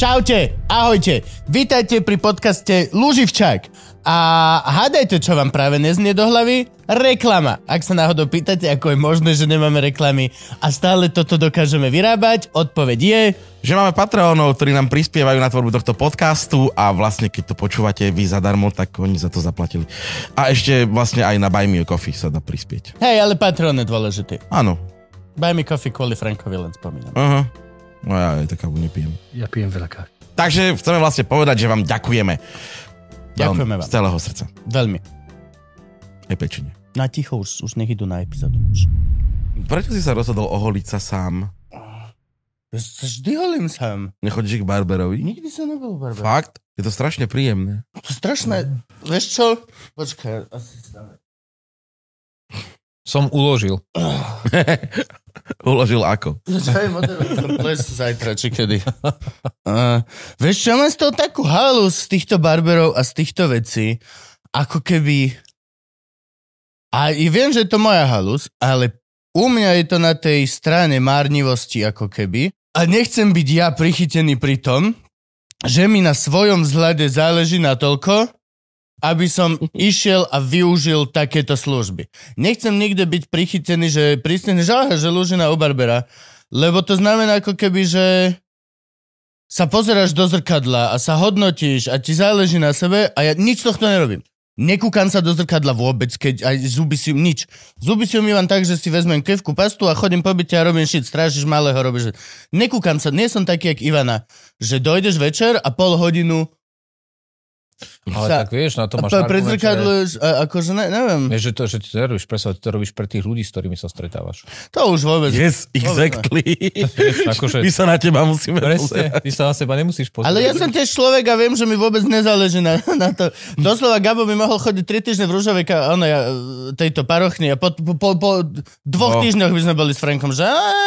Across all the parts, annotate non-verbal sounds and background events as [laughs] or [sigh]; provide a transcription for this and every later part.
Čaute, ahojte, vítajte pri podcaste Luživčák. A hádajte, čo vám práve neznie do hlavy? Reklama. Ak sa náhodou pýtate, ako je možné, že nemáme reklamy a stále toto dokážeme vyrábať, odpoveď je... Že máme Patreonov, ktorí nám prispievajú na tvorbu tohto podcastu a vlastne keď to počúvate vy zadarmo, tak oni za to zaplatili. A ešte vlastne aj na Buy Me a Coffee sa dá prispieť. Hej, ale Patreon je dôležitý. Áno. Buy me coffee kvôli Frankovi len spomínam. Aha. No ja aj taká nepijem. Ja pijem veľa kávy. Takže chceme vlastne povedať, že vám ďakujeme. Ďakujeme vám. Z celého srdca. Veľmi. Aj pečenie. Na ticho už, už nech idú na epizódu. Už. Prečo si sa rozhodol oholiť sa sám? Vždy holím sám. Nechodíš k barberovi? Nikdy som nebol barber. Fakt? Je to strašne príjemné. To strašné. Vieš čo? Počkaj, asi stále. Som uložil. [laughs] Uložil ako? Ples zajtra, či kedy. Uh, [laughs] vieš čo, mám z toho takú halu z týchto barberov a z týchto vecí, ako keby... A i viem, že je to moja halus, ale u mňa je to na tej strane márnivosti, ako keby. A nechcem byť ja prichytený pri tom, že mi na svojom vzhľade záleží na toľko, aby som išiel a využil takéto služby. Nechcem nikde byť prichytený, že prísne, že, že Lužina u Barbera, lebo to znamená ako keby, že sa pozeráš do zrkadla a sa hodnotíš a ti záleží na sebe a ja nič tohto nerobím. Nekúkam sa do zrkadla vôbec, keď aj zuby si nič. Zuby si umývam tak, že si vezmem kevku pastu a chodím po byte a robím shit, strážiš malého, robíš... Nekúkam sa, nie som taký, jak Ivana, že dojdeš večer a pol hodinu Ale Sa- tak vieš, na to máš argument, že, zrkadlom, akože ne, neviem. vieš, že to, že ty to nerobíš pre seba, ty to robíš pre tých ľudí, s ktorými sa stretávaš. To už vôbec. Yes, exactly. akože- My sa na teba musíme Presne, pozerať. ty sa na seba nemusíš pozrieť. Ale ja som tiež človek a viem, že mi vôbec nezáleží na, na to. Doslova Gabo mi mohol chodiť 3 týždne v Ružovej ka, ono, ja, e, tejto parochni a po, po, po, po dvoch No. týždňoch by sme boli s Frankom, že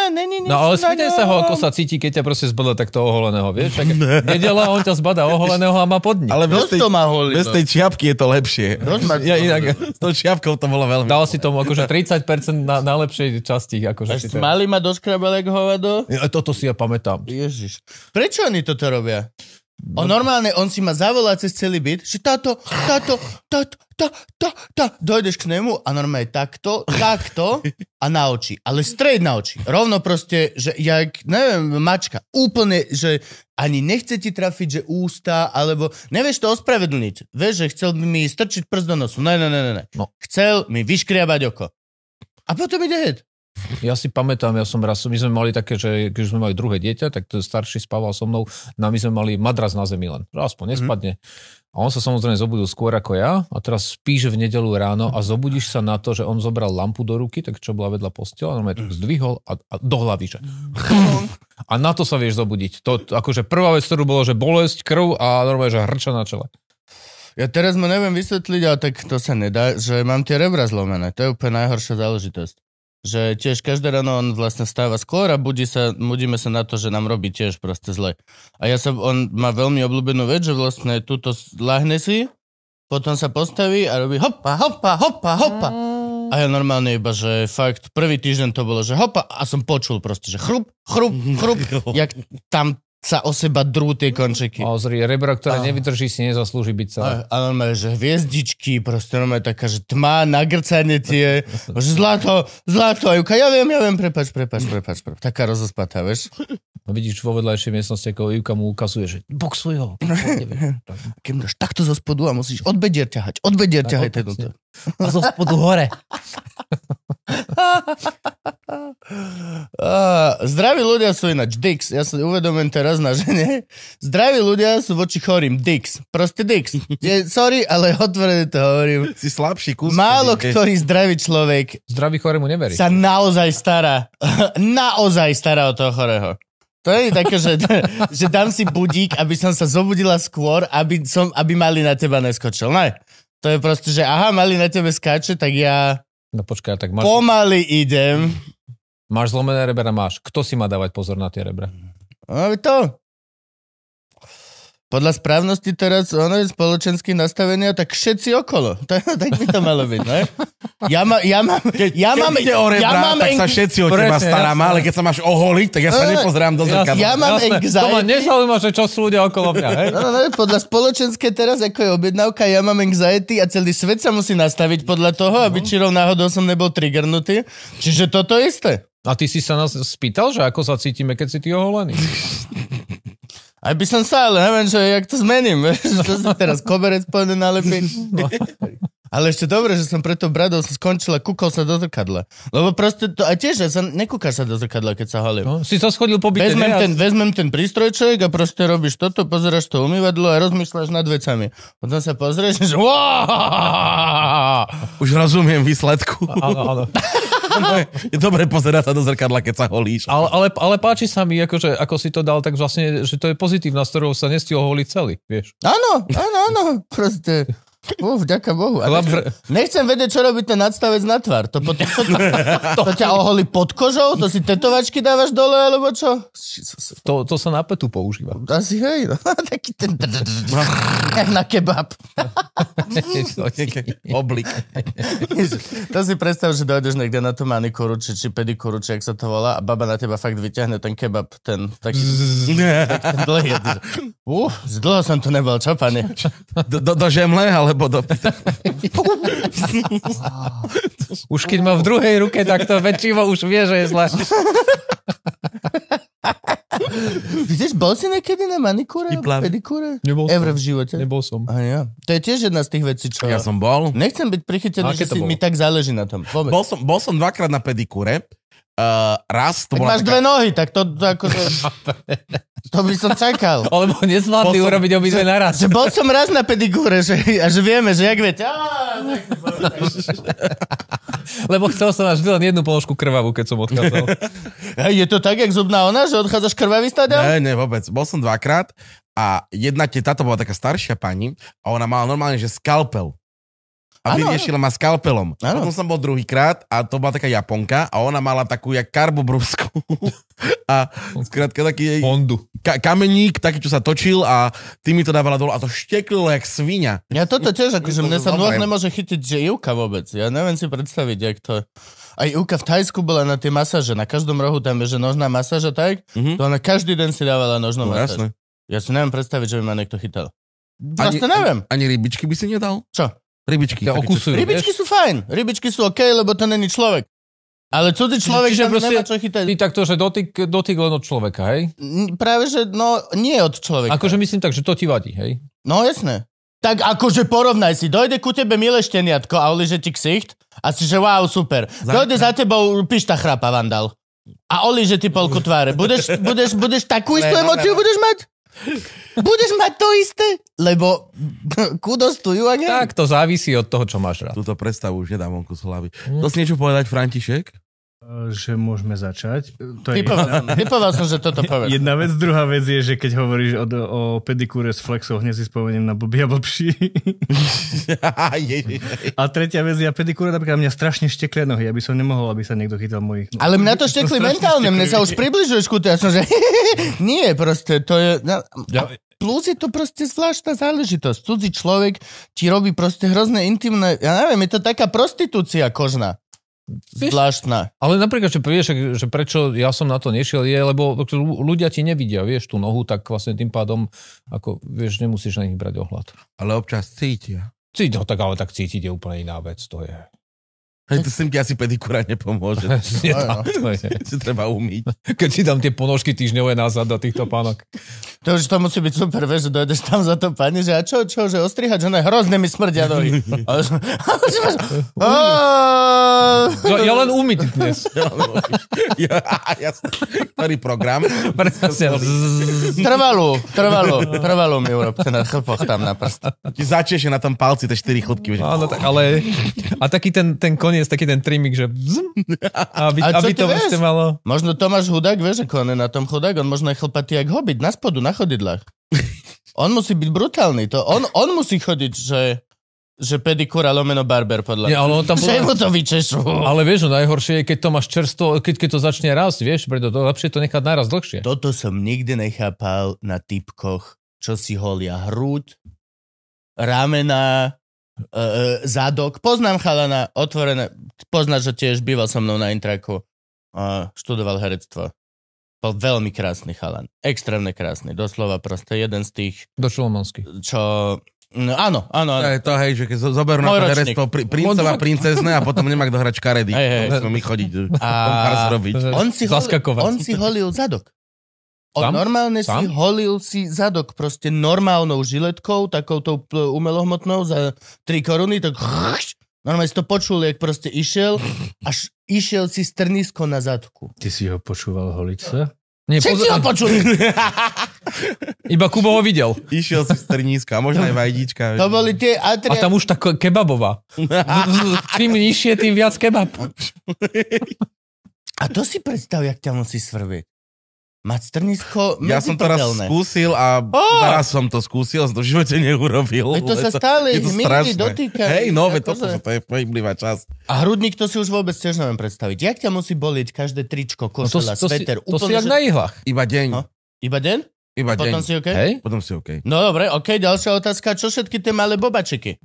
ne, ne, ne, No ale spýtaj sa ho, ako sa cíti, keď ťa proste zbada takto oholeného, vieš? Tak [laughs] nedela, on ťa zbada oholeného a má podnik. Ale Má holí. bez tej čiapky je to lepšie. Ma- Ja inak, S tou čiapkou to bolo veľmi... dal si tomu akože 30% na najlepšej časti. Akože Až. Mali ma doskrabal jak hovado. Ja, Toto si ja pamätám. Ježiš. Prečo oni toto robia? On normálne, on si ma zavolá cez celý byt, že táto, táto, táto, tá, tá, tá. Dojdeš k nemu a normálne takto, takto a na oči. Ale straight na oči. Rovno proste, že jak, neviem, mačka. Úplne, že ani nechce ti trafiť, že ústa, alebo nevieš to ospravedlniť. Vieš, že chcel by mi strčiť prst do nosu. Ne, ne, ne, ne. No. Chcel mi vyškriabať oko. A potom ide head. Ja si pamätám, ja som raz, my sme mali také, že keď sme mali druhé dieťa, tak ten starší spával so mnou, no a my sme mali madras na zemi len, že aspoň nespadne. A on sa samozrejme zobudil skôr ako ja a teraz spíš v nedelu ráno a zobudíš sa na to, že on zobral lampu do ruky, tak čo bola vedľa postela, normálne tak zdvihol a, a do hlavy, že. A na to sa vieš zobudiť. To, akože prvá vec, ktorú bolo, že bolesť, krv a normálne, že hrča na čele. Ja teraz mu neviem vysvetliť, ale tak to sa nedá, že mám tie rebra zlomené. To je úplne najhoršia záležitosť. Že tiež každé ráno on vlastne stáva skôr a budí sa, budíme sa na to, že nám robí tiež proste zle. A ja sa, on má veľmi obľúbenú vec, že vlastne túto lahne si, potom sa postaví a robí hopa, hopa, hopa, hopa. A ja normálne iba, že fakt prvý týždeň to bolo, že hopa a som počul proste, že chrup, chrup, chrup, [laughs] jak tam sa o seba drú tie končeky. A zri, rebra, ktoré A- nevyrží, si nezaslúži byť celé. A, a normálne, že hviezdičky, proste normálne taká, že tma, nagrcanie tie, [laughs] že zlato, zlato, Juka, ja viem, ja viem, prepač, prepač, prepač, prepač. Taká rozospatá, vieš? No vidíš vo vedľajšej miestnosti, ako Ivka mu ukazuje, že boxuj ho. [laughs] Keď dáš takto zo spodu a musíš od bedier ťahať, od bedier tento. A zo spodu hore. [laughs] [laughs] Zdraví ľudia sú ináč dicks. Ja sa uvedomujem teraz na žene. Zdraví ľudia sú voči chorým dicks. Proste dicks. Je, sorry, ale otvorene to hovorím. Si slabší kus. Málo kedy- ktorý zdravý človek Zdravý chorému neverí. sa naozaj stará. [laughs] naozaj stará o toho chorého. To je také, že, [laughs] že dám si budík, aby som sa zobudila skôr, aby, som, aby mali na teba neskočil. Ne. To je proste, že aha, mali na tebe skáče, tak ja No počkaj, tak máš, pomaly idem. máš zlomené rebra, máš. Kto si má dávať pozor na tie rebra? No to. Podľa správnosti teraz, ono je spoločenské nastavenie, tak všetci okolo. [laughs] To, tak by to malo byť, ne? Ja, ma, ja mám... Ja Keď mám, ide o rebra, ja mám tak sa všetci o teba starám, ale keď sa máš oholiť, tak ja sa No, nepozerám do zrkadla. Ja mám Jasné, to ma anxiety. nezaujíma, že čo sú ľudia okolo mňa, hej? No, no, no, podľa spoločenské teraz, ako je objednávka, ja mám anxiety a celý svet sa musí nastaviť podľa toho, aby No. čirou náhodou som nebol triggernutý. Čiže toto isté. A ty si sa nás spýtal, že ako sa cítime, keď si ty oholený? [laughs] Aj by som sa, ale neviem, že jak to zmením. [laughs] Čo si teraz koberec povedal nalepiť? [laughs] Ale ešte dobre, že som preto bradou som skončil a kúkol sa do zrkadla. Lebo proste to, a tiež, ja sa nekúkaš sa do zrkadla, keď sa halím. No, si sa schodil po byte, Vezmem ne? Ten, vezmem ten prístrojček a proste robíš toto, pozeráš to umývadlo a rozmýšľaš nad vecami. Potom sa pozrieš, že! [laughs] Už rozumiem výsledku. Áno, áno. Je dobre pozerať sa do zrkadla, keď sa holíš. Ale, ale, ale páči sa mi, akože, ako si to dal, tak vlastne, že to je pozitívna, s ktorou sa nestihol holiť celý, vieš. Áno, áno, áno, proste. Uf, vďaka Bohu. A Chlap, nechcem, nechcem vedieť, čo robí ten nadstavec na tvár. To, potom, to, to, to ťa oholí pod kožou? To si tetovačky dávaš dole, alebo čo? to, to sa na petu používa. Asi hej, no. Taký ten... Jak na kebab. Oblik. To si predstav, že dojdeš niekde na tú manikúru, či, či pedikúru, či jak sa to volá, a baba na teba fakt vyťahne ten kebab, ten taký ten dlhý. Uf, dlho som tu nebol, čo pane? Do, do, do žemle, alebo do... Už keď má v druhej ruke, tak to väčšinou už vie, že je zle. Vidíš, bol si niekedy na manikúre, pedikúre? Nebol Ever som. v živote? Nebol som. A ja. To je tiež jedna z tých vecí, čo... Ja som bol. Nechcem byť prichytený, že si bolo? mi tak záleží na tom. Vôbec. Bol som, bol som dvakrát na pedikúre. Uh, raz to tak bola máš dve nohy, tak to, to [laughs] akože... to by som čakal. [laughs] Alebo nezvládli som- urobiť obidve naraz. Že bol som raz na pedikúre, že, a že vieme, že jak viete. Á, tak- [laughs] Lebo chcel som až len jednu položku krvavú, keď som odchádzal. Je to tak, jak zubná ona, že odchádzaš krvavý stadion? Ne, ne, vôbec. Bol som dvakrát a jedna teta, to bola taká staršia pani a ona mala normálne, že skalpel. A Áno, vyriešila ma skalpelom. Áno. Potom som bol druhýkrát a to bola taká Japonka a ona mala takú jak karbobrusku. [laughs] a skrátka taký jej Hondu. ka- kameník, taký, čo sa točil a ty mi to dávala dole a to šteklilo jak svinia. Ja toto tiež, akože To mne sa nôh nemôže chytiť, že Ivka vôbec. Ja neviem si predstaviť, jak to... Aj Ivka v Tajsku bola na tie masáže, na každom rohu tam je, že nožná masáž a tak, Mhm. to ona každý deň si dávala nožnú No masáž. jasné. Ja si neviem predstaviť, že by ma niekto chytal. Ani, Proste neviem. Ani rybičky by si nedal? Čo? Rybičky. Ja okusujú, Rybičky vieš? sú fajn. Rybičky sú OK, lebo to není človek. Ale cudzí človek čiže tam proste nemá čo chytať. Ty takto, že dotyk, dotyk len od človeka, hej? Práve, že no, nie od človeka. Akože myslím tak, že to ti vadí, hej? No jasné. Tak akože porovnaj si, dojde ku tebe milé šteniatko a oliže ti ksicht a si, že wow, super. Dojde za tebou pišta chrapa vandal a oliže ti polku tváre. Budeš, budeš, budeš takú istú emociu budeš mať? Budeš mať to isté? Lebo kudos tu. Tak to závisí od toho, čo máš rád. Túto predstavu už nedám vonku z hlavy. To si niečo povedať, František? Že môžeme začať. To je Typoval jedna, som, typoval som, že toto povieš. [laughs] jedna vec. Druhá vec je, že keď hovoríš o, o pedikúre s flexou, hneď si spomeniem na blbý a blbší. [laughs] Ježiš. A tretia vec, ja pedikúra napríklad mňa strašne šteklia nohy. Ja by som nemohol, aby sa niekto chytal mojich noh. Ale mňa to [laughs] štekli mentálne, mne sa už približuješ ku ja som, že nie, proste, to je... No, Ja, plus je to proste zvláštna záležitosť. Cudzí človek ti robí proste hrozné intimné... Ja neviem, je to taká prostitúcia kožná. Zvláštna. ale napríklad, že vieš, že prečo ja som na to nešiel, je, lebo ľudia ti nevidia, vieš, tú nohu, tak vlastne tým pádom, ako, vieš, nemusíš na nich brať ohľad. Ale občas cítia. Cíti, no, tak ale tak cítiť je úplne iná vec, to je. Hej, to s tým ti asi pedikúra nepomôže. [laughs] Je tak, to je. si treba umýť. Keď si dám tie ponožky týždňové nazad do týchto pánok. To už to musí byť super, vieš, že dojdeš tam za to pani, že a čo, čo, že ostrihať, že ne, hrozne mi smrdia nohy. [laughs] No, ja len umyť dnes. [laughs] ja, jasne. Ktorý program? Presne. Trvalú, trvalú, trvalú mi urobte na chlpoch tam na prst. Ti začieše na tom palci tie 4 chlopky. Áno, tak, ale... A taký ten, ten koniec, taký ten trimik, že... Vzm, aby, A aby to vlastne malo... Možno Tomáš Hudák, vieš, ako on je na tom chudák, on možno je chlpatý jak hobit, na spodu, na chodidlách. [laughs] On musí byť brutálny, to on, on musí chodiť, že, že pedikúra lomeno barber, podľa Nie, ale on tam [laughs] mu bol... to vyčešú. Ale vieš, no najhoršie je, keď to máš čerstvo, keď, keď to začne rásť, vieš, preto to lepšie to nechať naraz dlhšie. Toto som nikdy nechápal na typkoch, čo si holia hrúď, ramena, e, zadok. Poznám chalana, otvorené, poznáš, že tiež býval so mnou na intraku, a študoval herectvo. Bol veľmi krásny chalan. Extrémne krásny. Doslova proste jeden z tých, Do Šulmonsky. čo... No, áno, áno, To áno. je to, hej, že keď zo- zoberú na to herectvo pri, princova, princezne a potom nemá kto hrať škaredy. Hej, hej. To musíme my chodiť. A [laughs] robiť. on si, holil, on si holil zadok. On Sám? normálne si Sám? holil si zadok proste normálnou žiletkou, takouto umelohmotnou za 3 koruny, tak normálne si to počul, jak proste išiel, až išiel si strnisko na zadku. Ty si ho počúval holiť sa? Nie, Všetci ho pozor, počuli. [laughs] iba Kubo ho videl. Išiel si z trnízka, a možno aj vajdička. To boli tie A atria... tam už tak kebabová. [laughs] Čím nižšie, tým viac kebab. A to si predstav, jak ťa musí svrvieť. Mať strnisko Ja som to raz skúsil a Ó! raz som to skúsil, som to v živote neurobil. Veď to sa stále to strašné. dotýkajú. Hej, no, veď toto, to je pohyblivá časť. A hrudník to si už vôbec tiež neviem predstaviť. Jak ťa musí bolieť každé tričko, No to, košela, to, si, sveter? to si úplne, jak že- na ihlách. Iba deň. No. Iba deň? Iba deň. Potom si OK? Hej? Potom si OK. No dobre, OK, ďalšia otázka. Čo všetky tie malé bobačeky?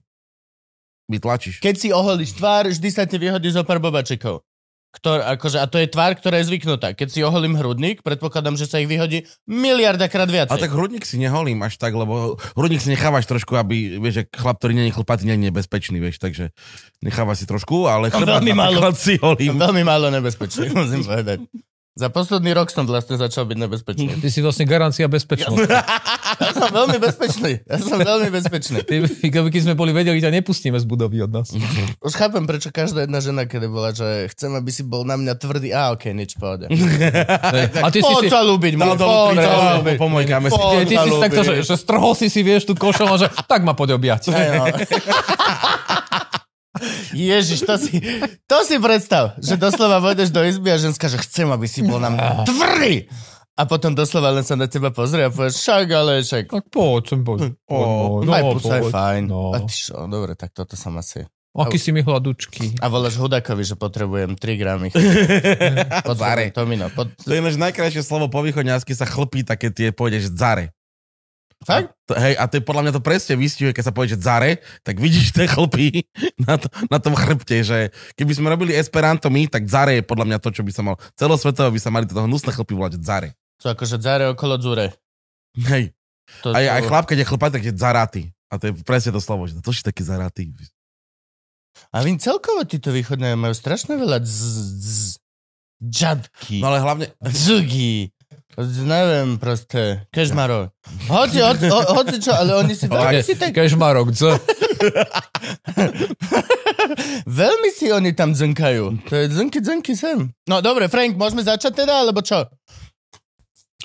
Vytlačíš. Keď si oholíš tvár, vždy sa ti vyhodí zo pár bobačekov. Ktor, akože, a to je tvár, ktorá je zvyknutá. Keď si oholím hrudník, predpokladám, že sa ich vyhodí miliarda krát viacej. A tak hrudník si neholím až tak, lebo hrudník si nechávaš trošku, aby, vieš, že chlap, ktorý je chlpatý, je nebezpečný, vieš, takže nechávaš si trošku, ale chrbát veľmi málo. si holím. Veľmi málo nebezpečný, musím povedať. Za posledný rok som vlastne začal byť nebezpečný. Ty si vlastne garancia bezpečnosti. Ja som [laughs] veľmi bezpečný. Ja som veľmi bezpečný. Ty, keď sme boli vedeli, ťa nepustíme z budovy od nás. Už chápem, prečo každá jedna žena, kedy bola, že chcem, aby si bol na mňa tvrdý. A okej, nič, pohode. [laughs] A ty si si... sa ľúbiť, ľúbiť. pomojkáme si. Ty, ty si takto, že, že strhol si si, vieš, tú košom a že tak ma poď objať. [laughs] Ježiš, to si, to si predstav, že doslova vojdeš do izby a ženská, že chcem, aby si bol na mňa tvrdý. A potom doslova len sa na teba pozrie a povieš, však, ale však. Tak poď, sem poď. Ó, no, Aj pusa je poď. fajn. No. A ty čo, dobre, tak toto som asi. Aký si mi hladučky. A voláš Hudakovi, že potrebujem 3 gramy. [laughs] Potrebujem Tomino. Pot... To je ináč najkrajšie slovo po východňarsky sa chlpí také tie, pôjdeš dzare. Fakt? To, hej, a to je podľa mňa to presne vystihuje, keď sa povie, že dzare, tak vidíš tie chlpy na, to, na tom chrbte, že keby sme robili Esperanto my, tak dzare je podľa mňa to, čo by sa mal, celosvetovo by sa mali toto hnusné chlpy volať dzare. To akože dzare okolo dzure. Hej. To, Aj, aj to- chlap, keď je chlpať, tak je zaraty. A to je presne to slovo, že to si taký zaratý. A vy celkovo títo východné majú strašne veľa z, z, džadky. No ale hlavne, Dzugi. Neviem, proste. Kežmarov. Hoci, hoci, ho- hoci čo, ale oni si veľmi si tak, Kežmarok, dz. [laughs] veľmi si oni tam dznkajú. To je dznky, dznky sem. No dobre, Frank, môžeme začať teda, alebo čo?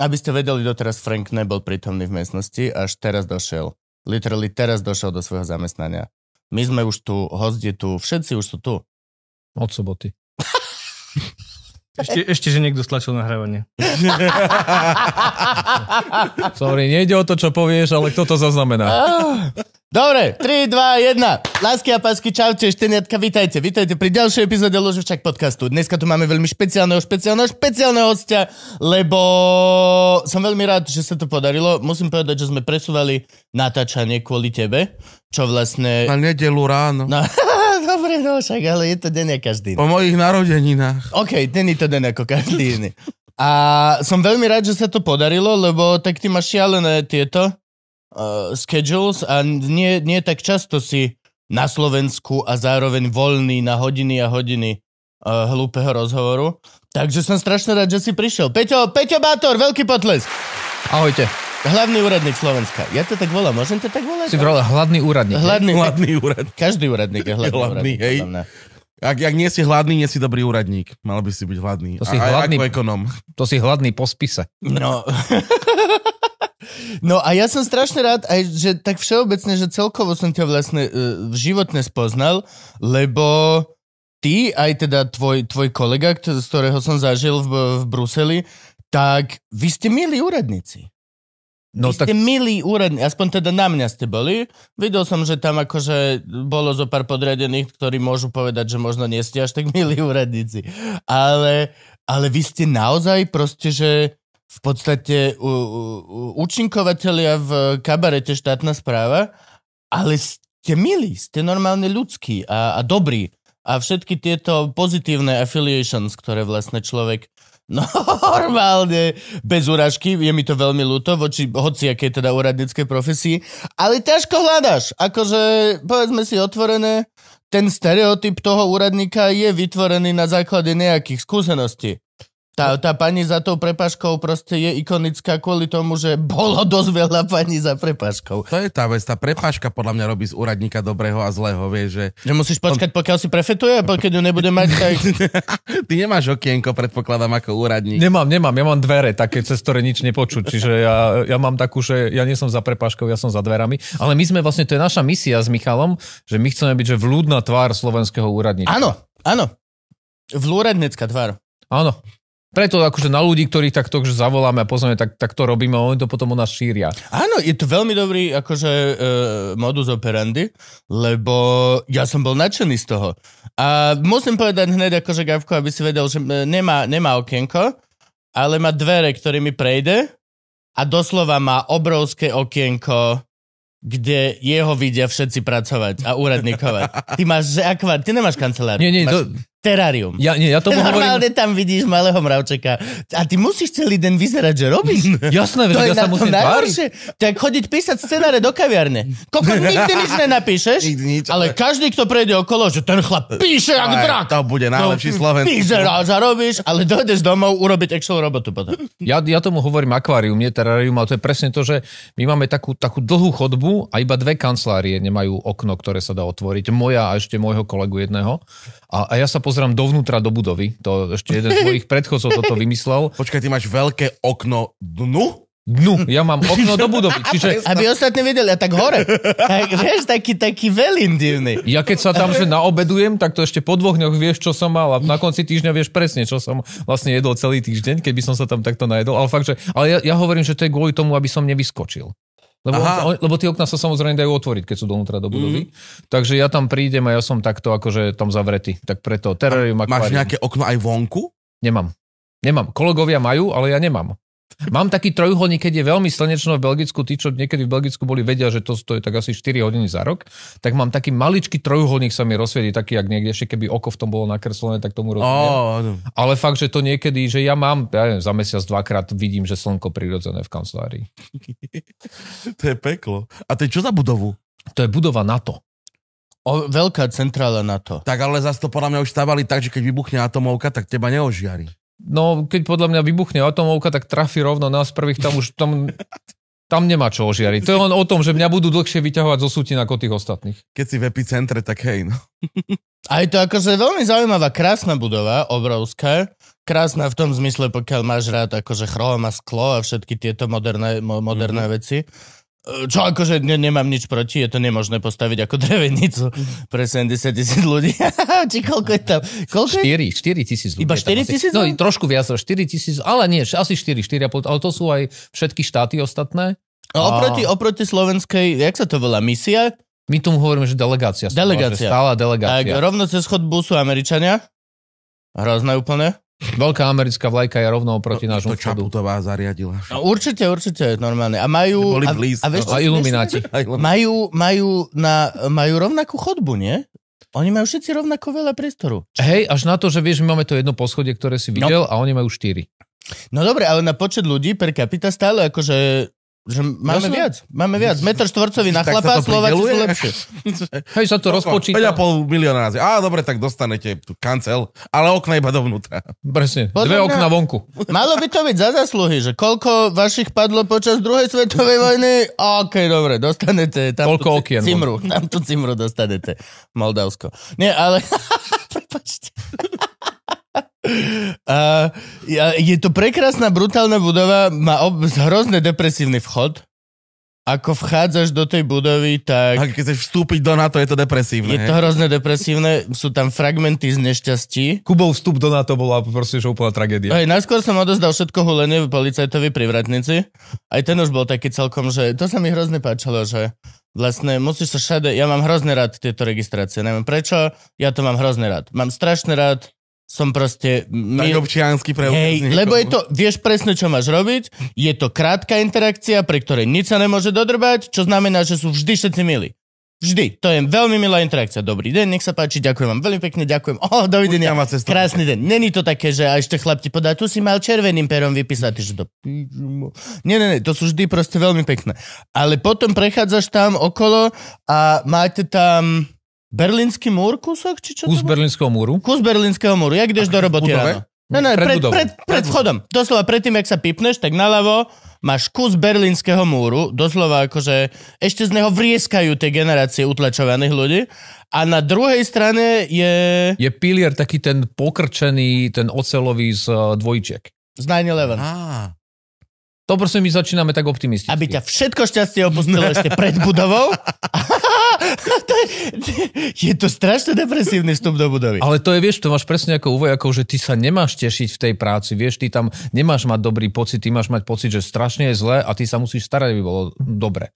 Aby ste vedeli, doteraz Frank nebol prítomný v miestnosti, až teraz došiel. Literally teraz došiel do svojho zamestnania. My sme už tu, host je tu, všetci už sú tu. Od soboty. [laughs] Ešte, ešte, že niekto stlačil nahrávanie. [laughs] Sorry, nejde o to, čo povieš, ale kto to zaznamená. Dobre, 3, 2, 1. Lásky a pásky, čaute, šteniatka, vitajte. Vitajte pri ďalšej epizóde Loživčak podcastu. Dneska tu máme veľmi špeciálneho, špeciálneho, špeciálneho hostia, lebo som veľmi rád, že sa to podarilo. Musím povedať, že sme presúvali natáčanie kvôli tebe, čo vlastne... na nedelu ráno, No, [laughs] [laughs] dobre, no však, ale je to deň ako každý. po mojich narodeninách. OK, ten je to den ako každý iný. A som veľmi rád, že sa to podarilo, lebo tak ty máš šialené tieto uh, schedules a nie, nie tak často si na Slovensku a zároveň voľný na hodiny a hodiny uh, hlúpeho rozhovoru. Takže som strašne rád, že si prišiel. Peťo, Peťo Bátor, veľký potlesk. Ahojte. Hlavný úradník Slovenska. Ja to tak volám, môžem to tak volať? Si bral hladný úradník. Hladný, Hladný úrad. Každý úradník je hladný, Hladný, úradník. hej. Ak, ak nie si hladný, nie si dobrý úradník. Mal by si byť hladný. To si A- hladný- Ako ekonom. To si hladný po spise. No. [laughs] no a ja som strašne rád, aj že tak všeobecne, že celkovo som ťa vlastne uh, životne spoznal, lebo ty, aj teda tvoj, tvoj kolega, z ktorého som zažil v, v Bruseli, tak vy ste milí úradníci. No Vy ste tak milí úradníci, aspoň teda na mňa ste boli. Videl som, že tam akože bolo zo pár podriadených, ktorí môžu povedať, že možno nie ste až tak milí úradníci. Ale, ale vy ste naozaj proste, že v podstate u, u, účinkovatelia v kabarete štátna správa, ale ste milí, ste normálne ľudskí a, a dobrí. A všetky tieto pozitívne affiliations, ktoré vlastne človek [laughs] normálne, bez úražky, je mi to veľmi ľúto, voči hociakej teda úradníckej profesii, ale ťažko hľadaš. Akože, povedzme si otvorené, ten stereotyp toho úradníka je vytvorený na základe nejakých skúseností. Tá, tá pani za tou prepaškou proste je ikonická kvôli tomu, že bolo dosť veľa pani za prepaškou. To je tá vec, tá prepáška podľa mňa robí z úradníka dobrého a zlého, vieš, že... Že musíš počkať, pokiaľ si prefetuje, a pokiaľ ju nebude mať, tak... [laughs] Ty nemáš okienko, predpokladám, ako úradník. Nemám, nemám, ja mám dvere také, cez ktoré nič nepočuť, čiže ja, ja mám takú, že ja nie som za prepáškou, ja som za dverami, ale my sme vlastne, to je naša misia s Michalom, že my chceme byť, že vľúdna tvár slovenského úradníka. Áno, áno. Vlúradnecká tvár. Áno. Preto akože na ľudí, ktorých takto že zavoláme a pozrieme, tak, tak to robíme a oni to potom u nás šíria. Áno, je to veľmi dobrý akože uh, modus operandi, lebo ja som bol nadšený z toho. A musím povedať hneď akože Gavko, aby si vedel, že e, nemá, nemá okienko, ale má dvere, ktorými prejde a doslova má obrovské okienko, kde jeho vidia všetci pracovať a úradníkovať. Ty máš, že akva, ty nemáš kanceláriu. Nie, nie, máš to, terárium. ja, nie, ja tomu [laughs] Normálne hovorím... tam vidíš malého mravčeka. A ty musíš celý den vyzerať, že robíš. Jasné, To je ja na sa musím tváriť. najhoršie. To je chodiť písať scenáre do kaviarne. Koko, nikdy nič nenapíšeš, Nikdy nič, ale každý, kto prejde okolo, že ten chlap píše jak drak. To bude najlepší No, slovenský. Vyzeráš a robíš, ale dojdeš domov urobiť actual robotu potom. Ja, ja tomu hovorím akvárium, nie terárium, ale to je presne to, že my máme takú, takú dlhú chodbu a iba dve kancelárie nemajú okno, ktoré sa dá otvoriť. Moja a ešte môjho kolegu jedného. A, a ja sa pozerám dovnútra do budovy. To ešte jeden z mojich predchodcov toto vymyslel. Počkaj, ty máš veľké okno dnu? Dnu, ja mám okno do budovy. [laughs] Čiže Aby ostatní videli, a tak hore. Tak, vieš, taký, taký veľin divný. ja keď sa tam že naobedujem, tak to ešte po dvoch dňoch vieš, čo som mal a na konci týždňa vieš presne, čo som vlastne jedol celý týždeň, keby som sa tam takto najedol. Ale fakt, že, ale ja, ja hovorím, že to je kvôli tomu, aby som nevyskočil. Lebo, Aha. on, lebo tie okna sa samozrejme dajú otvoriť, keď sú donútra do budovy. Mm. Takže ja tam prídem a ja som takto akože tam zavretý. Tak preto terarium Máš akvárium. nejaké okno aj vonku? Nemám. Nemám. Kolegovia majú, ale ja nemám. Mám taký trojuholník, keď je veľmi slnečno v Belgicku, tí, čo niekedy v Belgicku boli, vedia, že to stojí tak asi 4 hodiny za rok, tak mám taký maličký trojuholník sa mi rozsvieti, taký, jak niekde, ešte keby oko v tom bolo nakreslené, tak tomu rozumiem. Ó, Ale fakt, že to niekedy, že ja mám, ja neviem, za mesiac dvakrát vidím, že slnko prirodzené v kancelárii. [laughs] to je peklo. A to je čo za budovu? To je budova NATO. O, veľká centrála na to. Tak ale zase to podľa mňa už stavali tak, že keď vybuchne atomovka, tak teba neožiari. No, keď podľa mňa vybuchne atomovka, tak trafi rovno nás prvých, tam už tam, tam nemá čo ožiariť. To je len o tom, že mňa budú dlhšie vyťahovať zo sútin ako tých ostatných. Keď si v epicentre, tak hej, no. A je to akože veľmi zaujímavá, krásna budova, obrovská. Krásna v tom zmysle, pokiaľ máš rád akože chróm a sklo a všetky tieto moderné, mo, moderné mm-hmm. veci. E, Čo akože ne, nemám nič proti, je to nemožné postaviť ako drevenicu pre 70 tisíc ľudí. [laughs] Či koľko je tam? Koľko je? 4, 4 tisíc ľudí. Iba je tam 4 tisíc? No, trošku viac, 4 tisíc, ale nie, asi 4, 4,5, ale to sú aj všetky štáty ostatné. No, oproti, oproti slovenskej, jak sa to volá, misia? My tomu hovoríme, že delegácia. Delegácia. Stála Tak delegácia. rovno cez chodbu sú Američania. Hrozné úplne. Veľká americká vlajka je rovno oproti To, nášmu to vchodu. Čaputová zariadila. No, určite, určite, normálne. A majú... Boli a, blízko. a vieš, A ilumináti. Majú, majú, na, majú rovnakú chodbu, nie? Oni majú všetci rovnako veľa priestoru. Hej, až na to, že vieš, my máme to jedno poschodie, ktoré si videl a oni majú 4. No dobre, ale na počet ľudí per capita stále akože že máme Jasné. viac, máme viac. Metr štvorcový na Tak chlapa, Slováci sú lepšie. [laughs] Hej, sa to rozpočíta. 5,5 milióna razy. Á, dobre, tak dostanete tu kancel, ale okna iba dovnútra. Presne, Podľa dve mňa- okna vonku. Malo by to byť za zasluhy, že koľko vašich padlo počas druhej svetovej vojny? OK, dobre, dostanete tam Koľko tú okien cimru, tam tú cimru dostanete. Moldavsko. Nie, ale... [laughs] Prepačte. Uh, je to prekrásna, brutálna budova, má ob- hrozne depresívny vchod. Ako vchádzaš do tej budovy, tak... A keď chceš vstúpiť do NATO, je to depresívne. Je hej? to hrozne depresívne, sú tam fragmenty z nešťastí. Kubov vstup do NATO bola proste, že úplná tragédia. Hej, najskôr som odozdal všetko hulenie policajtovi pri vratnici. Aj ten už bol taký celkom, že to sa mi hrozne páčilo, že vlastne musíš sa všade, ja mám hrozne rád tieto registrácie, neviem prečo, ja to mám hrozne rád. Mám strašne rád som proste... Tak mi- občiansky preukaz. Hej, lebo je to, vieš presne, čo máš robiť, je to krátka interakcia, pri ktorej nič sa nemôže dodrbať, čo znamená, že sú vždy všetci milí. Vždy. To je veľmi milá interakcia. Dobrý deň, nech sa páči, ďakujem vám veľmi pekne, ďakujem. Oh, dovidenia. Krásny deň. Není to také, že a ešte chlap ti podá, tu si mal červeným perom vypísať, že to... Nie, nie, nie, to sú vždy proste veľmi pekné. Ale potom prechádzaš tam okolo a máte tam berlínsky múr kúsok, či čo to Kus bolo? Berlínskeho múru. Kus berlínskeho múru, jak ideš do roboty budove? ráno. No, no, Pred pred, budovou. pred, pred vchodom. Doslova predtým, jak sa pipneš, tak naľavo máš kus berlínskeho múru, doslova akože ešte z neho vrieskajú tie generácie utlačovaných ľudí. A na druhej strane je Je pilier taký ten pokrčený, ten ocelový z uh, dvojčiek. z 9-11. Á, To proste my začíname tak optimisticky. Aby ťa všetko šťastie opustilo ešte pred budovou. [laughs] to je, je to strašne depresívny vstup do budovy. Ale to je, vieš, to máš presne ako u vojakov, že ty sa nemáš tešiť v tej práci, vieš, ty tam nemáš mať dobrý pocit, ty máš mať pocit, že strašne je zle a ty sa musíš starať, aby bolo dobre.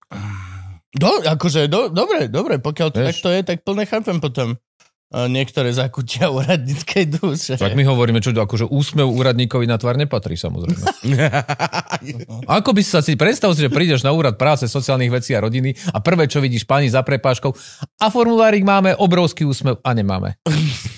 Do, akože, do, dobre, dobre, pokiaľ to Vieš. takto je, tak plne chápem potom niektoré zakutia úradníckej duše. Tak my hovoríme, čo akože úsmev úradníkovi na tvár nepatrí, samozrejme. [laughs] Ako by si sa si predstav si, že prídeš na úrad práce, sociálnych vecí a rodiny a prvé, čo vidíš pani za prepáškou a formulárik máme, obrovský úsmev a nemáme. [laughs]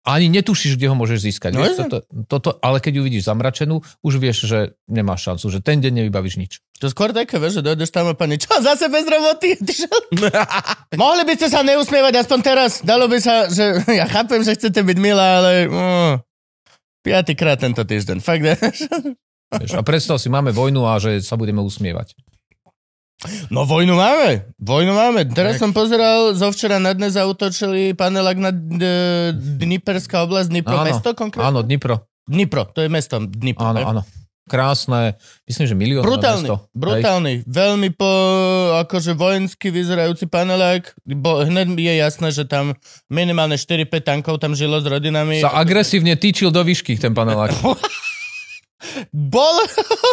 Ani netušíš, kde ho môžeš získať. No Vieš, toto, toto, ale keď ju vidíš zamračenú, už vieš, že nemáš šancu, že ten deň nevybavíš nič. To skôr také, vieš, že dojdeš tam a pani, čo, zase bez roboty? [laughs] [laughs] Mohli by ste sa neusmievať aspoň teraz? Dalo by sa, že [laughs] ja chápem, že chcete byť milá, ale uh, piatýkrát tento týždeň. Fakt? Vieš. A predstav si, máme vojnu a že sa budeme usmievať. No vojnu máme, vojnu máme. Teraz som pozeral, zo včera na dnes zautočili panelák na D- Dniperská oblasť, Dnipro, Áno, mesto konkrétne? Áno, Dnipro. Dnipro, to je mesto Dnipro. Áno, ne? áno. Krásne, myslím, že milión. Brutálny, brutálny. Veľmi po, akože vojensky vyzerajúci panelák. Bo, hneď je jasné, že tam minimálne 4-5 tankov tam žilo s rodinami. Sa agresívne týčil do výšky ten panelák. [laughs] Bolo,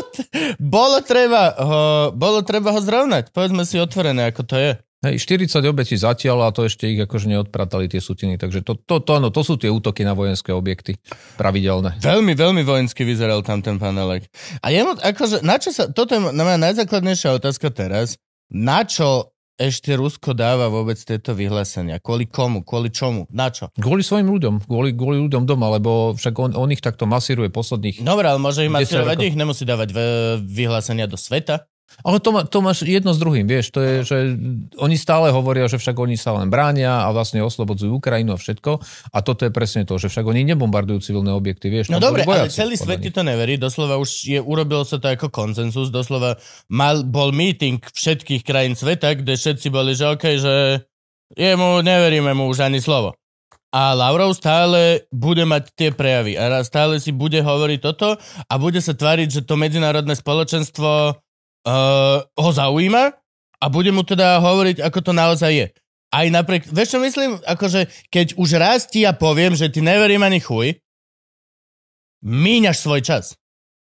[laughs] bolo, treba ho, bolo treba ho zrovnať. Povedzme si otvorené, ako to je. Hej, 40 obetí zatiaľ a to ešte ich akože neodpratali tie sutiny. Takže to, to, to, áno, to sú tie útoky na vojenské objekty pravidelné. Veľmi, veľmi vojensky vyzeral tam ten panelek. A jemu, akože, na čo sa, toto je na moja najzákladnejšia otázka teraz. Na čo ešte Rusko dáva vôbec tieto vyhlásenia? Kvôli komu? Kvôli čomu? Na čo? Kvôli svojim ľuďom, kvôli, kvôli ľuďom doma, lebo však on, on ich takto masíruje posledných... Dobre, ale môže ich 10 masírovať, ich nemusí dávať v- vyhlásenia do sveta. Ale to, má, to máš jedno s druhým, vieš, to je, že oni stále hovoria, že však oni sa len bránia a vlastne oslobodzujú Ukrajinu a všetko. A toto je presne to, že však oni nebombardujú civilné objekty, vieš. No dobre, ale celý svet ti to neverí. Doslova už je, urobilo sa to ako konsenzus. Doslova mal, bol meeting všetkých krajín sveta, kde všetci boli, že OK, že jemu neveríme mu už ani slovo. A Lavrov stále bude mať tie prejavy a stále si bude hovoriť toto a bude sa tváriť, že to medzinárodné spoločenstvo uh, ho zaujíma a bude mu teda hovoriť, ako to naozaj je. Aj napriek, vieš čo myslím? Akože, keď už raz ti ja poviem, že ty neverím ani chuj, míňaš svoj čas.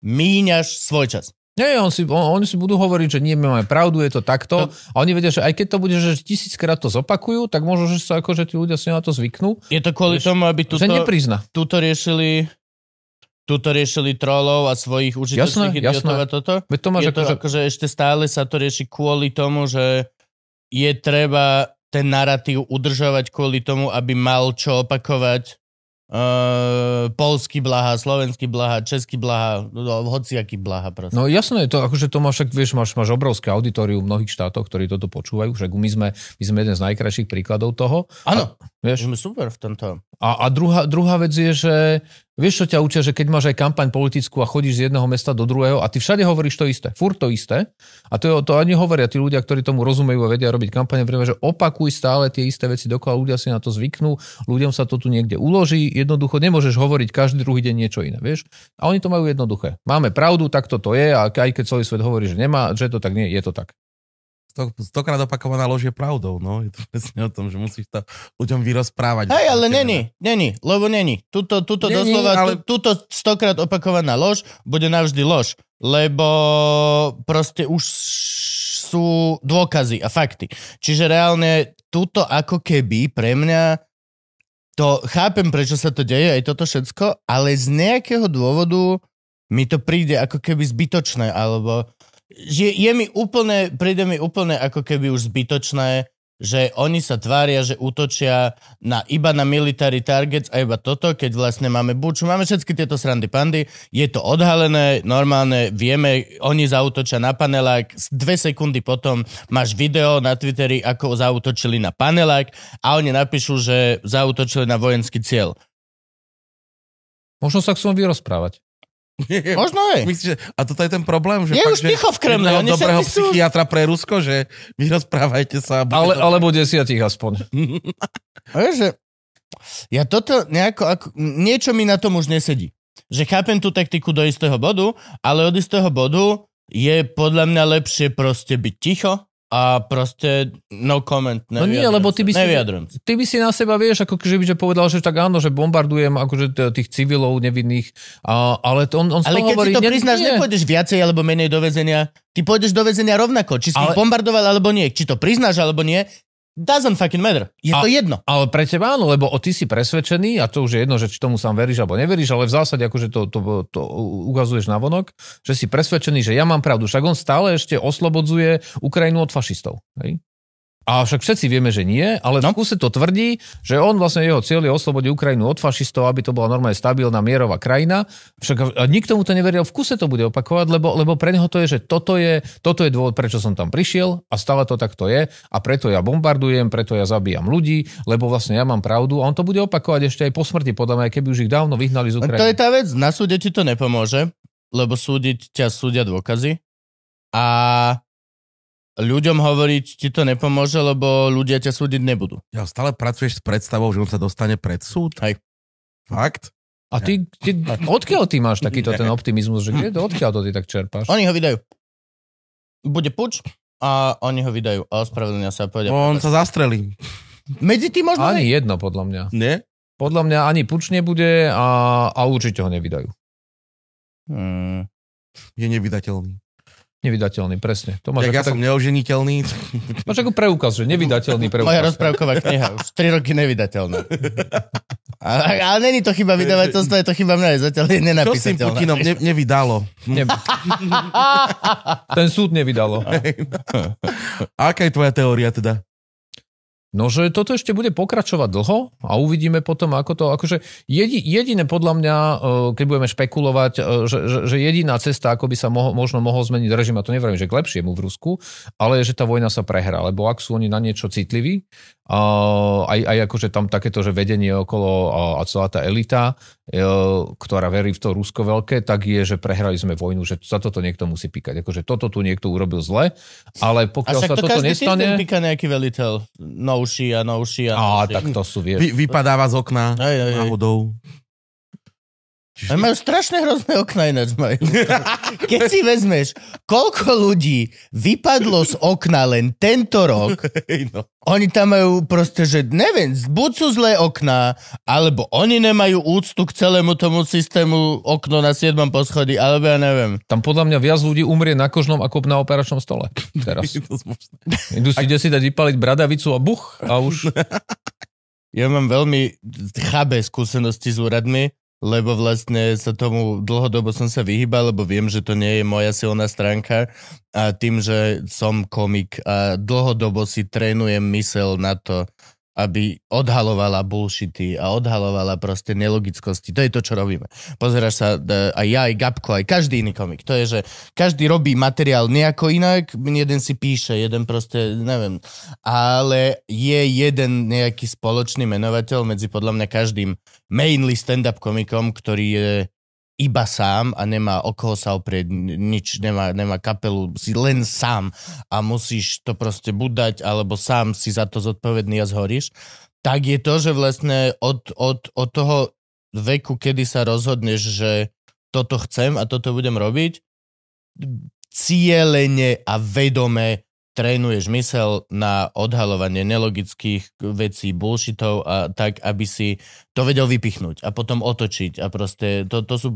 Míňaš svoj čas. Nie, on si, on, oni si budú hovoriť, že nie, my máme pravdu, je to takto. A oni vedia, že aj keď to bude, že tisíckrát to zopakujú, tak možno, že sa akože tí ľudia si na to zvyknú, Je to kvôli Vieš, tomu, aby neprizna. tuto riešili tuto riešili trolov a svojich užitočných Jasné, idiotov jasné. a toto? Veď to máš je to akože... akože ešte stále sa to rieši kvôli tomu, že je treba ten narratív udržovať kvôli tomu, aby mal čo opakovať uh, polský blaha, slovenský blaha, český blaha, no, hociaký blaha proste. No jasné, to, akože to máš, však, vieš, máš, máš obrovské auditorium v mnohých štátoch, ktorí toto počúvajú, však my sme, my sme jeden z najkrajších príkladov toho. Áno, Vieš, sme super v tomto. A, a druhá, druhá vec je, že vieš, čo ťa učia, že keď máš aj kampaň politickú a chodíš z jedného mesta do druhého a ty všade hovoríš to isté, furt to isté. A to, je- to ani hovoria tí ľudia, ktorí tomu rozumejú a vedia robiť kampane, vieme, že opakuj stále tie isté veci dokola, ľudia si na to zvyknú, ľuďom sa to tu niekde uloží, jednoducho nemôžeš hovoriť každý druhý deň niečo iné, vieš. A oni to majú jednoduché. Máme pravdu, tak to je a aj keď celý svet hovorí, že nemá, že to tak nie, je to tak. Sto, stokrát opakovaná lož je pravdou, no. Je to [laughs] presne o tom, že musíš to ľuďom vyrozprávať. Hej, ale není, není, lebo není. Tuto, tuto Není, doslova, ale- tu, tuto stokrát opakovaná lož bude navždy lož, lebo proste už sú dôkazy a fakty. Čiže reálne tuto ako keby pre mňa to chápem, prečo sa to deje, aj toto všetko, ale z nejakého dôvodu mi to príde ako keby zbytočné, alebo že je mi úplne, príde mi úplne ako keby už zbytočné, že oni sa tvária, že útočia na, iba na military targets a iba toto, keď vlastne máme buču, máme všetky tieto srandy pandy, je to odhalené, normálne, vieme, oni zautočia na panelák, dve sekundy potom máš video na Twitteri, ako zautočili na panelák a oni napíšu, že zautočili na vojenský cieľ. Možno sa chcú vyrozprávať. [laughs] Možno je. Myslíš, že, a toto je ten problém? Že Je fakt, už ticho v Kremle, oni dobrého sú- psychiatra pre Rusko, že vy rozprávajte sa. a bude Ale, to- alebo desiatich aspoň. [laughs] Vieš, že ja toto nejako, ako, niečo mi na tom už nesedí. Že chápem tú taktiku do istého bodu, ale od istého bodu je podľa mňa lepšie proste byť ticho a proste no comment. No nie, lebo ty by si-. Ty by si na seba vieš, ako že by že povedal, že tak áno, že bombardujem akože tých civilov nevinných, a, ale to on, on Ale keď hovorí, si to priznáš, nie. nepôjdeš viacej alebo menej do väzenia. Ty pôjdeš do väzenia rovnako. Či si ale... bombardoval alebo nie. Či to priznáš alebo nie. Doesn't fucking matter. Je A- to jedno. Ale pre teba áno, lebo o, ty si presvedčený, a to už je jedno, že či tomu sám veríš alebo neveríš, ale v zásade akože to, to, to ukazuješ na vonok, že si presvedčený, že ja mám pravdu. Však on stále ešte oslobodzuje Ukrajinu od fašistov. Hej? A však všetci vieme, že nie, ale no. v kuse to tvrdí, že on vlastne jeho cieľ je oslobodiť Ukrajinu od fašistov, aby to bola normálne stabilná mierová krajina. Však nikto mu to neveril, v kuse to bude opakovať, lebo, lebo pre neho to je, že toto je, toto je dôvod, prečo som tam prišiel a stále to takto je a preto ja bombardujem, preto ja zabíjam ľudí, lebo vlastne ja mám pravdu a on to bude opakovať ešte aj po smrti, podľa mňa, keby už ich dávno vyhnali z To je Ukrajiny. tá vec, na súde ti to nepomôže, lebo súdiť ťa súdia dôkazy a ľuďom hovoriť ti to nepomôže, lebo ľudia ťa súdiť nebudú. Ja stále pracuješ s predstavou, že on sa dostane pred súd? Hej. Fakt? A ty, ty, odkiaľ ty máš takýto ten optimizmus, že kde, odkiaľ to ty tak čerpáš? Oni ho vydajú. Bude puč a oni ho vydajú a ospravedlnia sa a povedia. On sa zastrelí. Medzi tým možno Ani nie. jedno, podľa mňa. Nie? Podľa mňa ani puč nebude a, a určite ho nevydajú. Hmm. Je nevydateľný. Nevydateľný, presne. To máš ja som neoženiteľný, [laughs] máš ako preukaz, že nevydateľný [laughs] preukaz. Moja rozprávková kniha, už 3 roky nevydateľná. Ale, ale není to chyba vydavateľstva, je to chyba mňa, zatiaľ je čo s nenapísateľná. Putinom ne, nevydalo? Ne... [laughs] Ten súd nevydalo. A aká je tvoja teória teda? No, že toto ešte bude pokračovať dlho a uvidíme potom, ako to, akože jedi, jediné podľa mňa, e, keď budeme špekulovať, e, že, že, že jediná cesta, ako by sa moho, možno mohol zmeniť režim, a to nevrajím, že k lepšiemu v Rusku, ale je, že tá vojna sa prehrá, lebo ak sú oni na niečo citliví, aj, aj akože tam takéto, že vedenie okolo a, celá tá elita, ktorá verí v to Rusko veľké, tak je, že prehrali sme vojnu, že za toto niekto musí píkať. Akože toto tu niekto urobil zle, ale A pokiaľ sa to toto každý nestane... týždeň píka nejaký veliteľ. Novší a novší a Á, novší. tak to sú, vieš. Vy, vypadáva z okna hej, hej. náhodou. A majú strašne hrozné okna ináč majú. [laughs] Keď si vezmeš, koľko ľudí vypadlo z okna len tento rok, no. oni tam majú proste, že neviem, buď sú zlé okná, alebo oni nemajú úctu k celému tomu systému okno na 7. poschodí, alebo ja neviem. Tam podľa mňa viac ľudí umrie na kožnom ako na operačnom stole. [laughs] Teraz. Je to možné. Idú si kde si dať vypaliť bradavicu a buch a už... [laughs] Ja mám veľmi chabé skúsenosti s úradmi, lebo vlastne sa tomu dlhodobo som sa vyhýbal, lebo viem, že to nie je moja silná stránka. A tým, že som komik a dlhodobo si trénujem mysel na to, aby odhalovala bullshity a odhalovala proste nelogickosti. To je to, čo robíme. Pozeráš sa, e, aj ja, aj Gabko, aj každý iný komik. To je, že každý robí materiál nejako inak, jeden si píše, jeden proste, neviem. Ale je jeden nejaký spoločný menovateľ medzi podľa mňa každým mainly stand-up komikom, ktorý je iba sám a nemá o koho sa oprieť, nič, nemá, nemá kapelu, si len sám a musíš to proste budať, alebo sám si za to zodpovedný a zhoríš, tak je to, že vlastne od, od, od toho veku, kedy sa rozhodneš, že toto chcem a toto budem robiť, cieľene a vedome trénuješ mysel na odhalovanie nelogických vecí, bullshitov a tak, aby si to vedel vypichnúť a potom otočiť a proste to, to, sú,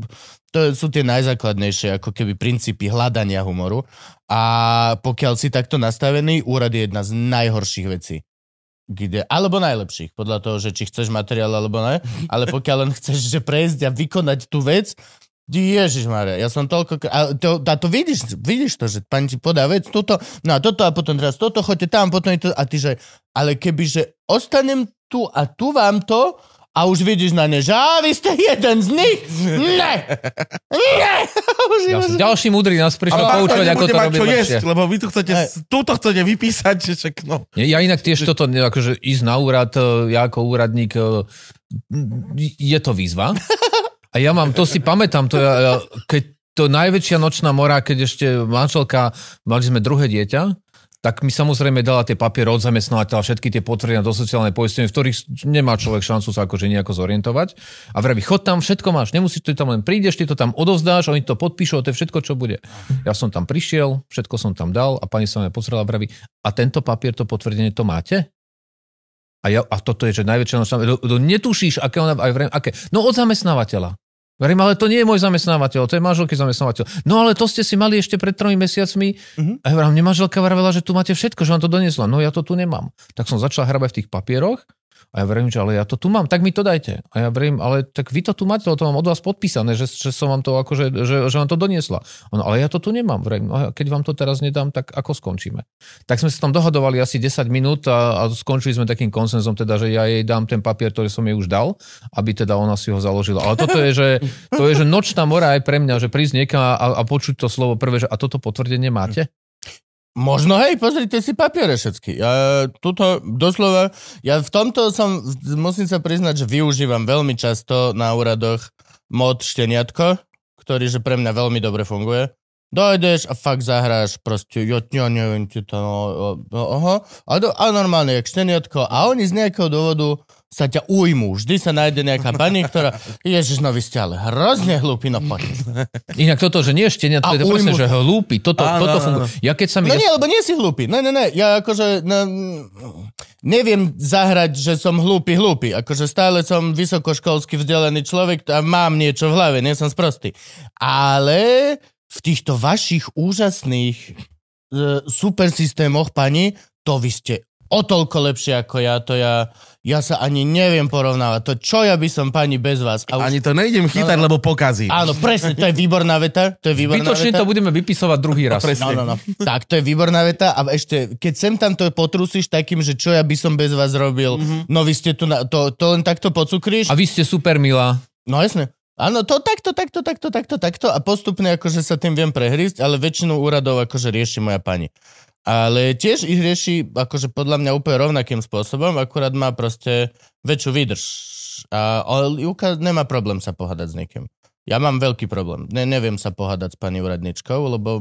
to sú tie najzákladnejšie ako keby princípy hľadania humoru a pokiaľ si takto nastavený, úrad je jedna z najhorších vecí. kde, alebo najlepších, podľa toho, že či chceš materiál alebo ne, ale pokiaľ len chceš že prejsť a vykonať tú vec, Ježiš Maria, ja som toľko... A to, a to vidíš, vidíš to, že pani ti podá vec, toto, no a toto a potom teraz toto, choďte tam, potom je to, a ty že, ale keby, že ostanem tu a tu vám to, a už vidíš na ne, že a vy ste jeden z nich, ne, ne. [laughs] Už Ďalší, ďalší múdry nás prišiel poučovať, ako to robiť lepšie. jesť, lebo vy tu chcete, túto chcete vypísať, že však no. Ja inak tiež toto, akože ísť na úrad, e, ja ako úradník, e, je to výzva. [laughs] A ja mám, to si pamätám, to ja, keď to najväčšia nočná mora, keď ešte manželka, mali sme druhé dieťa, tak mi samozrejme dala tie papiere od zamestnávateľa, všetky tie potvrdenia do sociálnej poistenia, v ktorých nemá človek šancu sa akože nejako zorientovať. A vraví, chod tam, všetko máš, nemusíš, ty tam len prídeš, ty to tam odovzdáš, oni to podpíšu, to je všetko, čo bude. Ja som tam prišiel, všetko som tam dal a pani sa mňa pozrela a vraví, a tento papier, to potvrdenie, to máte? A, ja, a toto je, že najväčšia nočná... Netušíš, aké ona... Aj vrem, aké, no od zamestnávateľa. Verím, ale to nie je môj zamestnávateľ, to je manželky zamestnávateľ. No ale to ste si mali ešte pred tromi mesiacmi. Mhm. A ja vrám, mne manželka vravela, že tu máte všetko, že vám to doniesla. No ja to tu nemám. Tak som začal hrabať v tých papieroch a ja verím, že ale ja to tu mám, tak mi to dajte. A ja verím, ale tak vy to tu máte, to mám od vás podpísané, že, že som vám to akože, že, že vám to doniesla. Ono, ale ja to tu nemám. Verím, no a keď vám to teraz nedám, tak ako skončíme? Tak sme sa tam dohadovali asi 10 minút a, a skončili sme takým konsenzom, teda, že ja jej dám ten papier, ktorý som jej už dal, aby teda ona si ho založila. Ale toto je, že, to je, že nočná mora aj pre mňa, že prísť niekam a, a počuť to slovo prvé, že a toto potvrdenie máte? Možno, hej, pozrite si papiere všetky. Ja tuto doslova, ja v tomto som, musím sa priznať, že využívam veľmi často na úradoch mod šteniatko, ktorý, že pre mňa veľmi dobre funguje. Dojdeš a fakt zahráš proste, ja, ja neviem, ti to, no, no, aha, a, do, a normálne, jak šteniatko, a oni z nejakého dôvodu sa ťa ujmú. Vždy sa nájde nejaká pani, ktorá, ježiš, no vy ste ale hrozne hlúpi, no poď. [laughs] Inak toto, že nie štenia, to je to presne, že hlúpi, toto, Áno, toto funguje. Ja keď sa mi... No nie, lebo nie si hlúpy. Ne, ne, ne. Ja akože no, neviem zahrať, že som hlúpy, hlúpy. Akože stále som vysokoškolsky vzdelaný človek a mám niečo v hlave, nie som sprostý. Ale v týchto vašich úžasných e, super systémoch, pani, to vy ste o toľko lepšie ako ja, to ja, ja sa ani neviem porovnávať. To čo ja by som pani bez vás. A už, Ani to nejdem chytať, lebo pokazím. áno, presne, to je výborná veta. To je výborná Bytočne veta. to budeme vypisovať druhý raz. Presne. No, no, no. Tak, to je výborná veta a ešte, keď sem tam to potrusíš takým, že čo ja by som bez vás robil, mm-hmm. no vy ste tu, na, to, to len takto pocukríš, A vy ste super milá. no jasne. Áno, to takto, takto, takto, takto, takto a postupne akože sa tým viem prehrísť, ale väčšinu úradov akože rieši moja pani. Ale tiež ich rieši akože podľa mňa úplne rovnakým spôsobom, akurát má proste väčšiu výdrž. A ale Juka nemá problém sa pohádať s niekým. Ja mám veľký problém. Ne, neviem sa pohádať s pani úradničkou, lebo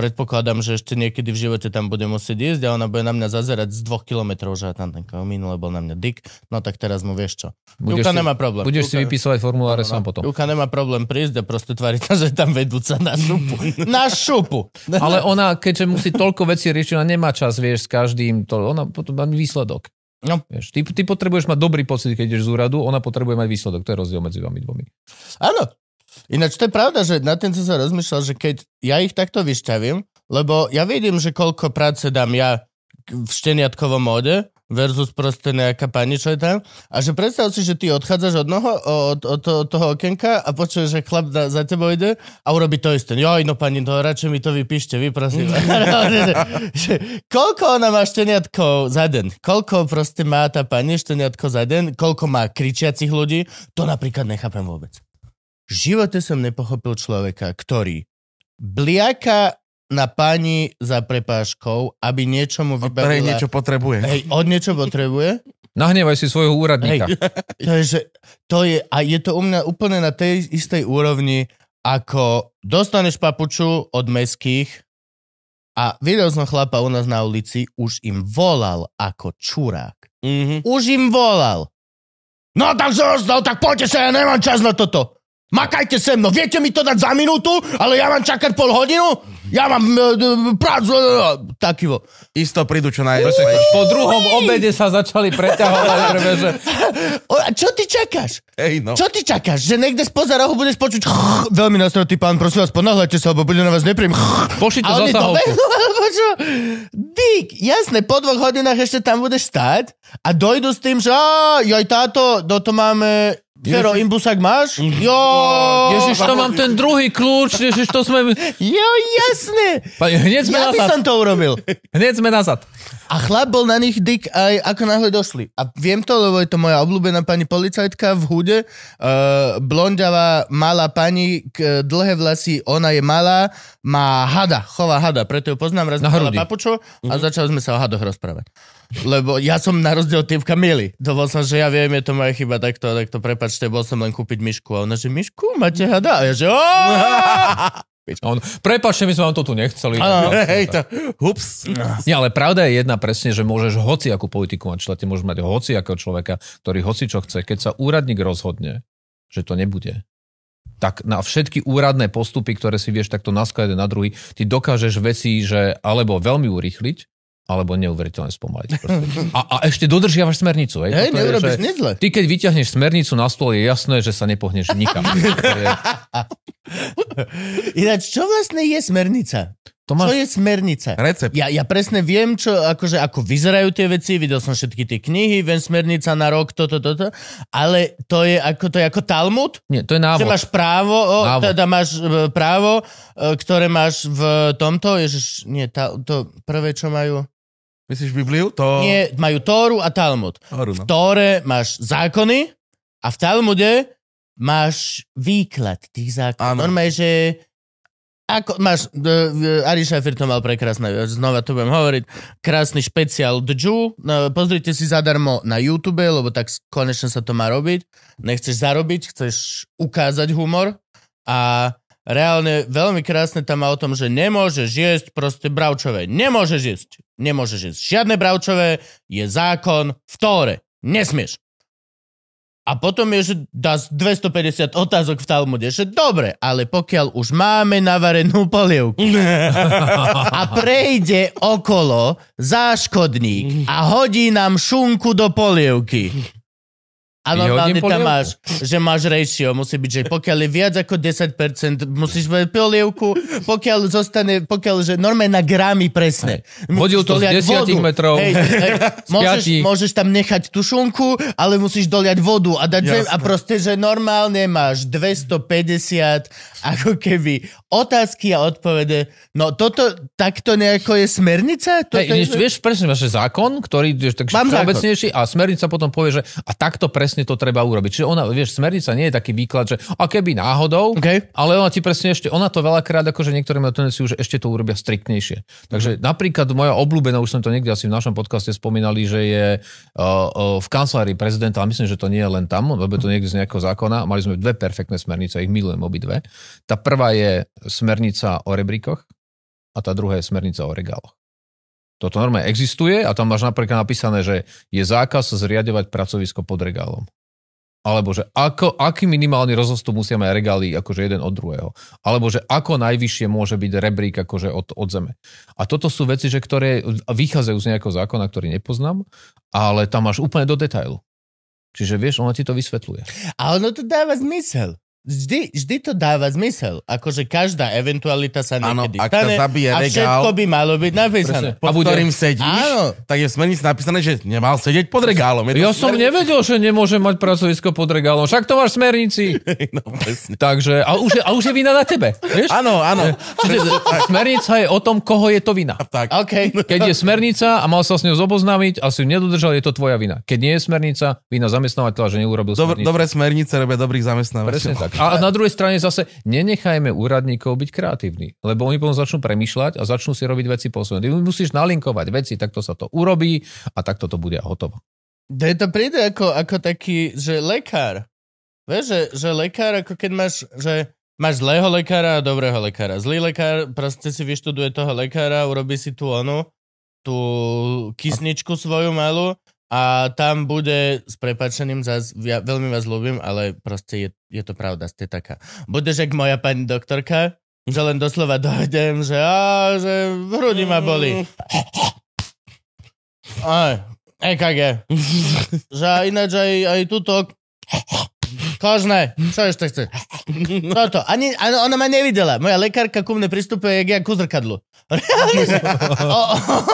predpokladám, že ešte niekedy v živote tam bude musieť ísť a ona bude na mňa zazerať z dvoch kilometrov, že tam ten minule bol na mňa dik, no tak teraz mu vieš čo. Budeš Juka si- nemá problém. Budeš si Juka- vypisovať formuláre No, sám potom. Juka nemá problém prísť a proste tváriť sa, [laughs] že tam vedúca na šupu. [laughs] na šupu. Ale ona, keďže musí toľko vecí riešiť, ona nemá čas, vieš, s každým, to, ona potom má výsledok. No. Vieš, ty, ty potrebuješ mať dobrý pocit, keď ideš z úradu, ona potrebuje mať výsledok. To je rozdiel medzi vami dvomi. Áno. Ináč to je pravda, že na ten som sa rozmýšľal, že keď ja ich takto vyšťavím, lebo ja vidím, že koľko práce dám ja v šteniatkovom móde versus proste nejaká pani, čo je tam. A že predstav si, že ty odchádzaš od, noho, od, od, toho, od toho okienka a počuješ, že chlap da, za tebou ide a urobí to isté. Joj, no pani, to radšej mi to vypíšte, vy prosím. [laughs] [laughs] Že koľko ona má šteniatkov za deň? Koľko proste má tá pani šteniatko za deň? Koľko má kričiacich ľudí? To napríklad nechápem vôbec. V živote som nepochopil človeka, ktorý bliaka na pani za prepážkou, aby Od ktorej vybavila... niečo potrebuje. Hej, od niečo potrebuje. Nahnevaj si svojho úradníka. To je, že, to je, a je to u mňa úplne na tej istej úrovni, ako dostaneš papuču od meských a videl som chlapa u nás na ulici, už im volal ako čurák. Mhm. Už im volal. No tak no tak poďte sa, ja nemám čas na toto. Makajte se mnou, viete mi to dať za minútu, ale ja mám čakať pol hodinu? Ja mám e, prácu, e, taký vo. Isto prídu čo naj... Po druhom obede sa začali preťahovať, prvé, že O, a čo ty čakáš? Hej, no. Čo ty čakáš? Že niekde spoza rohu budeš počuť veľmi nasratý pán, prosím vás, ponáhľajte sa, lebo bude na vás nepríjemný. pošlite A oni to zasahovku. behnú, [laughs] alebo čo? Dík, jasné, po dvoch hodinách ešte tam budeš stáť a dojdu s tým, že joj táto, do to máme... Fero, imbusák máš? Jo, Ježiš, to mám ten druhý kľúč, ježiš, to sme... jo, jasné. Pani, hneď sme Ja by nazad. som to urobil. Hneď sme nazad. A chlap bol na nich dik aj ako náhle došli. A viem to, lebo je to moja obľúbená pani policajtka v hude. Uh, blondiavá, malá pani, k, dlhé vlasy, ona je malá, má hada, chová hada, preto ju poznám, raz Na hrudi. papučo a začali sme sa o hadoch rozprávať. Lebo ja som na rozdiel od typka milý. Dovol som, že ja viem, je to moja chyba, takto, takto, prepačte, bol som len kúpiť myšku. A ona, že myšku, máte hada? A ja, že [laughs] On, prepačte, my sme vám to tu nechceli. Áno. [laughs] Hej, to... Hups. Nie, ale pravda je jedna presne, že môžeš hoci akú politiku mať v štáte, môžeš mať hoci akého človeka, ktorý hoci čo chce. Keď sa úradník rozhodne, že to nebude, tak na všetky úradné postupy, ktoré si vieš takto naskladať na druhý, ty dokážeš veci, že alebo veľmi urýchliť, alebo neuveriteľne spomaliť. A, a ešte dodržiavaš smernicu. Hej, hej, Toto je, neurobíš že- nič zle. Ty keď vyťahneš smernicu na stôl, je jasné, že sa nepohneš nikam. Je, [laughs] Ináč, čo vlastne je smernica? to Čo je smernica? Recept. Ja, ja presne viem, čo, akože, ako vyzerajú tie veci, videl som všetky tie knihy, viem smernica na rok, toto, toto, ale to je ako, to je ako Talmud, Nie, to je že návod. máš právo, o, Návod. teda máš e, právo, e, ktoré máš v tomto, ježiš, nie, tá, to prvé, čo majú, Myslíš Bibliu? To... nie, majú Tóru a Talmud. V no. Tóre máš zákony a v Talmude máš výklad tých zákonov. Normálne, že ako máš, uh, Ari Šafer to mal prekrásne, znova to budem hovoriť, krásny špeciál The Jew, no, pozrite si zadarmo na YouTube, lebo tak konečne sa to má robiť, nechceš zarobiť, chceš ukázať humor a reálne veľmi krásne tam má o tom, že nemôžeš jesť proste bravčové, nemôžeš jesť, nemôžeš jesť žiadne bravčové, je zákon v Tóre, nesmieš. A potom je, že dá 250 otázok v Talmude, že dobre, ale pokiaľ už máme navarenú polievku [laughs] a prejde okolo záškodník a hodí nám šunku do polievky. A normálne tam máš, že máš ratio, musí byť, že pokiaľ je viac ako 10%, musíš mať polievku, pokiaľ zostane, pokiaľ, že normálne na gramy presne. Hodil to z Musíš doliať 10 metrov. Hej, hej, [laughs] môžeš, môžeš tam nechať tú šunku, ale musíš doliať vodu a dať zem a proste, že normálne máš 250 ako keby otázky a odpovede. No toto takto nejako je smernica? Toto Hej, je, vieš, presne máš zákon, ktorý je tak všeobecnejší a smernica potom povie, že a takto presne to treba urobiť. Čiže ona, vieš, smernica nie je taký výklad, že a keby náhodou, OK. ale ona ti presne ešte, ona to veľakrát, akože niektorí majú tendenciu, že ešte to urobia striktnejšie. Takže napríklad moja obľúbená, už sme to niekde asi v našom podcaste spomínali, že je uh, uh, v kancelárii prezidenta, ale myslím, že to nie je len tam, lebo to niekde z nejakého zákona. Mali sme dve perfektné smernice, ich milujem obidve. Tá prvá je smernica o rebríkoch a tá druhá je smernica o regáloch. Toto normálne existuje a tam máš napríklad napísané, že je zákaz zriadovať pracovisko pod regálom. Alebo že ako, aký minimálny rozostup musia mať regály akože jeden od druhého. Alebo že ako najvyššie môže byť rebrík akože od, od zeme. A toto sú veci, že ktoré vychádzajú z nejakého zákona, ktorý nepoznám, ale tam máš úplne do detailu. Čiže vieš, ona ti to vysvetľuje. A ono to dáva zmysel. Vždy, vždy to dáva zmysel. Akože každá eventualita sa niekedy ak sa stane zabije a regál- všetko by malo byť napísané. Presne. pod bude- ktorým sedíš, Áno. tak je v smernici napísané, že nemal sedieť pod regálom. Je Ja som nevedel, že nemôžem mať pracovisko pod regálom. Však to máš v smernici. [laughs] No, presne. Takže, a už, je, a už je vina na tebe. Vieš? Áno, áno. Čiže [laughs] smernica je o tom, koho je to vina. Tak. OK. Keď je smernica a mal sa s ňou zoboznámiť a si ju nedodržal, je to tvoja vina. Keď nie je smernica, vina zamestnávateľa, že neurobil Dobr, smernicu. dobré smernice robia dobrých zamestnávateľov. Presne tak. A na druhej strane zase nenechajme úradníkov byť kreatívni, lebo oni potom začnú premýšľať a začnú si robiť veci po svojom. Ty musíš nalinkovať veci, takto sa to urobí a takto to bude a hotovo. To to príde ako, ako taký, že lekár. Vieš, že, že lekár, ako keď máš, že máš zlého lekára a dobrého lekára. Zlý lekár proste si vyštuduje toho lekára, urobí si tú onu, tú kysničku svoju malú a tam bude s prepačením zás, ja veľmi vás ľúbim, ale proste je, je to pravda, ste taká. Budeš jak moja pani doktorka, že len doslova dojdem, že, á, že v hrudi ma boli. Aj, EKG. že ináč aj, aj tuto kožné. Čo ešte chce? [laughs] Toto. Ani, ani ona ma nevidela. Moja lekárka ku mne pristupuje, jak ja ku zrkadlu. [laughs]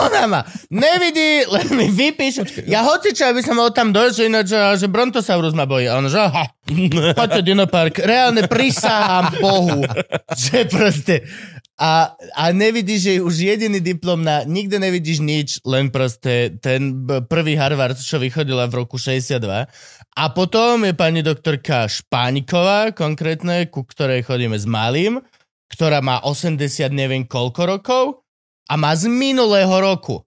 Ona ma nevidí, len mi vypíše. Ja hoci čo, aby som mal tam že ináč, že, že Brontosaurus ma bojí. A on, že aha, poďte Dino Park. Reálne prisahám Bohu, že proste... A, a nevidíš, že už jediný diplom na... Nikde nevidíš nič, len proste ten prvý Harvard, čo vychodila v roku 62. A potom je pani doktorka Špániková, konkrétne, ku ktorej chodíme s malým, ktorá má 80 neviem koľko rokov a má z minulého roku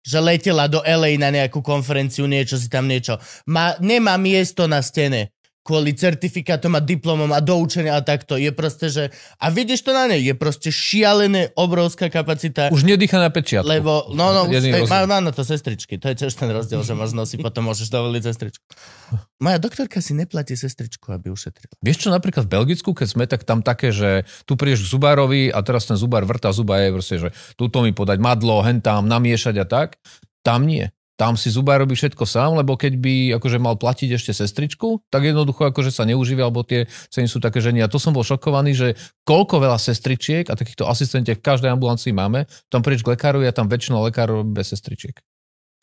že letela do LA na nejakú konferenciu, niečo si tam niečo. Má, nemá miesto na stene kvôli certifikátom a diplomom a doučenia a takto. Je proste, že... A vidíš to na nej, je proste šialené, obrovská kapacita. Už nedýcha na pečiatku. Lebo, no, no, už, Jediný ej, má, má na to sestričky. To je tiež ten rozdiel, že možno si potom môžeš dovoliť sestričku. Moja doktorka si neplatí sestričku, aby ušetrila. Vieš čo, napríklad v Belgicku, keď sme, tak tam také, že tu prídeš k zubárovi a teraz ten zubár vrta zuba je proste, že túto mi podať madlo, hen tam, namiešať a tak. Tam nie. Tam si zubár robí všetko sám, lebo keď by akože mal platiť ešte sestričku, tak jednoducho akože sa neužíva, alebo tie ceny sú také, že nie. A to som bol šokovaný, že koľko veľa sestričiek a takýchto asistentiek v každej ambulancii máme, tam prídeš k lekáru a tam väčšinou lekárov robí bez sestričiek.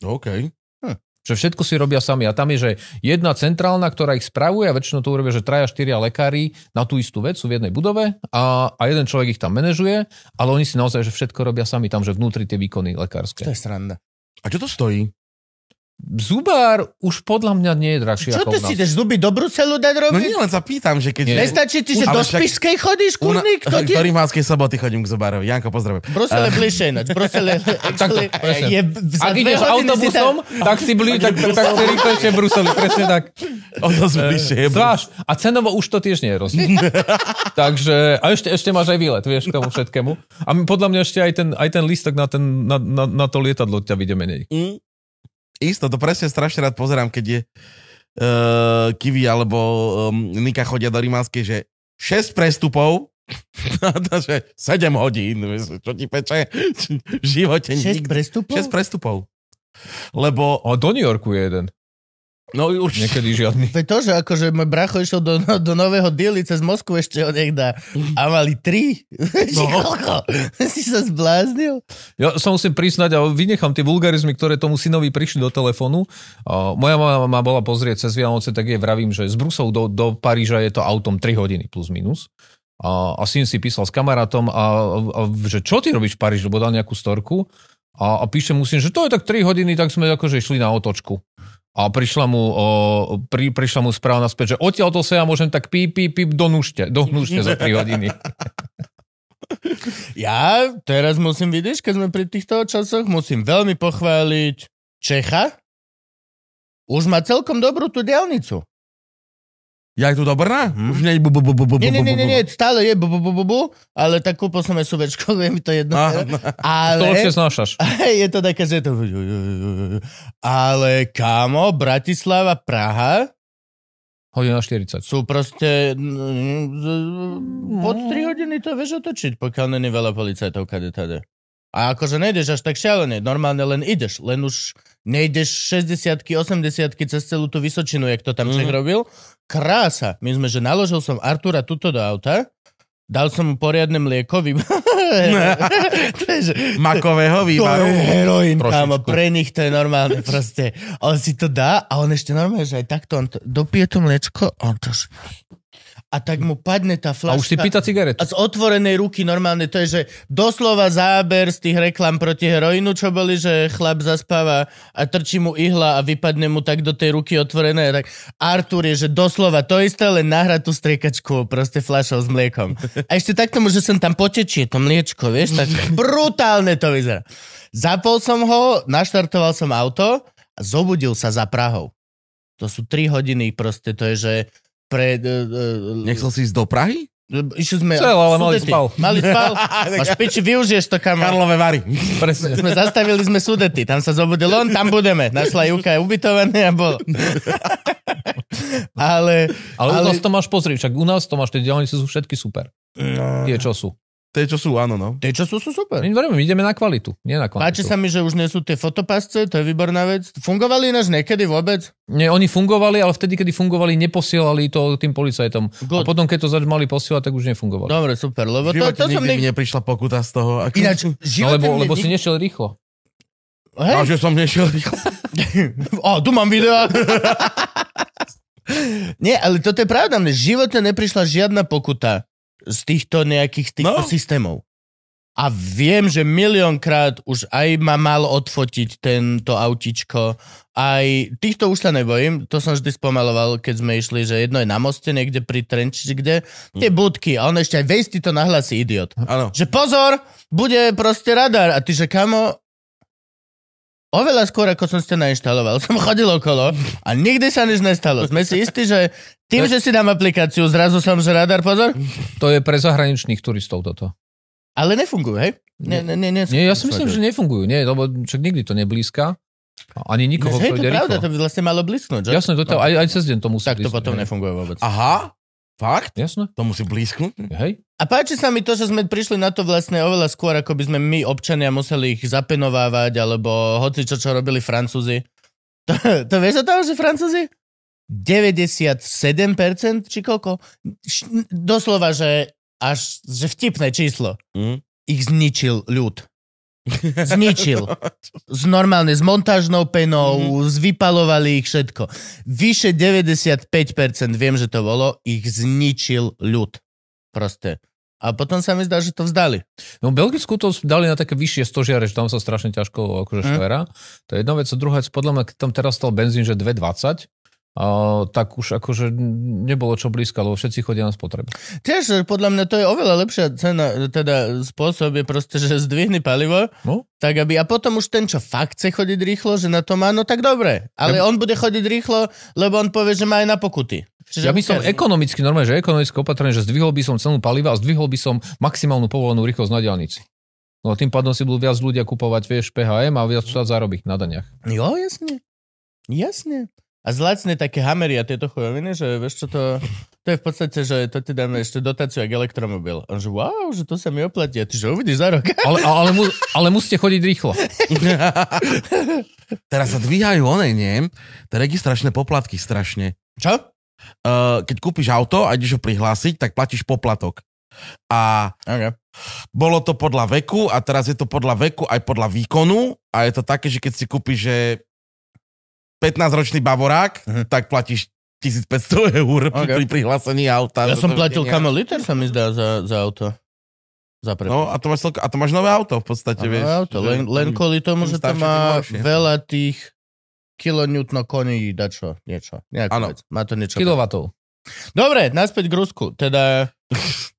OK. Že všetko si robia sami. A tam je, že jedna centrálna, ktorá ich spravuje a väčšinou to urobia, že traja, štyria lekári na tú istú vec sú v jednej budove a, a jeden človek ich tam manažuje, ale oni si naozaj že všetko robia sami tam, že vnútri tie výkony To lekárske. je sranda. A čo to stojí? Zubár už podľa mňa nie je drahší Čo ako ty u nás. si ideš zuby do Bruselu dať No robiť? nie, len sa pýtam, že keď... Nie. Nestačí ti, že Ale do však- Spišskej chodíš, kurník? Kto ti... Do Rimavskej soboty chodím k zubárovi. Janko, pozdravujem. Brusel je bližšie ináč. Brusel je... [laughs] actually, presne. je za Ak dve ideš hodiny si autobusom, tam- tak si blí, [laughs] tak, tak si rýchlejšie Bruseli, presne tak. [laughs] O to bližšie je Zvlášť. A cenovo už to tiež nie je rozdiel. Takže, a ešte, ešte máš aj výlet, vieš, k tomu všetkému. A podľa mňa ešte aj ten, aj ten lístok na, ten, na, na, na to lietadlo ťa vyjde menej. Mm. Isto, to presne strašne rád pozerám, keď je uh, Kiwi alebo um, Nika chodia do Rimavskej, že 6 prestupov, [laughs] že 7 hodín, čo ti peče v živote 6 nikdy. prestupov? 6 prestupov. Lebo, A do New Yorku je jeden. No už, Niekedy žiadny. Veď to, že akože môj bracho išiel do, do nového diely cez Moskvu ešte od niekda a mali tri. [laughs] No. Koľko? si sa zbláznil? Ja sa musím priznať a vynechám tie vulgarizmy, ktoré tomu synovi prišli do telefónu. A moja mama ma bola pozrieť cez Vianoce, tak jej vravím, že z Brusov do, do Paríža je to autom 3 hodiny plus minus. A, a syn si písal s kamarátom a, a, že čo ty robíš v Paríži, lebo dal nejakú storku. A, a píše mu syn, že to je tak 3 hodiny, tak sme akože išli na otočku. A prišla mu, o, pri, prišla mu správa naspäť, že odtiaľ to sa ja môžem tak píp, píp, píp, do núšte, do núšte za 3 hodiny. [laughs] Ja teraz musím vidieť, keď sme pri týchto časoch, musím veľmi pochváliť Čecha. Už má celkom dobrú tú diálnicu. Ja je tu do Brna? Hm. Už nie je bu, bu, bu, bu, bu, Nie, nie, nie, nie, nie, stále je bu, bu, bu, bu, bu, ale tak kúpil som aj suvečko, je [laughs] mi to jedno. Á, no. To Ale... lepšie znášaš. [laughs] je to také, že to... Ale kámo, Bratislava, Praha Hodina 40. sú proste... mm, Pod 3 hodiny to vieš otočiť, pokiaľ není veľa policajtov kade tade. A akože nejdeš až tak šialené, normálne len ideš, len už nejdeš 60 80 cez celú tú Vysočinu, jak to tam Čech Mhm. robil. Krása. My sme, že naložil som Artura tuto do auta, dal som mu poriadne mlieko, vy... [laughs] to je, že, Makového to je heroin, kámo, pre nich to je normálne proste. On si to dá a on ešte normálne, že aj takto, on to, dopije to mliečko, on to... A tak mu padne tá A flaška. už si pýta cigaretu. A z otvorenej ruky normálne, to je, že doslova záber z tých reklam proti heroínu, čo boli, že chlap zaspáva a trčí mu ihla a vypadne mu tak do tej ruky otvorené. Tak Artur je, že doslova to isté, len nahrať tú striekačku proste fľašou s mliekom. A ešte tak tomu, že sem tam potečie to mliečko, vieš, tak brutálne to vyzerá. Zapol som ho, naštartoval som auto a zobudil sa za Prahou. To sú 3 hodiny proste, to je, že pre... Uh, Nechcel si ísť do Prahy? Išli sme... Chcel, ale Sudety. spal. Malý spal. [laughs] Máš piči, využiješ to, kam... Karlové Vary. [laughs] Presne. Sme zastavili sme Sudety, tam sa zobudil on, tam budeme. Našla Juka je ubytované a bol. [laughs] ale... Ale, u nás to máš, pozri, však u nás to máš, tie diálnice sú všetky super. No, Tie, čo sú. Tie, čo sú, áno, no. tie, čo sú, sú super. My, my ideme na kvalitu, nie na Páči kvantitu. sa mi, že už nie sú tie fotopasce, to je výborná vec. Fungovali ináč niekedy vôbec? Nie, oni fungovali, ale vtedy, kedy fungovali, neposielali to tým policajtom. Good. A potom, keď to začali posielať, tak už nefungovali. Dobre, super, lebo to, to som nikdy mi nik... neprišla pokuta z toho. Ako... Ináč, No, lebo, mne lebo si nešiel rýchlo. Hej? A že som nešiel rýchlo. [laughs] O, tu mám video. [laughs] Nie, ale toto je pravda, mne v živote neprišla žiadna pokuta z týchto nejakých týchto No. systémov. A viem, že miliónkrát už aj ma mal odfotiť tento autičko. Aj týchto už sa nebojím, to som vždy spomaloval, keď sme išli, že jedno je na moste niekde pri Trenči, kde tie budky a on ešte aj vejs ti to nahlasí, idiot. Áno. Že pozor, bude proste radar. A ty, že kamo, oveľa skôr, ako som ste nainštaloval, [laughs] som chodil okolo a nikdy sa nič nestalo. Sme si istí, že tým, že si dám aplikáciu, zrazu som, že radar, pozor. To je pre zahraničných turistov toto. Ale nefungujú, hej? Nie, nie, nie, nie, Nie, ja si myslím, že nefungujú. Nie, lebo však nikdy to neblízka. Ani nikoho, Hej, kto to pravda, rýchlo. to by vlastne malo blisknúť, že? Jasné, to, to, aj, aj cez deň to musí Tak to blízknuť, potom hej. nefunguje vôbec. Aha, fakt? Jasné, To musí blízknuť? hej. A páči sa mi to, že sme prišli na to vlastne oveľa skôr, ako by sme my, občania, museli ich zapenovávať, alebo hoci čo, čo robili Francúzi. To, to vieš o tom, že Francúzi? 97% či koľko? Doslova, že až že vtipné číslo. Mm. Ich zničil ľud. [laughs] Zničil. S normálne, s montážnou penou, mm-hmm. zvypalovali ich všetko. Vyše 95% viem, že to bolo, ich zničil ľud. Proste. A potom sa mi zdá, že to vzdali. No Belgicku to dali na také vyššie stožiare, že tam sa strašne ťažko akože Mm. švera. To je jedna vec. A druhá vec, podľa mňa, keď tam teraz stal benzín, že 2,20, a, tak už akože nebolo čo blízka, lebo všetci chodia na spotrebu. Tiež, podľa mňa to je oveľa lepšia cena, teda spôsob je proste, že zdvihni palivo, No. tak aby, a potom už ten, čo fakt chce chodiť rýchlo, že na to má, no tak dobre. Ale on bude chodiť rýchlo, lebo on povie, že má aj na pokuty. Čiže Ja by som ekonomicky, normálne, že ekonomické opatrenie, že zdvihol by som cenu paliva a zdvihol by som maximálnu povolenú rýchlosť na diálnici. No tým pádom si budú viac ľudia kupovať, vieš, PHM a viac štát zarobí na daniach. Jo, jasne. Jasne. A zlacne také hamery a tieto chujoviny, že vieš čo to... To je v podstate, že to ti dáme ešte dotáciu ako elektromobil. A on že wow, že to sa mi oplatí. A ty že uvidíš za rok. [laughs] Ale, ale, mu, ale musíte chodiť rýchlo. [laughs] Teraz sa dvíhajú one, nie? Tie registračné poplatky strašne. Čo? Uh, keď kúpiš auto a ideš ho prihlásiť, tak platíš poplatok. A Okay. bolo to podľa veku a teraz je to podľa veku aj podľa výkonu a je to také, že keď si kúpiš že 15-ročný bavorák, Mhm. tak platíš 1500 eur Ok. pri prihlásení auta. Ja som platil kamo liter, sa mi zdá, za, za auto. Za prepad. No a to máš, celko, a to máš nové auto v podstate, Áno, vieš. auto, len, len kvôli tomu, že to staršie, má veľa tých kilonewtno koní, dačo, niečo. Vec. Má to niečo. Kilovatov. Dobre, naspäť k Rusku. Teda... [laughs]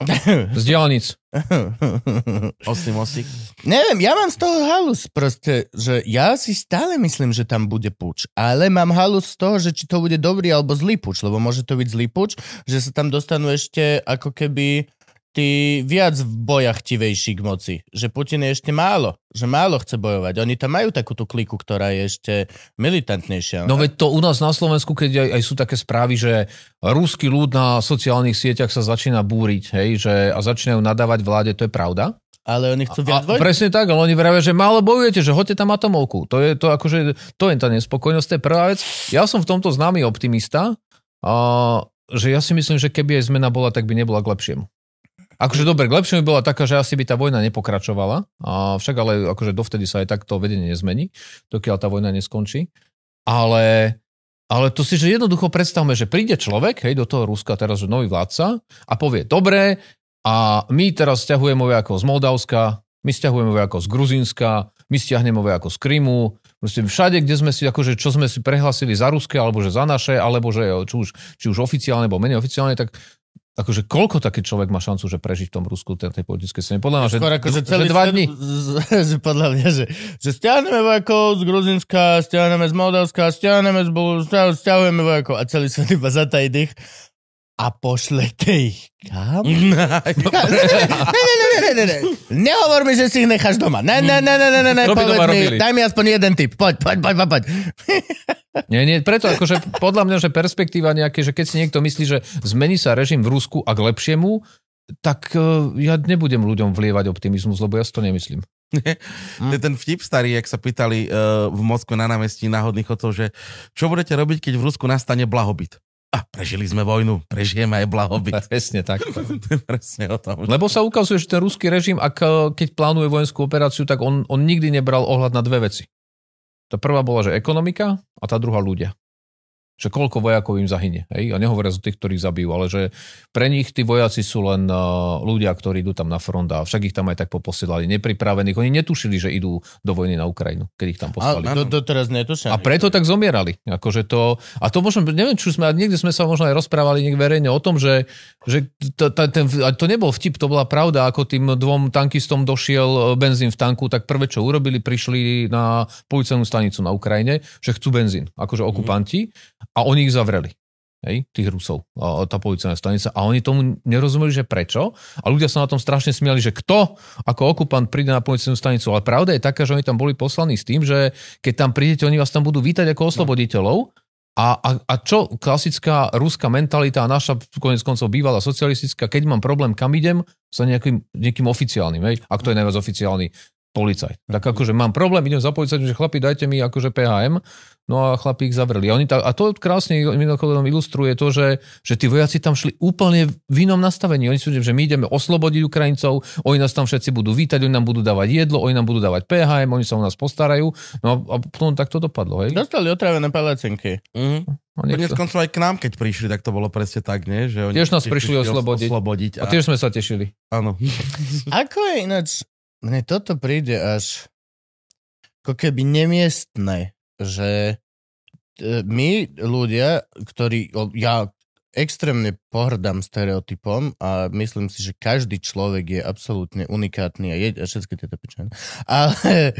[laughs] Z diálnic. [laughs] Osím, osík. Neviem, ja mám z toho halus proste, že ja si stále myslím, že tam bude puč, ale mám halus z toho, že či to bude dobrý alebo zlý puč, lebo môže to byť zlý puč, že sa tam dostanú ešte ako keby tí viac v bojach tivejší k moci. Že Putin je ešte málo, že málo chce bojovať. Oni tam majú takú tú kliku, ktorá je ešte militantnejšia. No veď to u nás na Slovensku, keď aj, aj sú také správy, že ruský ľud na sociálnych sieťach sa začína búriť, hej, že, a začínajú nadávať vláde, to je pravda? ale oni chcú viac vojny. presne tak, ale oni vravia, že málo bojujete, že hoďte tam atomovku. To je to akože, to je tá nespokojnosť, to je prvá vec. Ja som v tomto známy optimista, a, že ja si myslím, že keby aj zmena bola, tak by nebola k lepšiemu. Akože dobre, k lepšiemu bola taká, že asi by tá vojna nepokračovala, a však ale akože dovtedy sa aj takto vedenie nezmení, dokiaľ tá vojna neskončí. Ale, ale to si, že jednoducho predstavme, že príde človek, hej, do toho Ruska teraz, že nový vládca a povie, dobre, a my teraz stiahujeme vojakov z Moldavska, my stiahujeme vojakov z Gruzínska, my stiahneme vojakov z Krymu, proste všade, kde sme si, akože čo sme si prehlasili za ruské, alebo že za naše, alebo že či už, či už oficiálne, alebo menej oficiálne, tak akože koľko taký človek má šancu, že prežiť v tom Rusku, tej, tej politickej scéne? Podľa mňa, že, Skôr akože celý že dva dní. z- že podľa mňa, že, že stiahneme vojakov z Gruzinska, stiahneme z Moldavska, stiahneme z stia- stiahujeme vojakov a celý svet iba zatají dých. A pošlete ich kam? Ne, ne, ne, ne, ne, ne. Nehovor mi, že si ich necháš doma. Ne, ne, ne, ne, ne, ne, ne. Povedz mi, daj mi aspoň jeden tip. Poď, poď, poď, poď, poď. Nie, nie, preto akože podľa mňa, že perspektíva nejaké, že keď si niekto myslí, že zmení sa režim v Rusku a k lepšiemu, tak uh, ja nebudem ľuďom vlievať optimizmus, lebo ja si to nemyslím. To ten vtip starý, jak sa pýtali uh, v Moskve na námestí náhodných chodcov, že čo budete robiť, keď v Rusku nastane blahobyt? A prežili sme vojnu, prežijeme aj blahobyt. [laughs] Presne tak. [laughs] Presne o tom. Lebo sa ukazuje, že ten ruský režim, ak, eh, keď plánuje vojenskú operáciu, tak on, on nikdy nebral ohľad na dve veci. Tá prvá bola, že ekonomika a tá druhá ľudia. Že koľko vojakov im zahynie. Hej? A nehovoria o tých, ktorých zabijú, ale že pre nich tí vojaci sú len uh, ľudia, ktorí idú tam na front a však ich tam aj tak poposielali nepripravených. Oni netušili, že idú do vojny na Ukrajinu, keď ich tam poslali. A to, to teraz. A preto tak zomierali. Akože to, a to možno, neviem, či sme, niekde sme sa možno aj rozprávali niekde verejne o tom, že, že to, ten, to nebol vtip, to bola pravda, ako tým dvom tankistom došiel e, benzín v tanku, tak prvé, čo urobili, prišli na policajnú stanicu na Ukrajine, že chcú benzín, akože okupanti, a oni ich zavreli. Hej, tých Rusov, a, tá policajná stanica. A oni tomu nerozumeli, že prečo. A ľudia sa na tom strašne smiali, že kto ako okupant príde na policajnú stanicu. Ale pravda je taká, že oni tam boli poslaní s tým, že keď tam prídete, oni vás tam budú vítať ako osloboditeľov. A, a, a čo klasická ruská mentalita a naša konec koncov bývalá socialistická, keď mám problém, kam idem, sa nejakým, nejakým oficiálnym, hej? ak to je najviac oficiálny policajt. Tak akože mám problém, idem za policajtom, že chlapi, dajte mi akože PHM, no a chlapi ich zavreli. A, oni ta, a to krásne mimochodom ilustruje to, že, že tí vojaci tam šli úplne v inom nastavení. Oni sú, že my ideme oslobodiť Ukrajincov, oni nás tam všetci budú vítať, oni nám budú dávať jedlo, oni nám budú dávať PHM, oni sa o nás postarajú. No a, a potom tak to dopadlo. Hej? Dostali otravené palacinky. Mhm. A Konec niekto- koncov aj k nám, keď prišli, tak to bolo presne tak, nie? Že oni Tiež nás prišli os- oslobodiť. oslobodiť A tiež sme sa tešili. Áno. Ako je ináč, mne toto príde až ako keby nemiestné, že e, my ľudia, ktorí, ja extrémne pohrdám stereotypom a myslím si, že každý človek je absolútne unikátny a, je, a všetky tieto pičany. Ale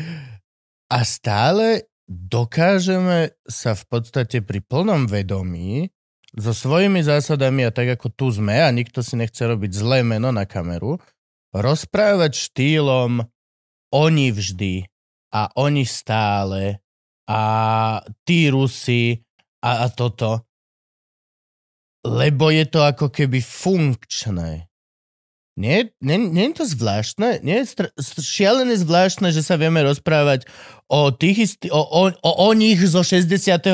a stále dokážeme sa v podstate pri plnom vedomí so svojimi zásadami a tak ako tu sme a nikto si nechce robiť zlé meno na kameru, rozprávať štýlom oni vždy a oni stále a tí Rusi a, a toto. Lebo je to ako keby funkčné. Nie, nie, nie je to zvláštne? Nie je str- šialené zvláštne, že sa vieme rozprávať o, tých isti- o, o, o, o nich zo 68.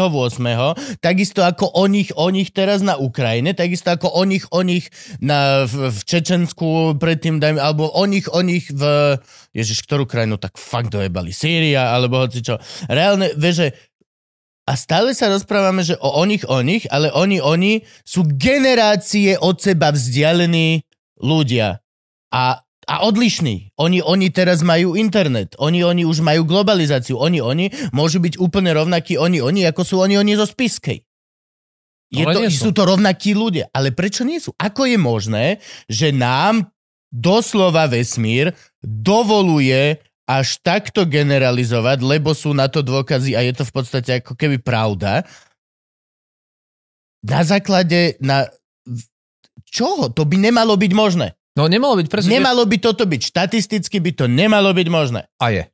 Takisto ako o nich, o nich teraz na Ukrajine, takisto ako o nich, o nich na, v, v Čečensku predtým, dajme, alebo o nich, o nich v... Ježiš, ktorú krajinu tak fakt dojebali? Sýria, alebo hoci čo. Reálne, vieš, a stále sa rozprávame, že o, o nich, o nich, ale oni, oni sú generácie od seba vzdialení ľudia. A, a odlišní. Oni, oni teraz majú internet. Oni, oni už majú globalizáciu. Oni, oni môžu byť úplne rovnakí oni, oni, ako sú oni, oni zo Spiskej. Je Ale to, sú. sú. to rovnakí ľudia. Ale prečo nie sú? Ako je možné, že nám doslova vesmír dovoluje až takto generalizovať, lebo sú na to dôkazy a je to v podstate ako keby pravda. Na základe, na... Čoho? To by nemalo byť možné. No nemalo byť presne... Nemalo by toto byť. Štatisticky by to nemalo byť možné. A je.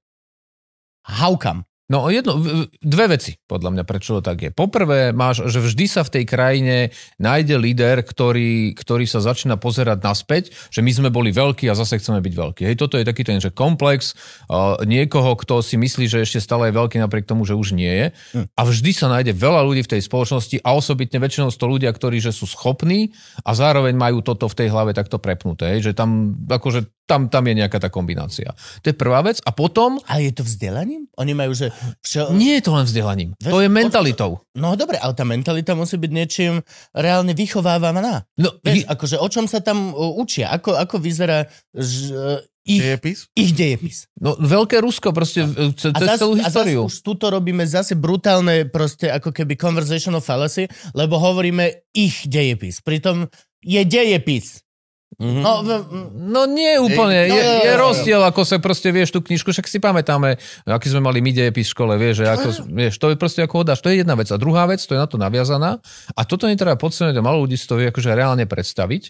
How come? No jedno, dve veci, podľa mňa, prečo to tak je. Poprvé máš, že vždy sa v tej krajine nájde líder, ktorý, ktorý sa začína pozerať naspäť, že my sme boli veľkí a zase chceme byť veľkí. Hej, toto je taký ten, že komplex uh, niekoho, kto si myslí, že ešte stále je veľký napriek tomu, že už nie je. Hm. A vždy sa nájde veľa ľudí v tej spoločnosti a osobitne väčšinou to ľudia, ktorí že sú schopní a zároveň majú toto v tej hlave takto prepnuté. Hej, že tam, akože, tam, tam je nejaká tá kombinácia. To je prvá vec. A potom A je to vzdelaním? Oni majú, že... Všo... nie je to len vzdelaním. Veď- To je mentalitou. No dobre, ale tá mentalita musí byť niečím reálne vychovávaná. No, Vieš, akože o čom sa tam uh, učia? Ako, ako vyzerá ž, uh, ich, Dejepis? ich dejepis? no, veľké Rusko proste e, cez celú a zase históriu. už tuto robíme zase brutálne proste ako keby conversational fallacy, lebo hovoríme ich dejepis. Pritom je dejepis. No, v- No nie úplne, No, je, no, no, je no. rozdiel, ako sa proste, vieš, tú knižku, však si pamätáme, aký sme mali my dejepis v škole, vieš, že ako, vieš, to je proste ako hodáš, to je jedna vec. A druhá vec, to je na to naviazaná, a toto netreba podceňovať, a malo ľudí si to vie akože reálne predstaviť,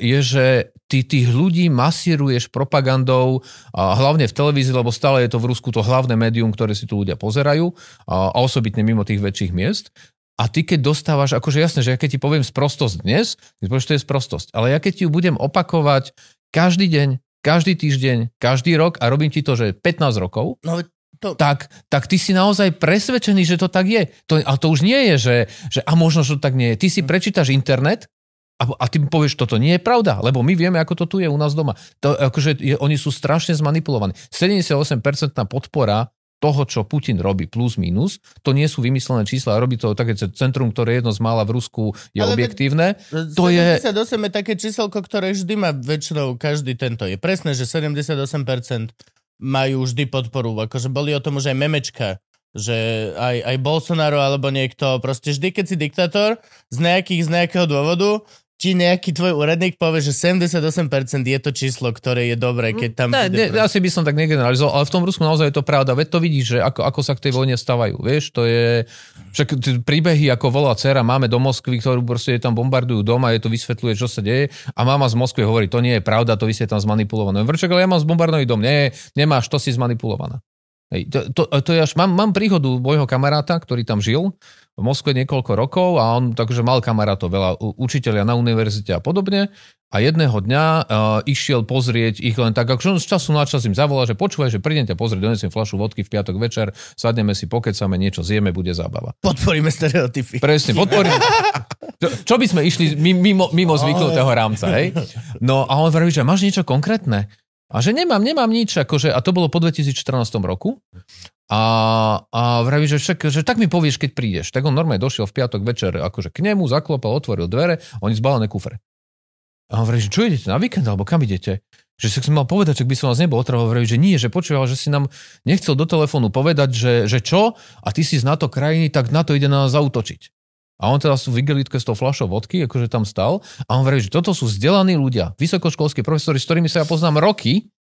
je, že ty tých ľudí masíruješ propagandou, hlavne v televízii, lebo stále je to v Rusku to hlavné médium, ktoré si tu ľudia pozerajú, a, a osobitne mimo tých väčších miest. A ty keď dostávaš, akože jasné, že ja keď ti poviem sprostosť dnes, ty povieš, to je sprostosť. Ale ja keď ti ju budem opakovať každý deň, každý týždeň, každý rok a robím ti to, že 15 rokov, no, to, tak, tak ty si naozaj presvedčený, že to tak je. To, ale to už nie je, že, že a možno, že to tak nie je. Ty si prečítaš internet a, a ty povieš, toto nie je pravda, lebo my vieme, ako to tu je u nás doma. To, akože je, oni sú strašne zmanipulovaní. 78% podpora toho, čo Putin robí, plus minus, to nie sú vymyslené čísla, robí to také centrum, ktoré je jedno z mála v Rusku, je Ale objektívne. To je- 78 je také číselko, ktoré vždy má väčšinou každý tento. Je presné, že 78% majú vždy podporu. Akože boli o tom už aj memečka, že aj, aj Bolsonaro alebo niekto, proste vždy, keď si diktátor, z, nejakých, z nejakého dôvodu, ti nejaký tvoj úradník povie, že 78% je to číslo, ktoré je dobré, keď tam... Ne, ne, asi by som tak negeneralizoval, ale v tom Rusku naozaj je to pravda. Veď to vidíš, že ako, ako sa k tej vojne stavajú. Vieš, to je... Však príbehy, ako volá dcera, máme do Moskvy, ktorú proste tam bombardujú doma, je to vysvetľuje, čo sa deje. A mama z Moskvy hovorí, to nie je pravda, to vy ste tam zmanipulované. Vrčak, ale ja mám zbombardovaný dom. Nie, nemáš, to si zmanipulovaná. Hej, to, to, to je až, mám, mám príhodu môjho kamaráta, ktorý tam žil v Moskve niekoľko rokov a on takže mal kamarátov, veľa učiteľia na univerzite a podobne a jedného dňa uh, išiel pozrieť ich len tak, akože on z času na čas im zavolá, že počúvaj, že prídem ťa pozrieť, donesiem flašu vodky v piatok večer, sadneme si, pokecame, niečo zjeme, bude zábava. Podporíme stereotypy. Presne, podporím. Čo, čo by sme išli mi- mimo, mimo zvyknutého rámca, hej? No a on vraví, že máš niečo konkrétne? A že nemám, nemám nič, akože, a to bolo po 2014 roku. A, a vraví, že však, že tak mi povieš, keď prídeš. Tak on normálne došiel v piatok večer akože k nemu, zaklopal, otvoril dvere, oni zbalené kufre. A on vraví, že čo idete na víkend, alebo kam idete? Že si mal povedať, že by som vás nebol otrhol, vraví, že nie, že počúval, že si nám nechcel do telefónu povedať, že, že čo, a ty si z NATO krajiny, tak NATO ide na nás zautočiť. A on teda sú v igelitke s tou fľašou vodky, akože tam stal. A on vraví, že toto sú vzdelaní ľudia, vysokoškolskí profesori, s ktorými sa ja poznám roky.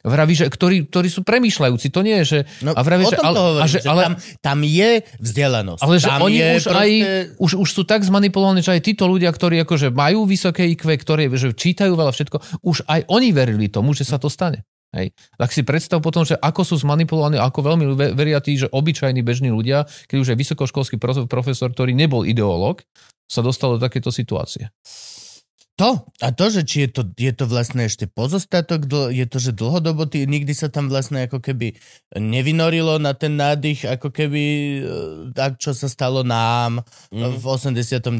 Vraví, že ktorí, ktorí sú premýšľajúci. To nie je, že... No, a vraví, že, ale, hovorím, a že, že ale, tam, tam je vzdelanosť. ale že tam oni už aj, proste- už, už sú tak zmanipulovaní, že aj títo ľudia, ktorí akože majú vysoké IQ, ktorí že čítajú veľa všetko, už aj oni verili tomu, že sa to stane. Hej. Tak si predstav potom, že ako sú zmanipulovaní, ako veľmi ve- veria tí, že obyčajní bežní ľudia, keď už aj vysokoškolský prof- profesor, ktorý nebol ideológ, sa dostal do takéto situácie. To. A to, že či je to, je to vlastne ešte pozostatok, dl- je to, že dlhodobo ty, nikdy sa tam vlastne ako keby nevynorilo na ten nádych, ako keby e, tak, čo sa stalo nám mm. v 89.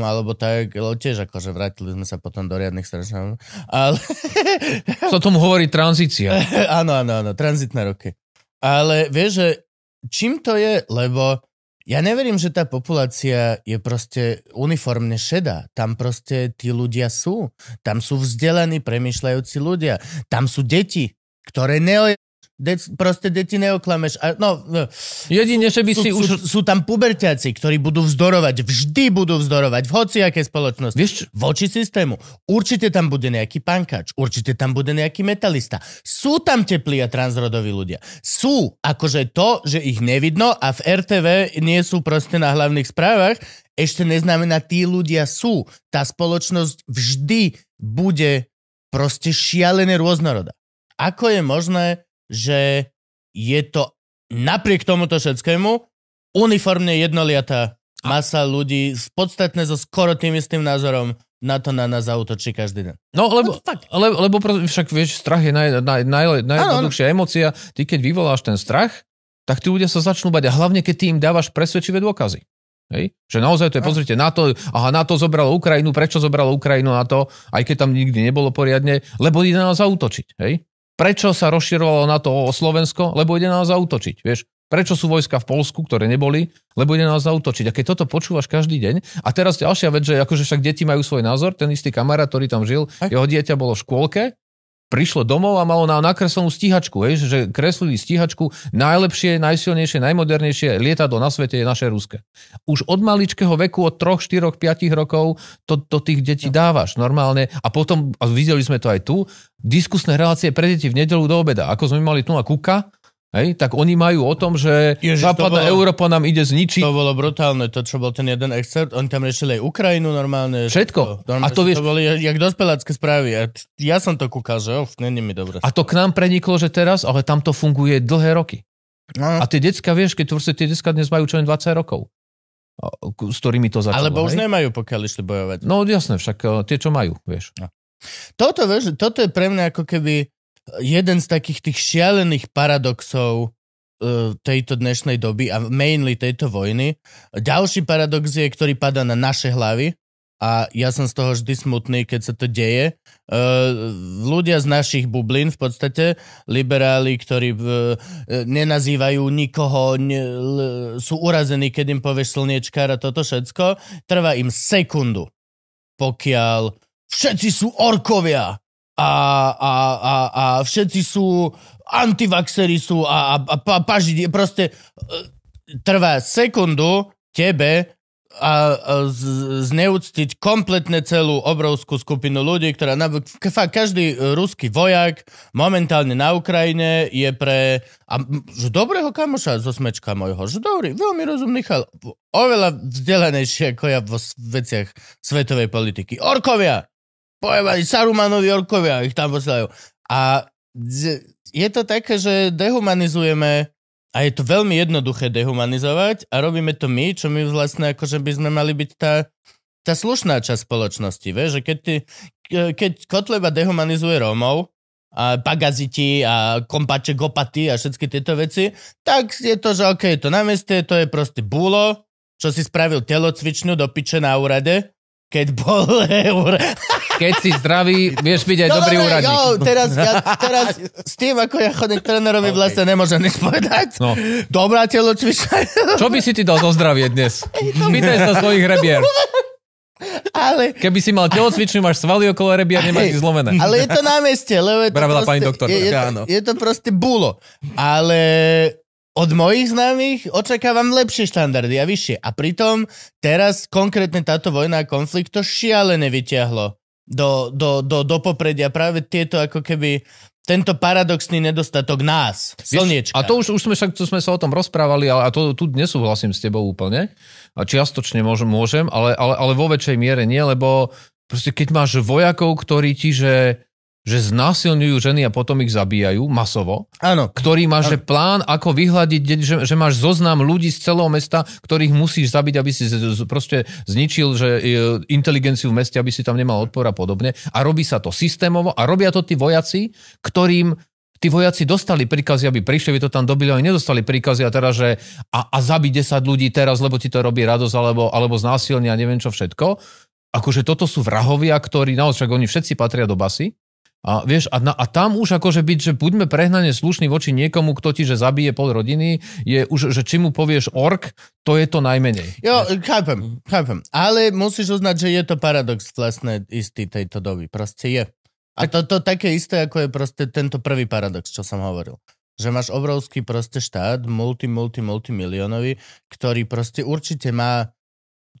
alebo tak, tiež akože vrátili sme sa potom do riadnych strašných. Ale [laughs] Sa tomu hovorí tranzícia. [laughs] áno, áno, áno, tranzitné roky. Ale vieš, že čím to je, lebo ja neverím, že tá populácia je proste uniformne šedá. Tam proste tí ľudia sú. Tam sú vzdelaní, premyšľajúci ľudia. Tam sú deti, ktoré neo... De- proste deti neoklameš. A, no, no. Jedine, že by sú, si sú, už... sú tam puberťáci, ktorí budú vzdorovať, vždy budú vzdorovať v hociakej spoločnosti. Vieš, Voči systému. Určite tam bude nejaký pankač, určite tam bude nejaký metalista. Sú tam teplí a transrodoví ľudia. Sú, akože to, že ich nevidno a v RTV nie sú proste na hlavných správach, ešte neznamená, tí ľudia sú. Tá spoločnosť vždy bude proste šialené rôznorodá. Ako je možné, že je to napriek tomuto všetkému uniformne jednoliatá masa ľudí, podstatne so skoro tým istým názorom na to na nás zautočí každý deň. No, lebo, lebo, lebo pro- však vieš, strach je naj, naj, naj, najjednoduchšia emócia. Ty keď vyvoláš ten strach, tak tí ľudia sa začnú bať a hlavne keď ty im dávaš presvedčivé dôkazy. Hej? Že naozaj to je, pozrite, NATO, aha, NATO zobralo Ukrajinu, prečo zobralo Ukrajinu na to, aj keď tam nikdy nebolo poriadne, lebo ide na nás zautočiť. Hej? Prečo sa rozširovalo na to o Slovensko? Lebo ide na nás zautočiť. Vieš? Prečo sú vojska v Polsku, ktoré neboli? Lebo ide na nás zautočiť. A keď toto počúvaš každý deň, a teraz ďalšia vec, že akože však deti majú svoj názor, ten istý kamarát, ktorý tam žil, jeho dieťa bolo v škôlke prišlo domov a malo na nakreslenú stíhačku, hej, že kreslili stíhačku najlepšie, najsilnejšie, najmodernejšie lietadlo na svete je naše ruské. Už od maličkého veku, od 3, 4, 5 rokov to, to tých detí dávaš normálne. A potom, a videli sme to aj tu, diskusné relácie pre deti v nedelu do obeda, ako sme mali tu na Kuka, Hej, tak oni majú o tom, že Ježiš, západná bolo- Európa nám ide zničiť. To bolo brutálne, to čo bol ten jeden excerpt, oni tam riešili aj Ukrajinu normálne. Všetko. To, normálne, A to vieš- to boli jak dospelácké správy. A ja som to kúkal, že uf, není mi dobre. A to k nám preniklo, že teraz, ale tam to funguje dlhé roky. No, A tie decka, vieš, keď proste tie decka dnes majú čo len 20 rokov, s ktorými to začalo. alebo už hej? nemajú, pokiaľ išli bojovať. No jasné, však eh, tie, čo majú, vieš. Toto, vieš, toto je pre mňa ako keby jeden z takých tých šialených paradoxov e, tejto dnešnej doby a mainly tejto vojny. Ďalší paradox je, ktorý padá na naše hlavy a ja som z toho vždy smutný, keď sa to deje. E, ľudia z našich bublín v podstate, liberáli, ktorí e, nenazývajú nikoho, sú urazení, keď im povieš slniečkár a toto všetko, trvá im sekundu, pokiaľ všetci sú orkovia a, a, a, a všetci sú antivaxery sú a, a, a pa, pažiť, proste e, trvá sekundu tebe a, a z- zneúctiť kompletne celú obrovskú skupinu ľudí, ktorá na, fakt každý e, ruský vojak momentálne na Ukrajine je pre a, že dobrého kamoša zo smečka mojho, že dobrý, veľmi rozumný chal, oveľa vzdelanejší ako ja vo veciach svetovej politiky. Orkovia! Pojebali Sarumanovi orkovia, ich tam posielajú. A je to také, že dehumanizujeme a je to veľmi jednoduché dehumanizovať a robíme to my, čo my vlastne akože by sme mali byť tá, tá slušná časť spoločnosti, vieš, že keď, ty, ke- keď Kotleba dehumanizuje Rómov, a bagaziti a kompače gopaty a všetky tieto veci, tak je to, že OK, to na meste, to je proste búlo, čo si spravil telocvičňu do piče na úrade, keď bol [laughs] eur. Keď si zdravý, vieš byť aj dobrý dobre, úradník. Jo, teraz, ja, teraz [laughs] s tým, ako ja chodím k trénerovi, okay. vlastne nemôžem nič povedať. No. Dobrá telocvičňa, Čo by si ty dal zo zdravie dnes? Pýtaj sa svojich rebier. ale, Keby si mal telocvičňu, máš svaly okolo rebier, nemáš ich zlomené. [laughs] ale je to na meste, lebo je to, proste, pani doktorka. je, je, to, je to proste búlo. Ale od mojich známych očakávam lepšie štandardy a vyššie. A pritom teraz konkrétne táto vojna a konflikt to šialené vyťahlo do, do, do, do popredia práve tieto ako keby tento paradoxný nedostatok nás, slniečka. A to už, už sme, však, to sme sa o tom rozprávali, ale a to tu nesúhlasím s tebou úplne. A čiastočne môžem, môžem ale, ale, ale vo väčšej miere nie, lebo proste keď máš vojakov, ktorí ti, že, že znásilňujú ženy a potom ich zabíjajú masovo, Áno. ktorý má že plán, ako vyhľadiť, že, že máš zoznam ľudí z celého mesta, ktorých musíš zabiť, aby si z, z, proste zničil že, e, inteligenciu v meste, aby si tam nemal odpor a podobne. A robí sa to systémovo a robia to tí vojaci, ktorým tí vojaci dostali príkazy, aby prišli, aby to tam dobili, oni nedostali príkazy a teraz, že a, a zabí 10 ľudí teraz, lebo ti to robí radosť, alebo, alebo znásilnia, neviem čo všetko. Akože toto sú vrahovia, ktorí, naozaj, oni všetci patria do basy. A, vieš, a, na, a tam už akože byť, že buďme prehnane slušní voči niekomu, kto ti že zabije pol rodiny, je už, že či mu povieš ork, to je to najmenej. Jo, chápem, chápem. Ale musíš uznať, že je to paradox vlastne istý tejto doby. Proste je. A to, to také isté, ako je proste tento prvý paradox, čo som hovoril. Že máš obrovský proste štát, multi, multi, multimiliónový, ktorý proste určite má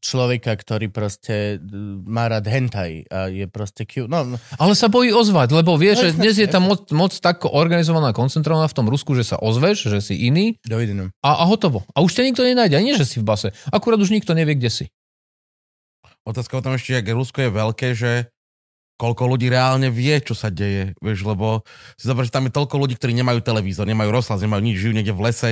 človeka, ktorý proste e, má rád hentai a je proste cute. No, Ale sa bojí ozvať, lebo vieš, No, že dnes je tá moc, moc tak organizovaná, koncentrovaná v tom Rusku, že sa ozveš, že si iný dovidenia. a, a hotovo. A už ťa nikto nenájde, ani že si v base. Akurát už nikto nevie, kde si. Otázka o tom ešte, jak Rusko je veľké, že koľko ľudí reálne vie, čo sa deje, vieš, lebo si zober, že tam je toľko ľudí, ktorí nemajú televízor, nemajú rozhlas, nemajú nič, žijú niekde v lese,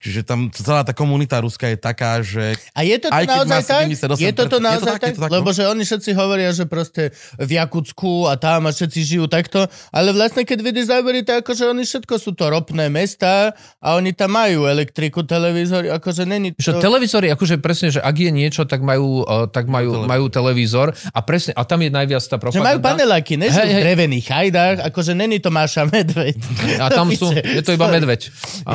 čiže tam celá tá komunita ruská je taká, že A je to naozaj tak? 78%, Je to je to naozaj tak, je tak? to tak, no. Lebo že oni všetci hovoria, že proste v Jakutsku a tam a všetci žijú takto, ale vlastne keď vidíš zábery, tak akože oni všetko sú to ropné mesta a oni tam majú elektriku, televízor, akože není Že to... televízory, akože presne, že ak je niečo, tak majú, uh, tak majú, Televízor. majú televízor a presne, a tam je najviac tá Že propaganda. majú paneláky, ne Hej, sú v drevených chajdách, akože není to Máša Medveď. A tam sú, [laughs] je to iba medveď. [laughs] A,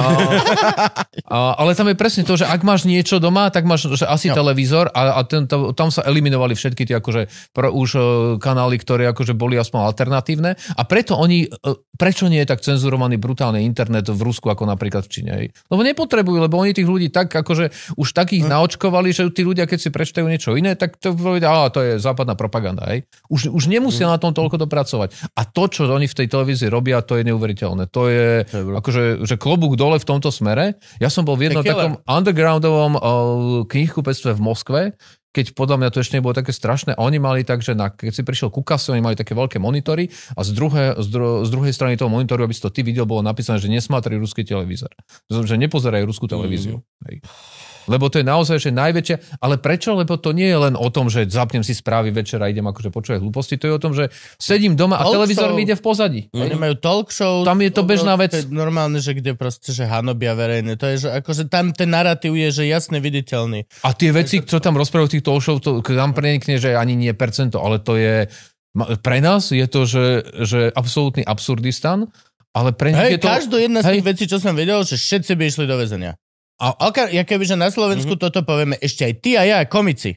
A, ale tam je presne to, že ak máš niečo doma, tak máš že asi Jo. televízor a, a ten, to, tam sa eliminovali všetky tie akože pro, už uh, kanály, ktoré akože boli aspoň alternatívne a preto oni, uh, prečo nie je tak cenzurovaný brutálne internet v Rusku ako napríklad v Číne? Lebo nepotrebujú, lebo oni tých ľudí tak akože už takých Hm. naočkovali, že tí ľudia, keď si prečítajú niečo iné, tak to povedia, a to je západná propaganda. Hej? Už, už nemusia na tom toľko dopracovať. A to, čo oni v tej televízii robia, to je neuveriteľné. To je, To je akože, že klobúk dole v tomto smere. Ja som bol v jednom takom undergroundovom uh, knihkupectve v Moskve, keď podľa mňa to ešte nebolo také strašné. Oni mali tak, že na, keď si prišiel ku kase, oni mali také veľké monitory a z, druhé, z, dru, z druhej strany toho monitoru, aby si to ty videl, bolo napísané, že nesmátri ruský televízor. Že nepozeraj ruskú televíziu. Hej. Lebo to je naozaj, že najväčšia... Ale prečo? Lebo to nie je len o tom, že zapnem si správy večer a idem akože počúvať hlúposti. To je o tom, že sedím doma a Talk televízor show. mi ide v pozadí. Oni majú talk show. Tam je to bežná vec. To normálne, že kde proste, že hanobia verejné. To je, že akože tam ten narratív je, že jasne viditeľný. A tie veci, čo tam rozprávajú v tých talk show, to tam prenikne, že ani nie percento, ale to je... Pre nás je to, že, že absolútny absurdistan, ale pre nich Hej, je to... každú jedna z hej. tých vecí, čo som vedel, že všetci by išli do väzenia. A oka, ja keby, že na Slovensku mm-hmm. toto povieme ešte aj ty a ja, komici.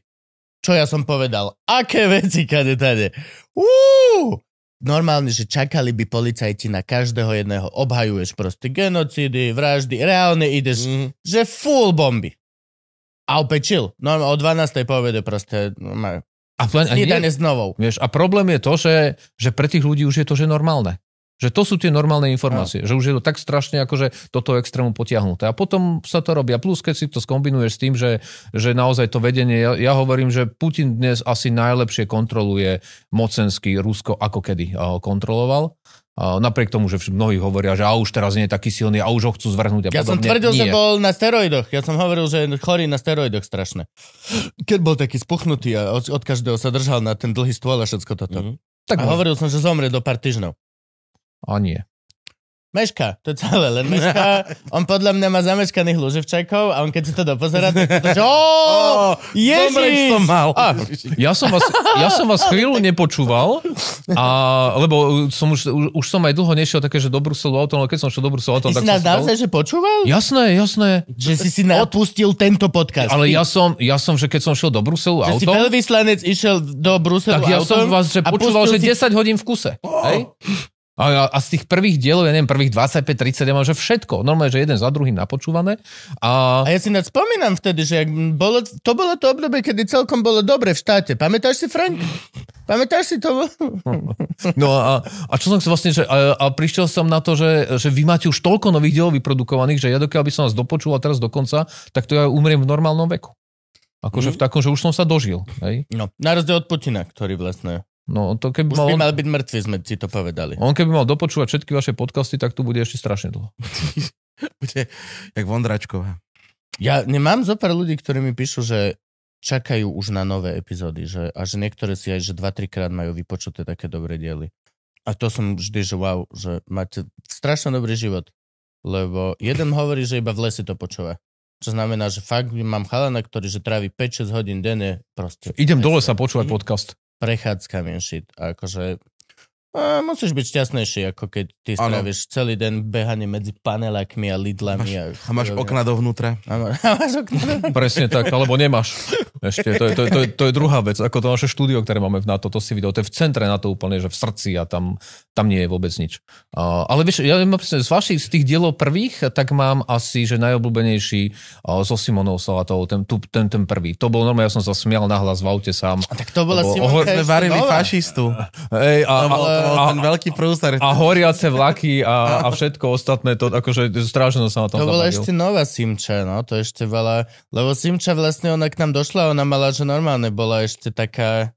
Čo ja som povedal? Aké [laughs] veci, kade tade? Uú! Normálne, že čakali by policajti na každého jedného. Obhajuješ proste genocídy, vraždy, reálne ideš, Mhm. že full bomby. A opäť chill. Normálne o 12. povede proste normálne. A, plen- a, nie, s novou. vieš, a problém je to, že, že pre tých ľudí už je to že normálne. Že to sú tie normálne informácie. Že už je to tak strašne akože do toho extrému potiahnuté. A potom sa to robí. A plus, keď si to skombinuješ s tým, že, že naozaj to vedenie, ja, ja hovorím, že Putin dnes asi najlepšie kontroluje mocenský Rusko, ako kedy a, kontroloval. Napriek tomu, že mnohí hovoria, že a už teraz nie je taký silný a už ho chcú zvrhnúť a Ja som tvrdil, že Nie. bol na steroidoch. Ja som hovoril, že je chorý na steroidoch strašne. Keď bol taký spuchnutý a od, od každého sa držal na ten dlhý stôl a všetko toto. Mhm. Tak A hovoril som, že zomrie do pár týždňov. A nie. Meška, to celé, len meška. [laughs] On podľa mňa má zameškaných luživčakov a on keď si to dopozerá, tak to, že [laughs] Zomrieť Ježiš! som mal. A, Ja som vás, ja som vás chvíľu nepočúval, a, lebo som už, už, som aj dlho nešiel také, že do Bruselu autom, ale keď som šiel do Bruselu autom, tak si nás som si naozaj, že počúval? Jasné, jasné. Že si si napustil tento podcast. Ale ja som, ja som, že keď som šiel do Bruselu Že si autom, veľvyslanec išiel do Bruselu tak ja som autom vás že počúval, že si- 10 hodín v kuse. Hej? A, a z tých prvých dielov, ja neviem, prvých 25-30, ja mám, že všetko. Normálne, že jeden za druhým napočúvané. A, A ja si nad spomínam vtedy, že bolo, to bolo to obdobie, kedy celkom bolo dobre v štáte. Pamätáš si, Frank? Pamätáš si to? No a, a čo som chcel vlastne, že a, a prišiel som na to, že, že vy máte už toľko nových dielov vyprodukovaných, že ja dokiaľ by som vás dopočúval teraz do konca, tak to ja umriem v normálnom veku. Akože v takom, že už som sa dožil. Hej? No, na rozdiel od Putina, ktorý vlastne... No to keby Už mal, by on, mal byť mŕtvy, sme si to povedali. on keby mal dopočúvať všetky vaše podcasty, tak tu bude ešte strašne dlho. [laughs] Bude jak Vondračková. Ja nemám zo pár ľudí, ktorí mi píšu, že čakajú už na nové epizódy že, a že niektoré si aj, že 2-3 krát majú vypočuté také dobré diely. A to som vždy, že wow, že máte strašne dobrý život. Lebo jeden hovorí, že iba v lese to počúva. Čo znamená, že fakt mám chalana, ktorý že trávi 5-6 hodín denne proste Idem dole sa počúvať podcast. Prechádzkami and akože a musíš byť šťastnejší, ako keď ty Áno. stráviš celý deň behanie medzi panelákmi a lidlami. A, [laughs] A máš okna dovnútra. A máš okna. Presne tak, alebo nemáš. Ešte, to je, to, je, to, je, to je druhá vec, ako to naše štúdio, ktoré máme v NATO, to si videl, to je v centre na to úplne, že v srdci a tam, tam nie je vôbec nič. Uh, ale vieš, ja mám presne, z vašich, z tých dielov prvých, tak mám asi, že najobľúbenejší uh, so Simonou Salatovou, ten, tu, ten, ten prvý. To bol normálne, ja som sa smial nahlas v aute sám. A tak to bola Simonka ohor- Sme varili fašistu. Hej, a, a, a, ten veľký prúser. a horiace vlaky a, a všetko ostatné, to akože strašne som sa na tom To bola ešte nová Simča, no, to ešte veľa, lebo Simča vlastne, ona k nám došla, ona mala, že normálne bola ešte taká,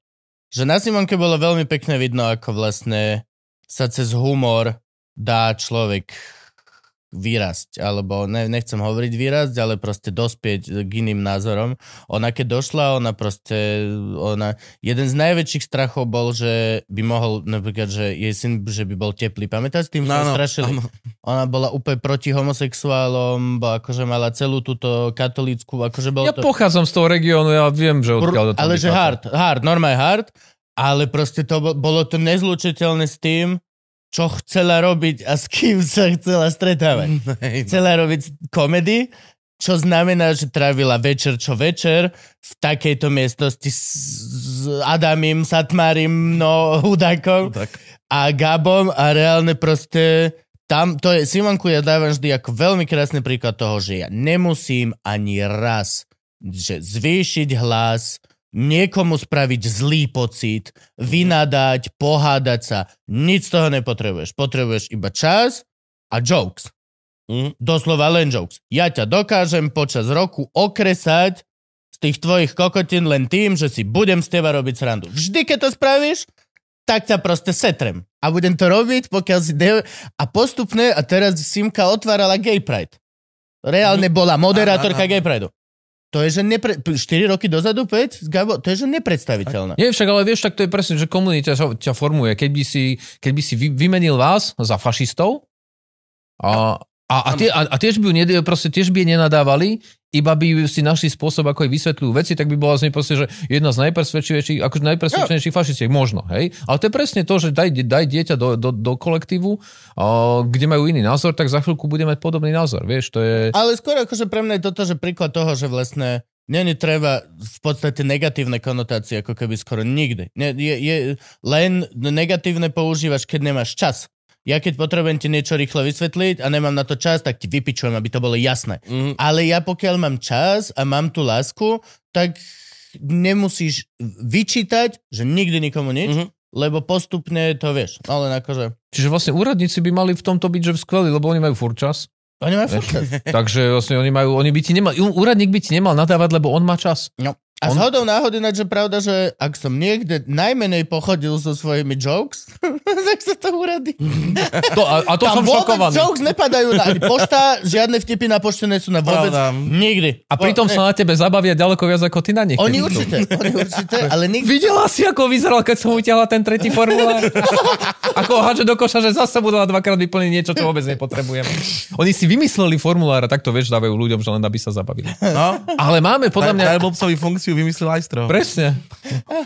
že na Simonke bolo veľmi pekne vidno, ako vlastne sa cez humor dá človek vyrasť, alebo ne, nechcem hovoriť vyrasť, ale proste dospieť k iným názorom. Ona keď došla, ona proste, ona, jeden z najväčších strachov bol, že by mohol, napríklad, že jej syn, že by bol teplý. Pamätáš, tým No, no, strašili? áno. Ona bola úplne proti homosexuálom, bo akože mala celú túto katolícku, akože bolo Ja to... pochádzam z toho regiónu, ja viem, že odkiaľ to tam ale že hard, hard, normálne hard, ale proste to bo- bolo to nezlučiteľné s tým, čo chcela robiť a s kým sa chcela stretávať. Hej, no. Chcela robiť komedy, čo znamená, že trávila večer čo večer v takejto miestnosti s, s Adamim, Satmarim, no, hudákom Tak. a Gabom a reálne proste tam, to je, Simonku ja dávam vždy ako veľmi krásny príklad toho, že ja nemusím ani raz že zvýšiť hlas, niekomu spraviť zlý pocit, vynadať, pohádať sa. Nič z toho nepotrebuješ. Potrebuješ iba čas a jokes. Mm. Doslova len jokes. Ja ťa dokážem počas roku okresať z tých tvojich kokotín len tým, že si budem z teba robiť srandu. Vždy, keď to spravíš, tak ťa proste setrem. A budem to robiť, pokiaľ si... De- a postupne, a teraz Simka otvárala Gay Pride. Reálne bola moderátorka. Gay Pride. To je, že nepre... 4 roky dozadu, 5, s Gabo, to je, že nepredstaviteľné. Nie, však ale vieš, tak to je presne, že komunita ťa formuje. Keď by si, keď by si vy, vymenil vás za fašistov a, a, a, tie, a, a tiež, by, ju proste, tiež by nenadávali, iba by si našli spôsob, ako jej vysvetľujú veci, tak by bola z nej proste, že jedna z najpresvedčivejších, akože najpresvedčivejších fašistiek, možno, hej? Ale to je presne to, že daj, daj dieťa do, do, do kolektívu, a, kde majú iný názor, tak za chvíľku bude mať podobný názor, vieš, to je... Ale skôr akože pre mňa je toto, že príklad toho, že vlastne není treba v podstate negatívne konotácie, ako keby skoro nikdy. Ne, je, je, len negatívne používaš, keď nemáš čas. Ja keď potrebujem ti niečo rýchle vysvetliť a nemám na to čas, tak ti vypičujem, aby to bolo jasné. Mm. Ale ja pokiaľ mám čas a mám tú lásku, tak nemusíš vyčítať, že nikdy nikomu nič, Mhm. lebo postupne to vieš. Ale akože... Čiže vlastne úradníci by mali v tomto byť, že skvelí, lebo oni majú furt čas. Oni majú furt čas. Takže vlastne oni majú, oni by ti nemal, úradník by ti nemal nadávať, lebo on má čas. No. A On- zhodou náhody, ináč, že pravda, že ak som niekde najmenej pochodil so svojimi jokes, [laughs] tak sa to uradí. [laughs] To, a, a to som Tam vôbec šokovaný. jokes nepadajú na ani pošta, žiadne vtipy na pošte nie sú na vôbec. Pravda. Nikdy. A pritom O, sa na tebe zabavia ďaleko viac ako ty na nich. Oni určite, oni určite, [laughs] ale nikdy... Videla si, ako vyzeral, keď som utiahla ten tretí formulár? ako ho hádže do koša, že zase budú dvakrát vyplniť niečo, čo vôbec nepotrebujem. Oni si vymysleli formulár a takto vieš, dávajú ľuďom, že len aby sa zabavili. No, Ale máme podľa mňa... Najblbcovi funkciu vymyslel Ajstro. Presne.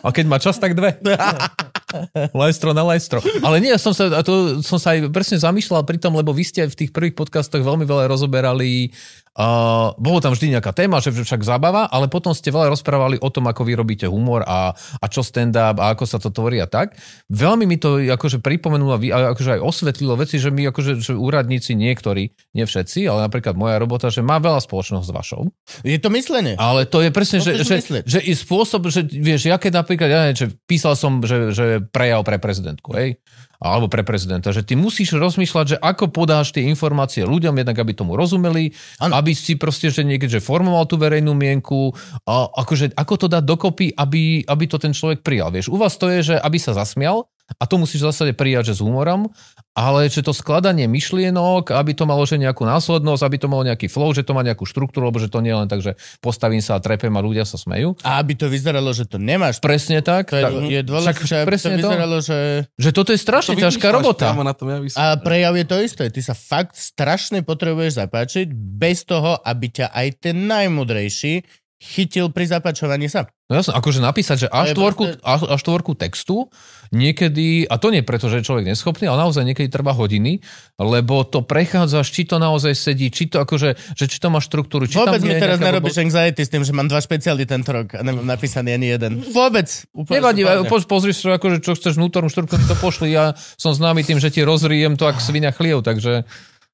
A keď má čas, tak dve. [laughs] Lajstro na lajstro. Ale nie, som sa, to som sa aj presne zamýšľal pri tom, lebo vy ste v tých prvých podcastoch veľmi veľa rozoberali Uh, bolo tam vždy nejaká téma, že však zábava, ale potom ste veľa rozprávali o tom, ako vy robíte humor a, a čo stand-up a ako sa to tvorí a tak. Veľmi mi to akože pripomenulo a akože aj osvetlilo veci, že my akože že úradníci niektorí, nie všetci, ale napríklad moja robota, že má veľa spoločnosť s vašou. Je to myslenie. Ale to je presne, že, Musíš že, myslieť. že i spôsob, že vieš, ja keď napríklad, ja neviem, že písal som, že, že prejav pre prezidentku, hej, alebo pre prezidenta, že ty musíš rozmýšľať, že ako podáš tie informácie ľuďom, jednak aby tomu rozumeli, Áno. aby si proste, že niekde, že formoval tú verejnú mienku, a akože ako to dať dokopy, aby, aby to ten človek prijal. Vieš, u vás to je, že aby sa zasmial, a to musíš v zásade prijať, že s humorom, ale že to skladanie myšlienok, aby to malo že nejakú následnosť, aby to malo nejaký flow, že to má nejakú štruktúru, lebo že to nie je len tak, že postavím sa a trepem a ľudia sa smejú. A aby to vyzeralo, že to nemáš. Presne tak. To je, tak je dôležité, aby to presne to. vyzeralo, že... že toto je strašne ťažká robota. Na tom javisku. A prejav je to isté. Ty sa fakt strašne potrebuješ zapáčiť bez toho, aby ťa aj ten najmudrejší chytil pri zapáčovaní sa. No jasne, akože napísať, že až tvorku, až, až tvorku textu, niekedy, a to nie preto, že je človek neschopný, ale naozaj niekedy trvá hodiny, lebo to prechádzaš, či to naozaj sedí, či to akože, že či to má štruktúru, či Vôbec tam mi teraz nerobíš anxiety s tým, že mám dva špeciály tento rok a nemám napísaný ani jeden. Vôbec. Úplne Nevadí, po, pozri sa, akože, čo chceš vnútornú štruktúru, to pošli. Ja som známy tým, že ti rozriem to, ak svinia chliev, takže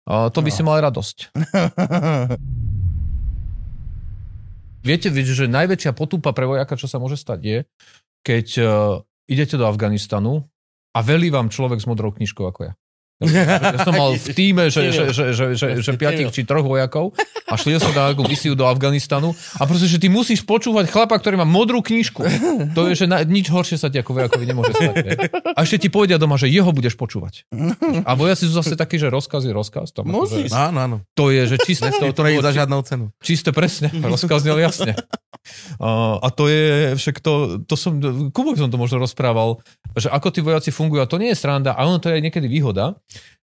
a to by si mal radosť. [laughs] Viete, že najväčšia potúpa pre vojaka, čo sa môže stať, je, keď uh, idete do Afganistanu a velí vám človek s modrou knižkou ako ja. Ja som mal v týme, že, že, že, že, že, že piatich či troch vojakov a šli som na nejakú misiu do Afganistanu a proste, že ty musíš počúvať chlapa, ktorý má modrú knižku. To je, že na, nič horšie sa ti ako vojakovi nemôže stať. vie. A ešte ti povedia doma, že jeho budeš počúvať. A vojaci sú zase takí, že rozkaz je rozkaz. Tam Musíš. Akože, Áno, áno. to je, že čisté, To, to, to za žiadnou cenu. čisté presne, rozkaz znel jasne. A, a to je, však to, to som, Kubovi som to možno rozprával, že ako tí vojaci fungujú, a to nie je sranda, a ono to je aj niekedy výhoda.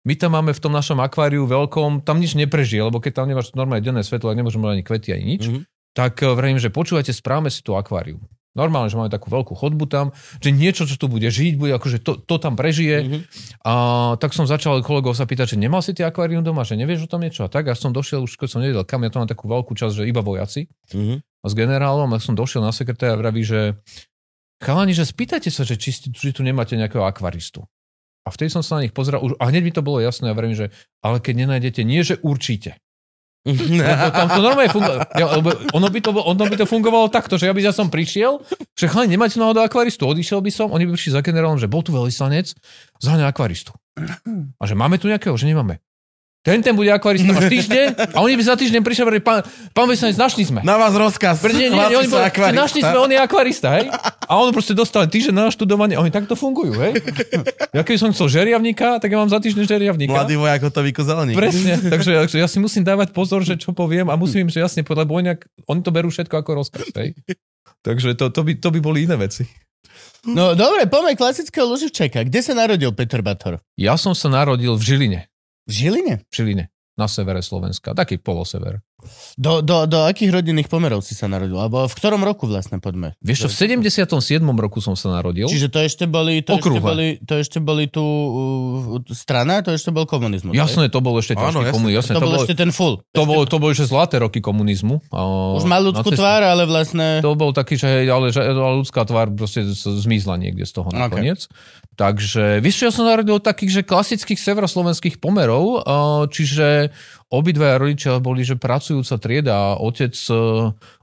My tam máme v tom našom akváriu veľkom, tam nič neprežije, lebo keď tam nemáš normálne denné svetlo, tak nemôžeme mať ani kvety, ani nič. Mhm. Tak eh, vravím, že počúvajte, správame si tú akváriu. Normálne, že máme takú veľkú chodbu tam, že niečo, čo tu bude žiť, bude akože to, to tam prežije. Mhm. A tak som začal kolegov sa pýtať, že nemal si ty akvárium doma, že nevieš o tom niečo a tak. A som došiel, už keď som nevedel kam, ja to mám takú veľkú časť, že iba vojaci. Mhm. A s generálom, a som došiel na sekretára a vraví, že chalani, že spýtajte sa, že či, či tu nemáte nejakého akvaristu. A vtedy som sa na nich pozeral už, a hneď mi to bolo jasné, ja vravím, že ale keď nenájdete, nie že určite. [laughs] Lebo tam to normálne fungovalo. Ja, ono, by to, ono by to fungovalo takto, že ja by ja som prišiel, že chalani, nemáte náhodou akvaristu, odišiel by som, oni by prišli za generálom, že bol tu veľvyslanec, zháňa akvaristu. A že máme tu nejakého, že nemáme. Ten, ten bude akvarista až týždeň a oni by za týždeň prišli a povedali, pán, pán veľvyslanec, našli sme. Na vás rozkaz. Pre, nie, nie, oni povedali, akvarista. našli sme, on je akvarista, hej? A on proste dostal týždeň na študovanie, oni takto fungujú, hej? Ja keď som chcel žeriavníka, tak ja mám za týždeň žeriavníka. Mladý vojak hotový kozelník. Presne, [laughs] takže, takže ja si musím dávať pozor, že čo poviem a musím im že jasne lebo oni, oni to berú všetko ako rozkaz, hej? Takže to, to, by, to by boli iné veci. No dobre, poďme klasického Luživčeka. Kde sa narodil Peter Bator? Ja som sa narodil v Žiline. V Žiline? V Žiline. Na severe Slovenska. Taký polosever. Do, do, do akých rodinných pomerov si sa narodil? Alebo v ktorom roku vlastne poďme? Vieš čo, v 77. roku som sa narodil. Čiže to ešte boli, to ešte boli, to ešte boli tu uh, strana, to ešte bol komunizmus. Jasné, to bol ešte ťažký komunizmus. hej? To, bol ešte ten full. to, bol, to boli ešte zlaté roky komunizmu. A, Už mal ľudskú tvár, ale vlastne... To bol taký, že ale, že ale ľudská tvár proste zmizla niekde z toho nakoniec. Takže, vieš čo, ja som narodil takých, že klasických severoslovenských pomerov, a, čiže obidvaja rodičia boli, že pracujúca trieda a otec, e,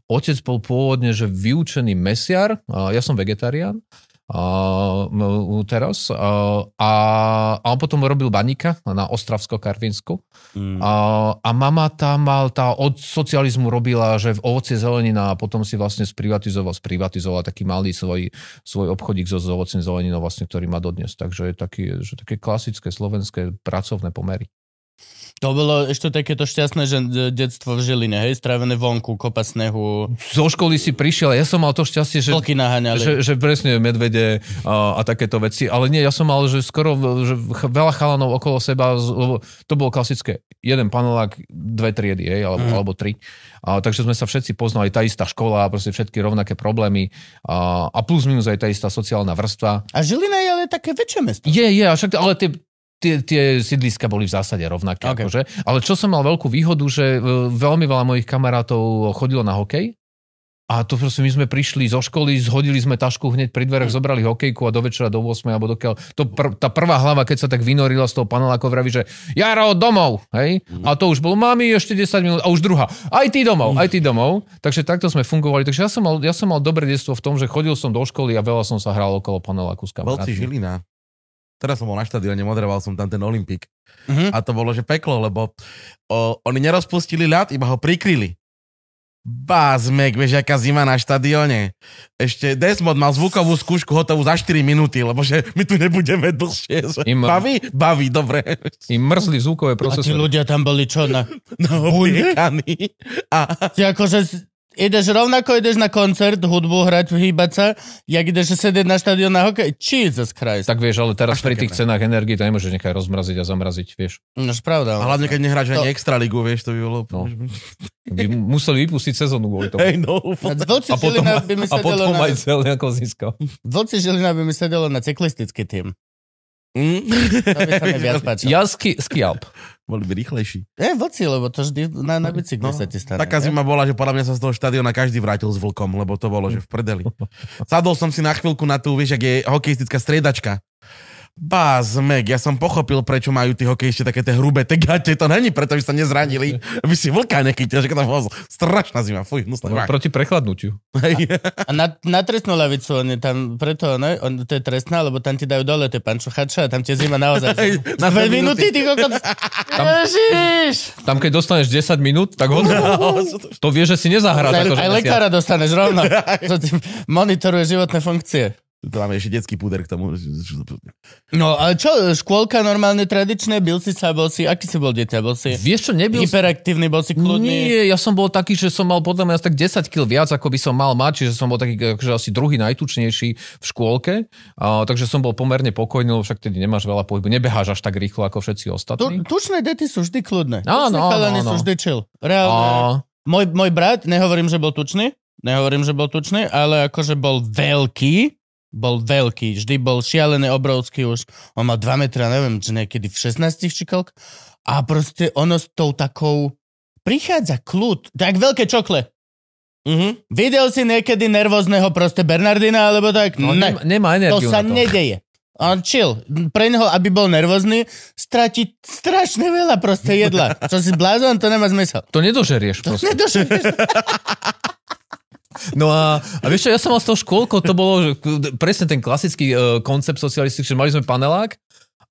otec bol pôvodne, že vyučený mesiar, ja som vegetarián, m- teraz. A, a, a on potom robil baníka na Ostravsko-Karvinsku. Mm. A, a mama tam mal, tá od socializmu robila, že v ovocie zelenina a potom si vlastne sprivatizoval, sprivatizoval taký malý svoj, svoj obchodík so, ovocím zeleninou, vlastne, ktorý má dodnes. Takže je taký, že také klasické slovenské pracovné pomery. To bolo ešte takéto šťastné, že detstvo v Žiline, hej, strávené vonku, kopa snehu, Zo školy si prišiel, ja som mal to šťastie, že. Že, že presne medvede a, a takéto veci. Ale nie, ja som mal, že skoro že veľa chalanov okolo seba, lebo to bolo klasické. Jeden panelák, dve triedy, hej, alebo, mm. alebo tri. A, takže sme sa všetci poznali, tá istá škola, proste všetky rovnaké problémy a, a plus minus aj tá istá sociálna vrstva. A Žilina je ale také väčšie mesto. Je, je, a však, ale tie, tie, tie sídliska boli v zásade rovnaké. Ok. Okay. Akože. Ale čo som mal veľkú výhodu, že e, veľmi veľa mojich kamarátov chodilo na hokej. A to proste my sme prišli zo školy, zhodili sme tašku hneď pri dverách, zobrali hokejku a do večera do 8 alebo dokiaľ. To pr- tá prvá hlava, keď sa tak vynorila z toho paneláku, vraví, že Jaro, domov, hej? A to už bolo, mami, ešte 10 minút, a už druhá, aj ty domov, aj ty domov. Takže takto sme fungovali. Takže ja som mal, ja som mal dobré detstvo v tom, že chodil som do školy a veľa som sa hral okolo paneláku s kamarátmi. Žilina. Teraz som bol na štadióne, moderoval som tam ten Olympik. Mhm. A to bolo, že peklo, lebo o, oni nerozpustili ľad, iba ho prikryli. Bázmek, vieš, aká zima na štadióne. Ešte Desmond mal zvukovú skúšku hotovú za 4 minúty, lebo že my tu nebudeme dlhšie. Im- Baví? Baví, dobre. Im mrzli zvukové A tí procesory. ľudia tam boli čo? Na... No, obliekaný. A Ty akože ideš rovnako, ideš na koncert, hudbu hrať, hýbať sa, jak ideš sedieť na štadión na hokej. Jesus Christ. Tak vieš, ale teraz Až pri tých cenách energii to nemôžeš nechať rozmraziť a zamraziť, vieš. No, pravda. a hlavne, keď nehráš To- ani extraligu, vieš, to by bolo... No. By museli vypustiť sezónu kvôli tomu. Hej, no. A Vlci A potom, by mi a potom na... aj celý ako získal. Vlci Žilina by mi sedelo na cyklistický tým. Mm. To by sa mi viac [laughs] páčilo. Ja ski, skialp. Boli by rýchlejší. Je, vlci, lebo to vždy na, na bicykli No, sa ti stane. Taká zima bola, že podľa mňa sa z toho štadióna každý vrátil s vlkom, lebo to bolo, že v prdeli. [laughs] Sadol som si na chvíľku na tú, vieš, ak je hokejistická striedačka. Bázmek, ja som pochopil, prečo majú tí hokejisti také tie hrubé tie gate, to není preto, aby sa nezranili, [laughs] aby si vlka nechytil, že tam bol strašná zima, fuj, hnusná. No, proti prechladnutiu. Hej. A na, na trestnú lavicu, oni tam, preto, ne, on, to je trestná, lebo tam ti dajú dole tie pančuchače a tam ti je zima naozaj. [laughs] Hej, na dve minúty, ty kokot. [laughs] Ježiš! Tam keď dostaneš 10 minút, tak ho, to vie, že si nezahráš. Aj, aj lekára dostaneš rovno. To ti monitoruje životné funkcie. To máme ešte detský púder k tomu. No a čo, škôlka normálne tradičné, bil si sa, bol si, aký si bol dieťa, bol si Vieš čo, nebyl hyperaktívny, bol si kľudný. Nie, ja som bol taký, že som mal podľa mňa asi tak 10 kg viac, ako by som mal mať, čiže som bol taký akože asi druhý najtučnejší v škôlke, a, takže som bol pomerne pokojný, lebo však tedy nemáš veľa pohybu, nebeháš až tak rýchlo ako všetci Tu, ostatní. tučné dety sú vždy kľudné. Áno, Tučné áno, áno. sú vždy chill. Reálne. A, Môj, môj brat, nehovorím, že bol tučný, nehovorím, že bol tučný, ale akože bol veľký, bol veľký, vždy bol šialený, obrovský už. On mal 2 metra, neviem, či niekedy v 16 či koľko. A proste ono s tou takou, prichádza kľud, tak veľké čokle. Mhm. Videl si niekedy nervózneho proste Bernardina, alebo tak? No, ne, nemá, nemá to energiu sa to. nedeje. On chill. Pre neho, aby bol nervózny, stratí strašne veľa proste jedla. [laughs] Čo si blázon, to nemá zmysel. To nedožerieš proste. Nedošlo. [laughs] No a, a vieš čo, ja som mal s tou škôlkou, to bolo že, presne ten klasický uh, koncept socialistický, že mali sme panelák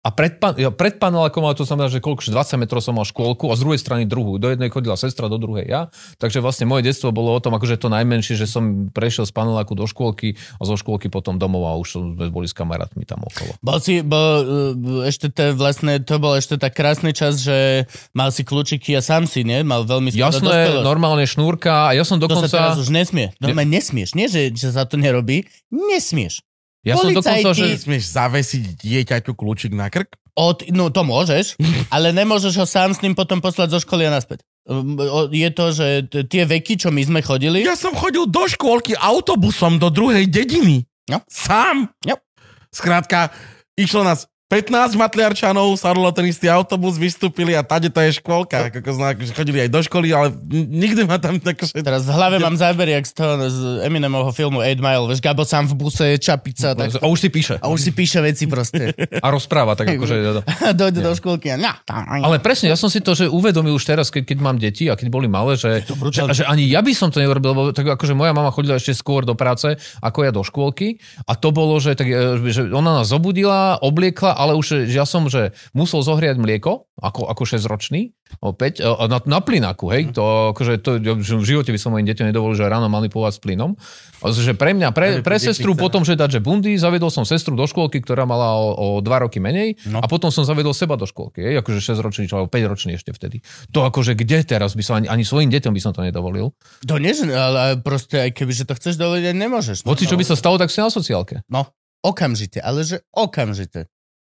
a pred, pan, ja, pred panelákom, ale to znamená, že koľko, že 20 metrov som mal škôlku a z druhej strany druhú. Do jednej chodila sestra, do druhej ja. Takže vlastne moje detstvo bolo o tom, akože to najmenšie, že som prešiel z paneláku do škôlky a zo škôlky potom domov a už som, sme boli s kamarátmi tam okolo. Bol si, bol, uh, ešte to vlastne, to bol ešte tak krásny čas, že mal si kľúčiky a sám si, nie? Mal veľmi Jasné, dospelosť. normálne šnúrka a ja som To sa dokonca... teraz už nesmie. Normálne nesmieš. Nie, že, že sa to nerobí. Nesmieš. Ja som dokonca, Policajti- že... Smieš zavesiť dieťaťu kľúčik na krk? Od, no to môžeš, [laughs] ale nemôžeš ho sám s ním potom poslať zo školy a naspäť. O- Je to, že tie veky, čo my sme chodili, Ja som chodil do škôlky autobusom do druhej dediny. No. Sám. Jo. Skrátka, išlo nás 15 matliarčanov, sadlo ten istý autobus, vystúpili a tade to je škôlka. Ako zná, akože chodili aj do školy, ale nikdy ma tam tak... že- teraz v hlave mám záber, jak z toho z Eminemovho filmu 8 Mile, vieš, Gabo sám v buse, čapica, tak, A už si píše. a už si píše veci proste. [laughs] A rozpráva, tak akože... [laughs] Dojde do škôlky a... Ale presne, ja som si to že uvedomil už teraz, keď, keď mám deti a keď boli malé, že, že, že ani ja by som to neurobil, lebo tak akože moja mama chodila ešte skôr do práce ako ja do škôlky a to bolo, že, tak, e, že ona nás zobudila, obliekla, ale už ja som, že musel zohriať mlieko, ako, ako 6-ročný, opäť, e, na, na plynáku, hej, to akože to, že v živote by som mojim deťom nedovolil, že ráno manipulovať s plynom. Že pre mňa, pre, pre sestru potom, že dať, že bundy, zavedol som sestru do škôlky, ktorá mala o, o dva roky menej No. a potom som zavedol seba do škôlky, hej, akože 6 ročný, alebo 5 ročný ešte vtedy. To akože kde teraz by som, ani, ani svojim deťom by som to nedovolil. To nie, ale proste aj keby, že to chceš dovoliť, nemôžeš. Hoci čo by sa stalo, tak si na sociálke. No, okamžite, ale že okamžite.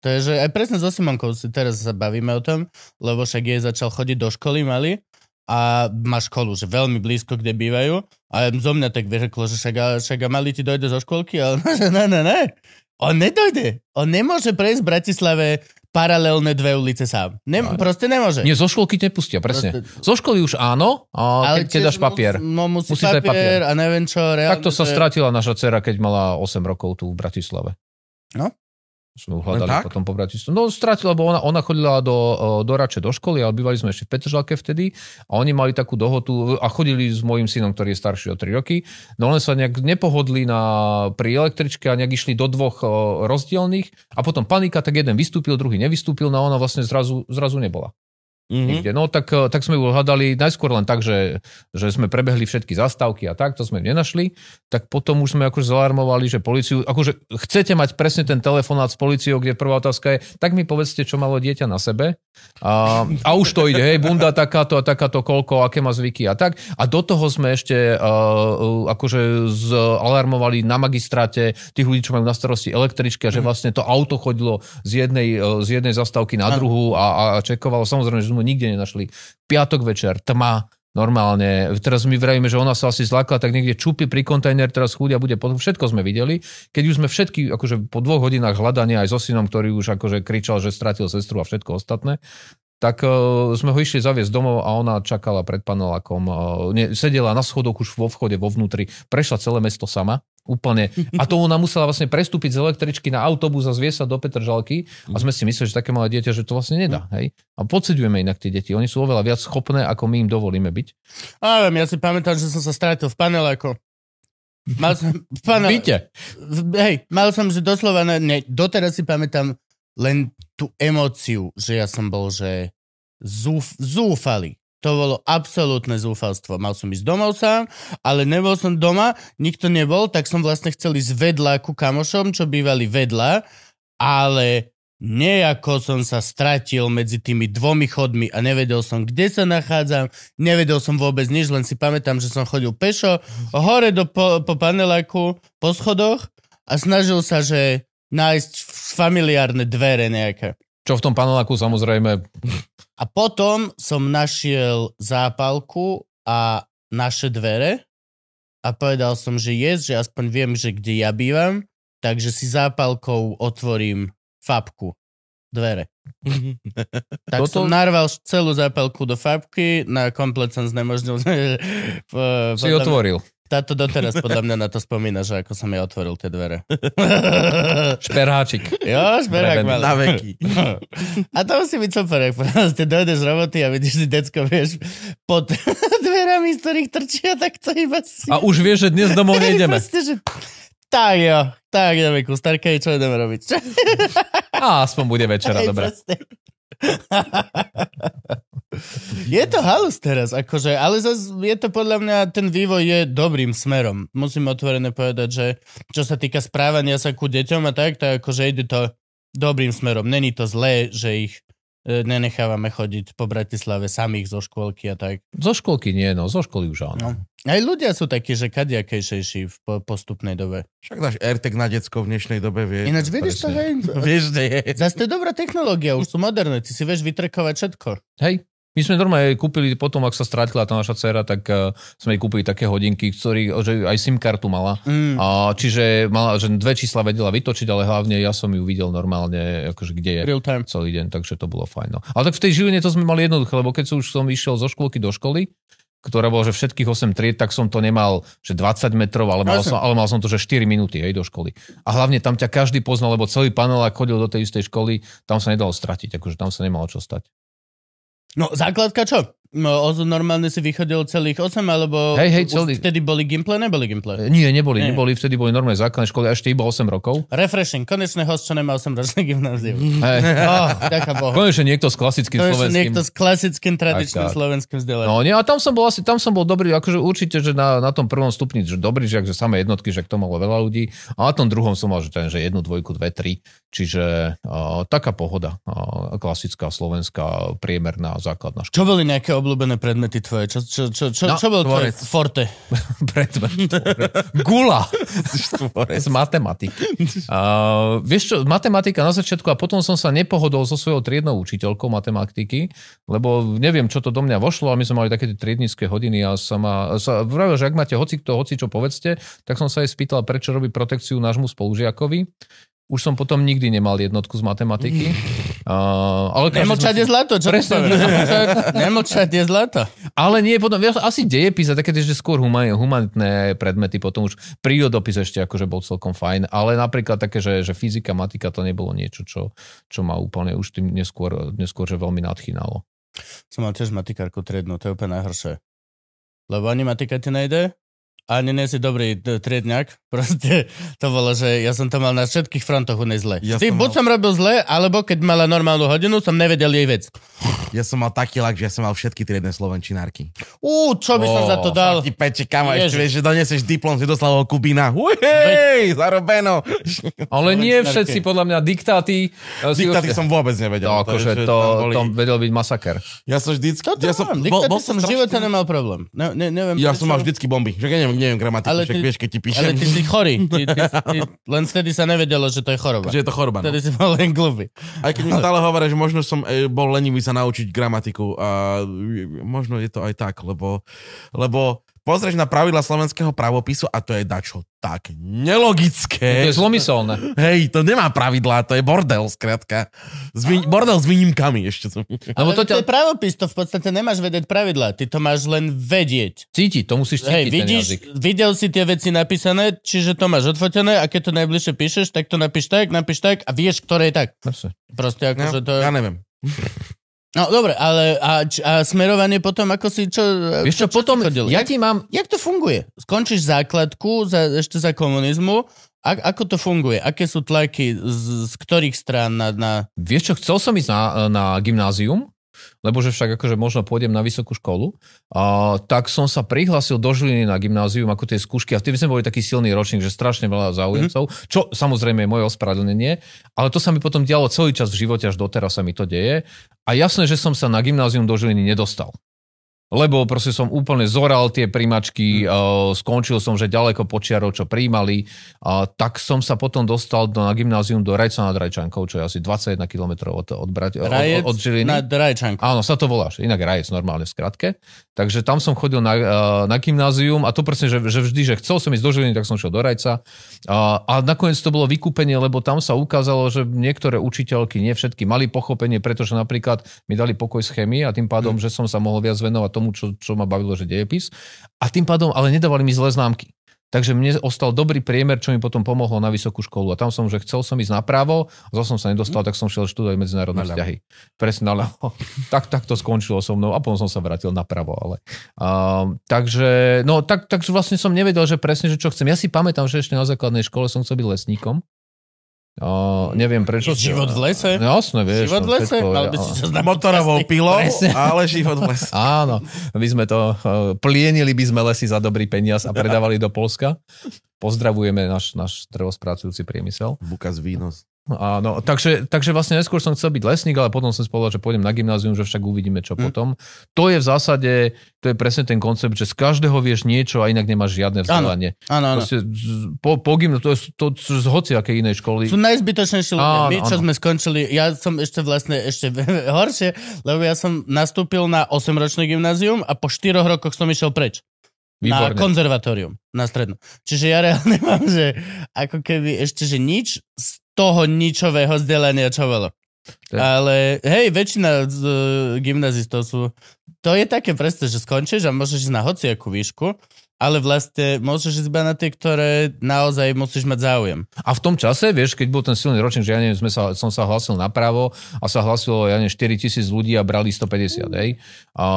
To je, že aj presne so Simonkou si teraz sa bavíme o tom, lebo však jej začal chodiť do školy malý a má školu, že veľmi blízko, kde bývajú a zo mňa tak vyreklo, že však, však a malý ti dojde zo školky, ale [laughs] že ne, ne, ne. On nedojde. On nemôže prejsť v Bratislave paralelné dve ulice sám. Nem, No. proste nemôže. Nie, zo školky nepustia, presne. Proste- Zo školy už áno, a keď, keď tiež dáš papier. No, musí, Musí papier, papier. a neviem čo. Reálne, Takto sa že- stratila naša dcera, keď mala 8 rokov tu v Bratislave. No. Sme ju hľadali Len tak? potom po Bratislave. No stratila, lebo ona, ona chodila do, e, do Rače do školy, ale bývali sme ešte v Petržalke vtedy a oni mali takú dohodu a chodili s mojim synom, ktorý je starší o 3 roky. No len sa nejak nepohodli na, pri električke a nejak išli do dvoch e, rozdielných a potom panika, tak jeden vystúpil, druhý nevystúpil, no a ona vlastne zrazu, zrazu nebola. Mhm. Niekde. No tak, eh, tak sme ju hľadali najskôr len tak, že, že sme prebehli všetky zastávky a tak, to sme nenašli. Tak potom už sme akože zalarmovali, že policiu, akože chcete mať presne ten telefonát s policiou, kde prvá otázka je, tak mi povedzte, čo malo dieťa na sebe. A, a už to ide, hej, bunda takáto a takáto koľko, aké má zvyky a tak. A do toho sme ešte uh, akože zalarmovali na magistráte tých ľudí, čo majú na starosti električky a že vlastne to auto chodilo z jednej, z jednej zastávky na druhú a, a čekovalo. Samozrejme, že sme nikde nenašli. Piatok večer, tma, normálne. Teraz my vravíme, že ona sa asi zlakla, tak niekde čupy pri kontajner, teraz chudia bude potom. Všetko sme videli. Keď už sme všetky, akože po dvoch hodinách hľadania aj so synom, ktorý už akože kričal, že stratil sestru a všetko ostatné, tak uh, sme ho išli zaviesť domov a ona čakala pred panelákom. Ne, sedela na schodok už vo vchode, vo vnútri. Prešla celé mesto sama. Úplne. A to ona musela vlastne prestúpiť z električky na autobus a zviesť sa do Petržalky. A sme si mysleli, že také malé dieťa, že to vlastne nedá. Hej? A podceďujeme inak tie deti. Oni sú oveľa viac schopné, ako my im dovolíme byť. A viem, ja si pamätám, že som sa strátil v paneláku. Mal som v panel... V- Hej, mal som, že doslova, ne, ne, doteraz si pamätám len tú emóciu, že ja som bol, že zúf, zúfalý. To bolo absolútne zúfalstvo. Mal som ísť domov sám, ale nebol som doma, nikto nebol, tak som vlastne chcel ísť vedľa ku kamošom, čo bývali vedľa, ale nejako som sa stratil medzi tými dvomi chodmi a nevedel som, kde sa nachádzam, nevedel som vôbec nič, len si pamätám, že som chodil pešo hore do, po, po paneláku, po schodoch a snažil sa, že nájsť familiárne dvere nejaké. Čo v tom paneláku samozrejme... A potom som našiel zápalku a naše dvere a povedal som, že yes, že aspoň viem, že kde ja bývam, takže si zápalkou otvorím fabku, dvere. [laughs] Tak Toto- som narval celú zápalku do fabky, na komplet som znemožnil. [laughs] Si otvoril. Táto doteraz podľa mňa na to spomína, že ako som ja otvoril tie dvere. [laughs] Šperháčik. jo, Prevený. malý. Na veky. A to musí byť super, ak proste dojdeš z roboty a vidíš si decko, vieš, pod [laughs] dverami, z ktorých trčia, tak to iba si... A už vieš, že dnes domov [laughs] nejdeme. Proste, že... Tak jo, tak ideme ku starkej, čo ideme robiť? Čo? A aspoň bude večera, dobre. [laughs] je to halus teraz, akože, ale zase je to podľa mňa, ten vývoj je dobrým smerom. Musím otvorene povedať, že čo sa týka správania sa ku deťom a tak, tak akože ide to dobrým smerom. Není to zlé, že ich e, nenechávame chodiť po Bratislave samých zo škôlky a tak. Zo školky nie, no, zo školy už áno. No. Aj ľudia sú takí, že kadiakejšejší v po- postupnej dobe. Však dáš AirTag na decko v dnešnej dobe, vieš. Ináč vidíš to, hej? [laughs] Vieš, že je. Zase to je dobrá technológia, už sú moderné, ty si vieš vytrekovať všetko. Hej, my sme normálne kúpili, potom ak sa strátila tá naša dcera, tak uh, sme jej kúpili také hodinky, ktorý, že aj SIM kartu mala. Mm. A čiže mala, že dve čísla vedela vytočiť, ale hlavne ja som ju videl normálne, akože kde je Real time. celý deň, takže to bolo fajn. No. Ale tak v tej Žiline to sme mali jednoduché, lebo keď som už som išiel zo škôlky do školy, ktorá bola, že všetkých 8 tried, tak som to nemal, že 20 metrov, ale mal, som, ale mal som to, že 4 minúty hej, do školy. A hlavne tam ťa každý poznal, lebo celý panelák chodil do tej istej školy, tam sa nedalo stratiť, akože tam sa nemalo čo stať. No, základka čo? No, oz- normálne si vychodil celých 8, alebo Hej, hej, celý. vtedy boli Gimple, neboli Gimple? Nie, neboli, Nie. neboli, vtedy boli normálne základné školy, ešte iba 8 rokov. Refreshing, konečne host, čo nemá 8 ročné gymnázium. Hej. [laughs] oh, Bohu. Konečne niekto s klasickým je slovenským. niekto s klasickým tradičným Tak, tak. slovenským vzdelaním. No nie, a tam som bol asi, tam som bol dobrý, akože určite, že na, na tom prvom stupni, že dobrý, že akže samé jednotky, že to malo veľa ľudí, a na tom druhom som mal, že, ten, že jednu, dvojku, dve, tri, čiže uh, taká pohoda, uh, klasická, slovenská, priemerná základná škola. Čo boli nejaké obľúbené predmety tvoje? Čo, čo, čo, čo, No, čo bol tvoje tvorec. forte? [laughs] Predmet. Gula z matematiky. Uh, vieš čo, matematika na začiatku a potom som sa nepohodol so svojou triednou učiteľkou matematiky, lebo neviem, čo to do mňa vošlo, a my sme mali také tie triednické hodiny a sa ma, sa vravil, že ak máte hoci kto, hoci čo povedzte, tak som sa jej spýtal, prečo robí protekciu nášmu spolužiakovi. Už som potom nikdy nemal jednotku z matematiky. Uh, ale Nemlčať je si- zlato, čo Presne, [laughs] nemlčať, je zlato. ale nie, potom viac, asi dejepis a také že skôr human, humanitné predmety, potom už prírodopis ešte akože bol celkom fajn, ale napríklad také, že, že fyzika, matika to nebolo niečo, čo, čo ma úplne už tým neskôr, neskôr že veľmi nadchynalo. Som mal tiež matikárku triednu, to je úplne najhoršie. Lebo ani matika ti nejde, ani nie si dobrý triedňak. [laughs] Proste to bolo, že ja som to mal na všetkých frontoch u nej zle. Ja Ty, som buď mal- som robil zle, alebo keď mala normálnu hodinu, som nevedel jej vec. Ja som mal taký lak, že ja som mal všetky triedne slovenčinárky. Ú, čo by som za to dal? Ti peče, kamo, Ježiš. ešte vieš, že doneseš diplom z Jugoslávovho Kubína. Hej, zarobeno. Ale nie všetci, podľa mňa, diktáty... eh, Diktáty som vôbec nevedel. No, akože že to, tam boli- to vedel byť masaker. Ja som vždycky... Ja som, bol, bol som v živote nemal problém. Ne, ne, neviem Ja prečo. som mal vždycky bomby. Že ja neviem, neviem gramatiku, Ale však ty- vieš, keď ti píšem. Ale ty si chorý. Ty, ty, [laughs] ty, len vtedy sa nevedelo, že to je choroba. že je to choroba. No. Vtedy si bol len glúby. Aj keď mi [laughs] stále hovoria, že možno som e, bol lenivý sa naučiť gramatiku a e, možno je to aj tak, lebo, lebo pozrieš na pravidla slovenského pravopisu a to je dačo tak To nelogické. je zlomyselné. Hej, to nemá pravidlá, to je bordel, skrátka. Výň- bordel s výnimkami ešte. som- Lebo Ale to to, ťa je pravopis, to v podstate nemáš vedieť pravidla. Ty to máš len vedieť. cíti, to musíš cítiť Hej, ten vidíš, jazyk. videl si tie veci napísané, čiže to máš odfotené a keď to najbližšie píšeš, tak to napíš tak, napíš tak a vieš, ktoré je tak. Proste Ja, akože to... ja neviem. No dobre, ale a, a smerovanie potom, ako si čo... Vieš čo, potom, chodil? ja ti mám, jak to funguje? Skončíš základku za, ešte za komunizmu, a, ako to funguje? Aké sú tlaky z, z ktorých strán na... na... Vieš čo, chcel som ísť na, na gymnázium, lebo že však akože možno pôjdem na vysokú školu, a, tak som sa prihlásil do Žiliny na gymnázium, ako tie skúšky, a vtedy sme boli taký silný ročník, že strašne veľa záujemcov, mm-hmm. čo samozrejme je moje ospravedlnenie, ale to sa mi potom dialo celý čas v živote, až doteraz sa mi to deje. A jasné, že som sa na gymnázium do Žiliny nedostal. Lebo proste som úplne zoral tie príjmačky, uh, skončil som, že ďaleko počiarov, čo príjmali, tak som sa potom dostal do, na gymnázium do Rajca nad Rajčankou, čo je asi 21 km od, od, Brati- Rajec od, od Žiliny. na Rajčanku. Áno, sa to voláš, inak Rajec normálne v skratke. Takže tam som chodil na, na gymnázium a to presne, že, že vždy, že chcel som ísť do Žiliny, tak som šiel do Rajca. A, a nakoniec to bolo vykúpenie, lebo tam sa ukázalo, že niektoré učiteľky, nie všetky, mali pochopenie, pretože napríklad mi dali pokoj z chemie a tým pádom, že som sa mohol viac venovať tomu, čo, čo ma bavilo, že dejepis. A tým pádom, ale nedávali mi zlé známky. Takže mne ostal dobrý priemer, čo mi potom pomohlo na vysokú školu. A tam som, že chcel som ísť napravo, zase som sa nedostal, tak som šiel študovať medzinárodné Naľavo. vzťahy. Presne naľavo. [laughs] tak, tak to skončilo so mnou a potom som sa vrátil napravo. Ale, uh, takže, no, tak, takže vlastne som nevedel, že presne, že čo chcem. Ja si pamätám, že ešte na základnej škole som chcel byť lesníkom. Uh, neviem prečo. Život v lese? No, jasné, vieš. Život v no, lese? všetko, Mal by si sa. Motorovou pilou, ale život v lese. Áno, my sme to, uh, plienili by sme lesy za dobrý peniaz a predávali do Polska. Pozdravujeme náš, náš drevospracujúci priemysel. Bukas výnos. Áno, takže, takže vlastne neskôr som chcel byť lesník, ale potom som si povedal, že pôjdem na gymnázium, že však uvidíme, čo Hm. potom. To je v zásade, to je presne ten koncept, že z každého vieš niečo a inak nemáš žiadne vzdelanie. Áno, áno. Proste po, po gymnáziu, to je to, z hociakej inej školy. Sú najzbytočnejší ľudia. My, čo áno. sme skončili, ja som ešte vlastne ešte [laughs] horšie, lebo ja som nastúpil na 8-ročné gymnázium a po 4 rokoch som išiel preč. Na Výborne. konzervatórium, na strednú. Čiže ja reálne [laughs] mám, že ako keby ešte, že nič z toho ničového vzdelania, čo bolo. Je- Ale hej, väčšina z, uh, gymnazistov sú... To je také presne, že skončíš a môžeš ísť na hociakú výšku, ale vlastne môžeš ísť iba na tie, ktoré naozaj musíš mať záujem. A v tom čase, vieš, keď bol ten silný ročník, že ja neviem, sme sa, som sa hlasil napravo a sa hlasilo, ja neviem, 4 tisíc ľudí a brali 150, hej. A,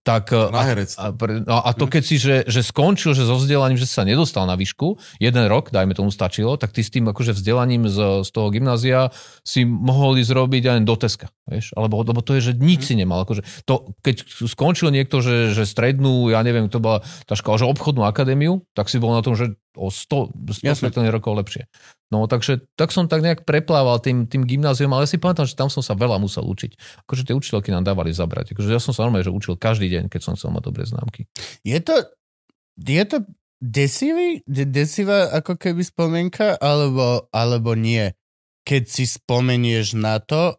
tak, Na a, herectvo. a, pre- no, a to keď si, že, že skončil, že so vzdelaním, že sa nedostal na výšku, jeden rok, dajme tomu stačilo, tak ty s tým akože vzdelaním z, z toho gymnázia si mohol ísť robiť aj do Teska, vieš, alebo, lebo to je, že nič si nemal, akože to, keď skončil niekto, že, že strednú, ja neviem, to bola tá škola, že obchodnú akadémiu, tak si bol na tom, že o 100, 100 Jasné. svetelných rokov lepšie. No takže tak som tak nejak preplával tým, tým gymnáziom, ale ja si pamätám, že tam som sa veľa musel učiť. Akože tie učiteľky nám dávali zabrať. Akože ja som sa normálne že učil každý deň, keď som chcel mať dobré známky. Je to, je to desivý, de- desivá ako keby spomienka, alebo, alebo nie? Keď si spomenieš na to,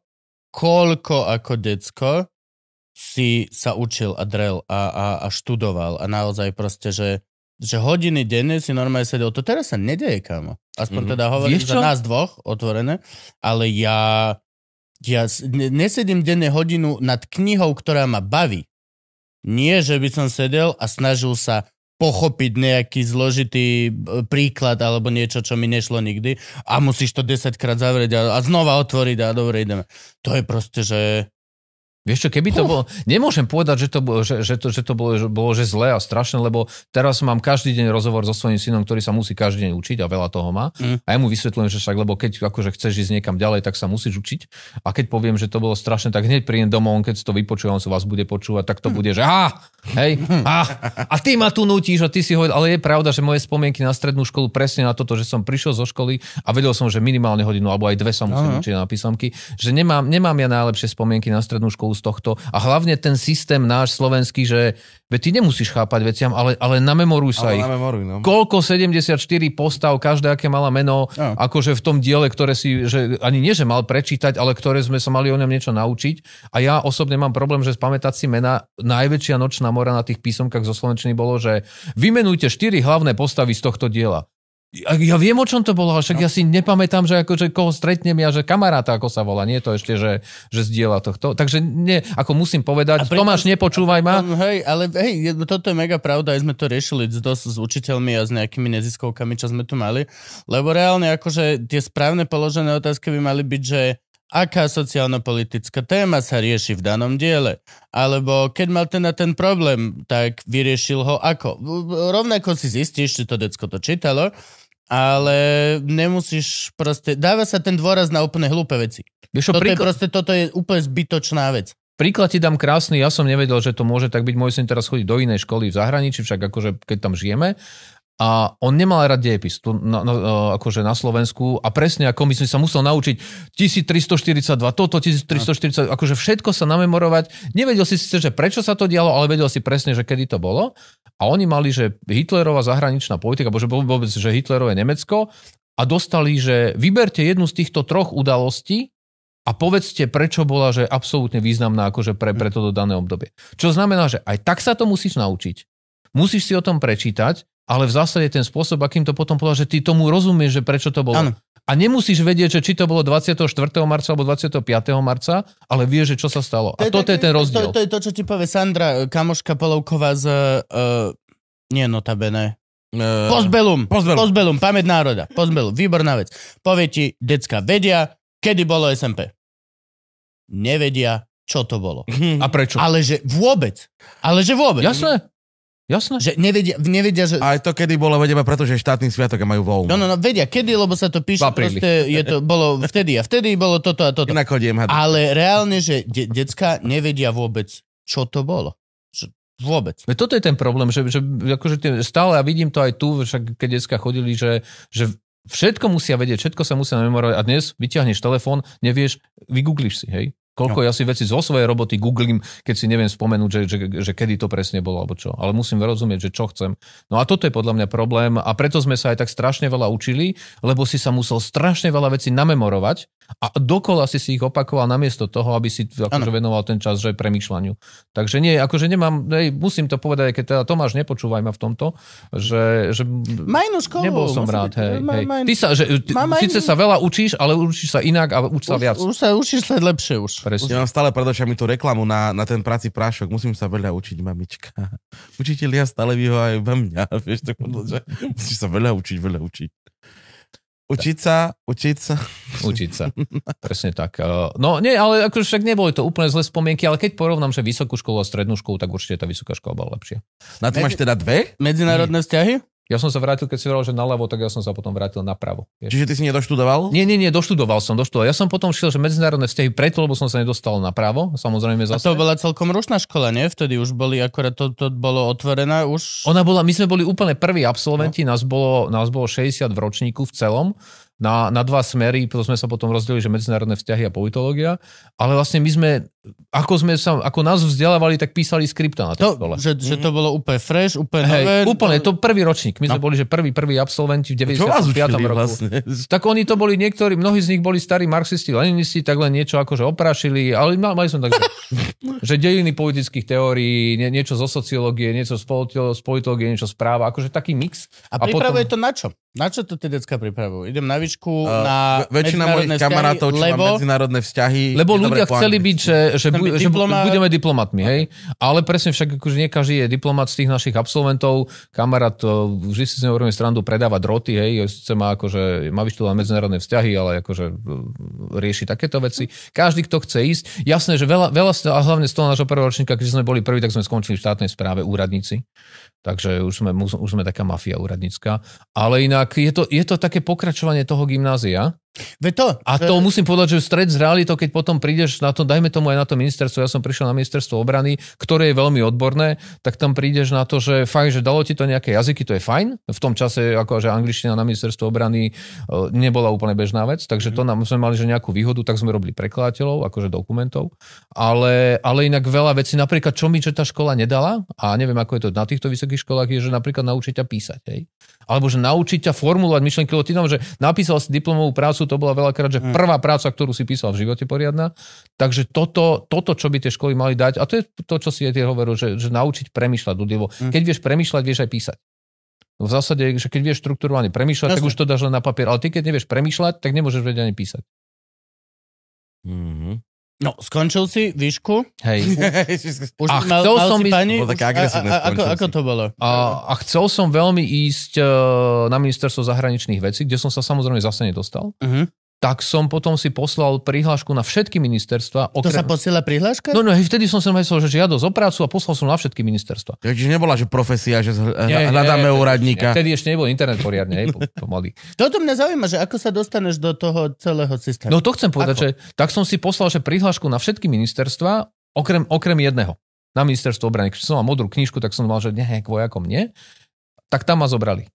koľko ako decko si sa učil a drel a, a, a študoval a naozaj proste, že, že hodiny denne si normálne sedel. To teraz sa nedeje, kámo. Aspoň Mhm. teda hovorím Vieš za čo? nás dvoch, otvorené, ale ja, ja nesedím denne hodinu nad knihou, ktorá ma baví. Nie, že by som sedel a snažil sa pochopiť nejaký zložitý príklad alebo niečo, čo mi nešlo nikdy a musíš to 10 krát zavrieť a, a znova otvoriť a dobre ideme. To je proste, že... Vieš čo, keby to bolo... Nemôžem povedať, že to bolo, že, že to, že to bolo, že bolo že zlé a strašné, lebo teraz mám každý deň rozhovor so svojím synom, ktorý sa musí každý deň učiť a veľa toho má. Mm. A ja mu vysvetľujem, že však, lebo keď akože chceš ísť niekam ďalej, tak sa musíš učiť. A keď poviem, že to bolo strašné, tak hneď prídem domov, on keď si to vypočuje, on sa vás bude počúvať, tak to bude, že á, hej, á, a ty ma tu nutíš a ty si hovoril, ale je pravda, že moje spomienky na strednú školu presne na toto, že som prišiel zo školy a vedel som, že minimálne hodinu alebo aj dve sa musím Aha. učiť na písomky, že nemám, nemám ja najlepšie spomienky na strednú školu z tohto a hlavne ten systém náš slovenský, že veď ty nemusíš chápať veciam, ale, ale namemoruj sa Ale ich. na memoru, no. Koľko 74 postav, každé aké mala meno, Áno. akože v tom diele, ktoré si, že ani nie, že mal prečítať, ale ktoré sme sa mali o ňom niečo naučiť. A ja osobne mám problém, že spamätať si mena. Najväčšia nočná mora na tých písomkách zo Slovenčiny bolo, že vymenujte štyri hlavné postavy z tohto diela. Ja, viem, o čom to bolo, ale však ja si nepamätám, že akože koho stretnem ja, že kamaráta, ako sa volá. Nie to ešte, že, že zdieľa tohto. Takže nie, ako musím povedať, pritom- Tomáš, nepočúvaj ma. Hej, ale hej, toto je mega pravda, aj sme to riešili dosť s učiteľmi a s nejakými neziskovkami, čo sme tu mali, lebo reálne akože tie správne položené otázky by mali byť, že aká sociálno-politická téma sa rieši v danom diele. Alebo keď mal ten na ten problém, tak vyriešil ho ako. Rovnako si zistíš, či to decko to čítalo, ale nemusíš proste... Dáva sa ten dôraz na úplne hlúpe veci. Vieš Toto je príklad- proste, toto je úplne zbytočná vec. Príklad ti dám krásny, ja som nevedel, že to môže tak byť. Môj syn teraz chodí do inej školy v zahraničí, však akože keď tam žijeme. A on nemal rád dejepis tu na, na, akože na Slovensku a presne ako my sme sa musel naučiť 1342, toto 1340, akože všetko sa namemorovať. Nevedel si síce, že prečo sa to dialo, ale vedel si presne, že kedy to bolo. A oni mali, že Hitlerová zahraničná politika, bože vôbec, že Hitlerové Nemecko a dostali, že vyberte jednu z týchto troch udalostí a povedzte, prečo bola, že absolútne významná akože pre, pre toto dané obdobie. Čo znamená, že aj tak sa to musíš naučiť. Musíš si o tom prečítať ale v zásade ten spôsob, akým to potom povedal, že ty tomu rozumieš, že prečo to bolo. Áno. A nemusíš vedieť, že či to bolo 24. marca alebo 25. marca, ale vieš, že čo sa stalo. A toto je ten rozdiel. To, to je to, čo ti povie Sandra, kamoška Polovková z... Uh, nie notabene. Uh, Postbelum. Postbellum. Postbelum, pamäť národa. Postbelum, výborná vec. Povie ti, decka vedia, kedy bolo SMP. Nevedia, čo to bolo. A prečo? Ale že vôbec. Ale že vôbec. Jasné. Jasné. Že nevedia, nevedia že... Aj to, kedy bolo, vedeme, pretože je štátny sviatok a majú voľno. No, no, no, vedia, kedy, lebo sa to píše, proste je to, bolo vtedy a vtedy bolo toto a toto. Inak hodím. Ale reálne, že de- decka nevedia vôbec, čo to bolo. Vôbec. Veď Toto je ten problém, že, že akože tie- stále, a vidím to aj tu, však keď detská chodili, že, že všetko musia vedieť, všetko sa musia memorovať a dnes vyťahneš telefón, nevieš, vygoogliš si, hej? Koľko no. ja si veci zo svojej roboty googlím, keď si neviem spomenúť, že, že, že kedy to presne bolo, alebo čo. Ale musím rozumieť, že čo chcem. No a toto je podľa mňa problém a preto sme sa aj tak strašne veľa učili, lebo si sa musel strašne veľa vecí namemorovať a dokola si si ich opakoval namiesto toho, aby si akože venoval ten čas že premýšľaniu. Takže nie, akože nemám, hej, musím to povedať, keď teda Tomáš, nepočúvaj ma v tomto, že, že Má inú školu. nebol som rád. byť. Hej, Má- hej. Ty sa, že, ty, síce sa veľa učíš, ale učíš sa inak a uč sa viac. Už, už sa učíš len lepšie už. Presne. mám stále pred očami tú reklamu na, na ten práci prášok. Musím sa veľa učiť, mamička. [laughs] Učitelia stále vyhovajú ve mňa. [laughs] Vieš, to že musíš sa veľa učiť, veľa učiť. Učiť sa, učiť sa. [laughs] Učiť sa. Presne tak. Eh, No nie, ale akože však neboli to úplne zlé spomienky, ale keď porovnám, že vysokú školu a strednú školu, tak určite tá vysoká škola bola lepšia. Na to máš teda dve? Medzinárodné vzťahy? Ja som sa vrátil, keď si hovoril, že naľavo, tak ja som sa potom vrátil napravo. Vieš. Čiže ty si nedoštudoval? Nie, nie, nie, doštudoval som, doštudoval. Ja som potom šiel, že medzinárodné vzťahy preto, lebo som sa nedostal napravo, samozrejme A zase. to bola celkom rušná škola, nie? Vtedy už boli, akorát to, to bolo otvorené už. Ona bola, my sme boli úplne prví absolventi, no. nás, bolo, nás bolo 60 v ročníku v celom, na, na dva smery, potom sme sa potom rozdelili, že medzinárodné vzťahy a politológia, ale vlastne my sme, ako sme sa, ako nás vzdelávali, tak písali skripta na To, škole. že, že to bolo úplne fresh, úplne nové. Hej, úplne, to prvý ročník. My sme boli, že prvý, prvý absolventi v Čo vás 95. učili roku. vlastne? Tak oni to boli niektorí, mnohí z nich boli starí marxisti, leninisti, tak len niečo akože oprášili, ale ma- mali som tak, že, [laughs] že dejiny politických teórií, nie, niečo zo sociológie, niečo z, politológie, niečo z práva, akože taký mix. A pripravuje to na čo? Na čo to tie decka pripravujú? Idem na výšku, Uh, na väčšina mojich kamarátov, čo vzťahy, má lebo... medzinárodné vzťahy... Lebo ľudia chceli byť, že, že, bu- že diplomát. budeme diplomatmi, hej? Ale presne však akože nie každý je diplomat z tých našich absolventov. Kamarát to, vždy si s ňou strandu, predáva droty, hej? Sice má akože, má vyštudované medzinárodné vzťahy, ale akože e, rieši takéto veci. Každý, kto chce ísť. Jasné, že veľa, veľa a hlavne z toho nášho prvého ročníka, keď sme boli prví, tak sme skončili v štátnej správe úradníci. Takže už sme, už sme taká mafia úradnícka. Ale inak je to, je to také pokračovanie toho gymnázia. Ve to, A to musím povedať, že stred s realitou, keď potom prídeš na to, dajme tomu aj na to ministerstvo, ja som prišiel na ministerstvo obrany, ktoré je veľmi odborné, tak tam prídeš na to, že fajn, že dalo ti to nejaké jazyky, to je fajn. V tom čase, ako že angličtina na ministerstvo obrany e, nebola úplne bežná vec, takže to nám sme mali že nejakú výhodu, tak sme robili prekladateľov, akože dokumentov. Ale, ale inak veľa vecí, napríklad čo mi že tá škola nedala, a neviem ako je to na týchto vysokých školách, je, že napríklad naučiť ťa písať. Hej? Alebo že naučiť ťa formulovať myšlenky, lebo ty tam, že napísal si diplomovú prácu, to bola veľakrát, že prvá práca, ktorú si písal v živote poriadna. Takže toto, toto, čo by tie školy mali dať, a to je to, čo si aj tie hovoril, že, že naučiť premýšľať ľudí, lebo keď vieš premýšľať, vieš aj písať. No v zásade, že keď vieš štruktúrovane premýšľať, tak Jasne. už to dáš len na papier, ale ty keď nevieš premýšľať, tak nemôžeš vedieť ani písať. Mhm. No, skončil si výšku. Hej. [laughs] Už A mal, chcel mal som ísť- pani? Také Už- agresívne, a, a, ako, ako to bolo? A, a chcel som veľmi ísť e, na ministerstvo zahraničných vecí, kde som sa samozrejme zase nedostal. Uh-huh. Tak som potom si poslal prihlášku na všetky ministerstva. To sa posiela prihláška? No, no, vtedy som sa myslel, že žiadosť o prácu a poslal som na všetky ministerstva. Takže nebola, že profesia, že Nie, hľadáme nie, úradníka. Vtedy ešte nebol internet poriadne, hej, po- pomaly. [laughs] Toto mňa zaujíma, že ako sa dostaneš do toho celého systému. No to chcem povedať, Ako? že tak som si poslal, že prihlášku na všetky ministerstva, okrem, okrem jedného. Na ministerstvo obrany. Keď som mal modrú knižku, tak som mal, že nie, k vojakom nie. Tak tam ma zobrali.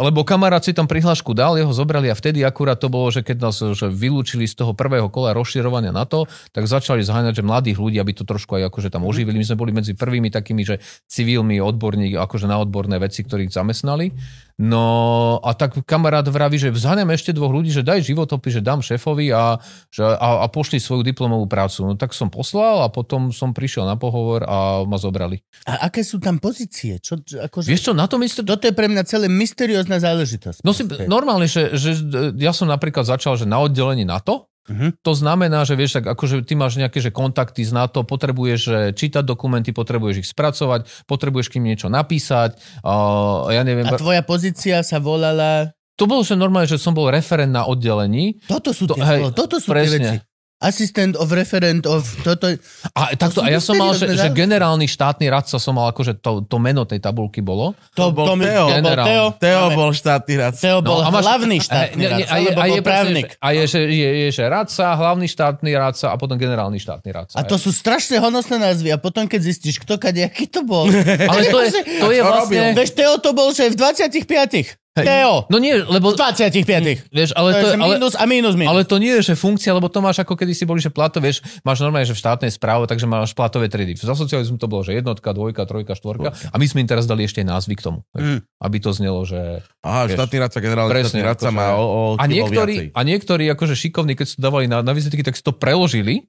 Lebo kamarát si tam prihlášku dal, jeho zobrali a vtedy akurát to bolo, že keď nás že vylúčili z toho prvého kola rozširovania na to, tak začali zháňať, že mladých ľudí, aby to trošku aj akože tam oživili. My sme boli medzi prvými takými, že civilmi, odborník, akože na odborné veci, ktorých zamestnali. No a tak kamarát vraví, že vzháňame ešte dvoch ľudí, že daj životopy, že dám šéfovi a, že, a, a pošli svoju diplomovú prácu. No tak som poslal a potom som prišiel na pohovor a ma zobrali. A aké sú tam pozície? Čo, akože... Vieš čo, na to myslím, Toto je pre mňa celé mysteriózna záležitosť. No si, normálne, že, že ja som napríklad začal, že na oddelení NATO, Mhm. to znamená, že vieš, tak akože ty máš nejaké že kontakty z NATO, potrebuješ čítať dokumenty, potrebuješ ich spracovať, potrebuješ k nim niečo napísať, uh, ja neviem, A tvoja pozícia sa volala... to bolo, že normálne, že som bol referent na oddelení Toto sú To- tie, hej, toto sú tie veci. Assistant of referent of... Toto... a, takto, sú a ja som mal, že, že generálny štátny radca som mal akože to, to meno tej tabulky bolo. To, bol mi- Teo. to bol. Teo. Teo bol štátny radca. Teo bol No, a máš- hlavný štátny radca, a, je, a, je, právnik. a je, že je, je, že radca, hlavný štátny radca a potom generálny štátny radca. A to sú strašne honosné názvy. A potom, keď zistíš, kto kade, aký to bol. [laughs] Ale to [laughs] je, to je vlastne... Vieš, Teo to bol, že v 25. Hej. Teo. No nie, lebo... V 25. Vieš, ale To to, je ale, minus a minus minus. ale to nie je, že funkcia, lebo to máš ako kedy si boli, že plato, vieš, máš normálne, že v štátnej správe, takže máš platové triedy. Za socializmu to bolo, že jednotka, dvojka, trojka, štvorka. A my sme im teraz dali ešte názvy k tomu. Vieš, Mm. Aby to znelo, že... Aha, Vieš. štátny radca, generálny Presne, štátny radca akože- má o, o A niektorí, viacej. a niektorí akože šikovní, keď si to dávali na, na vizitky, tak si to preložili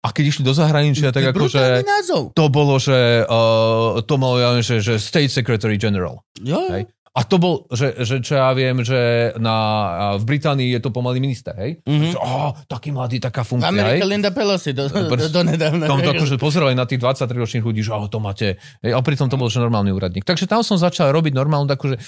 a keď išli do zahraničia, tak akože... To bolo, že uh, to malo, ja neviem, že, že State Secretary General. Jo, Hej. A to bol, že, že čo ja viem, že na, v Británii je to pomalý minister, hej? Mhm. Že, oh, taký mladý, taká v funkcia, Amerike hej? Linda Pelosi do, do, do nedávna. Tam to akože pozerali na tých 23 ročných ľudí, že oh, to máte. Hej, a pritom to bol že normálny úradník. Takže tam som začal robiť normálnu takú, že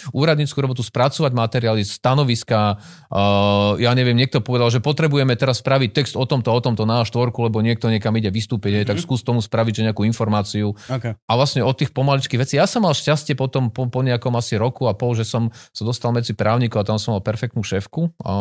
robotu, spracovať materiály, stanoviska. Uh, ja neviem, niekto povedal, že potrebujeme teraz spraviť text o tomto, o tomto na štvorku, lebo niekto niekam ide vystúpiť, hej, tak skús tomu spraviť že nejakú informáciu. Okay. A vlastne od tých pomaličkých vecí. Ja som mal šťastie potom po, po nejakom asi roku a pol, že som sa dostal medzi právnikov a tam som mal perfektnú šéfku. A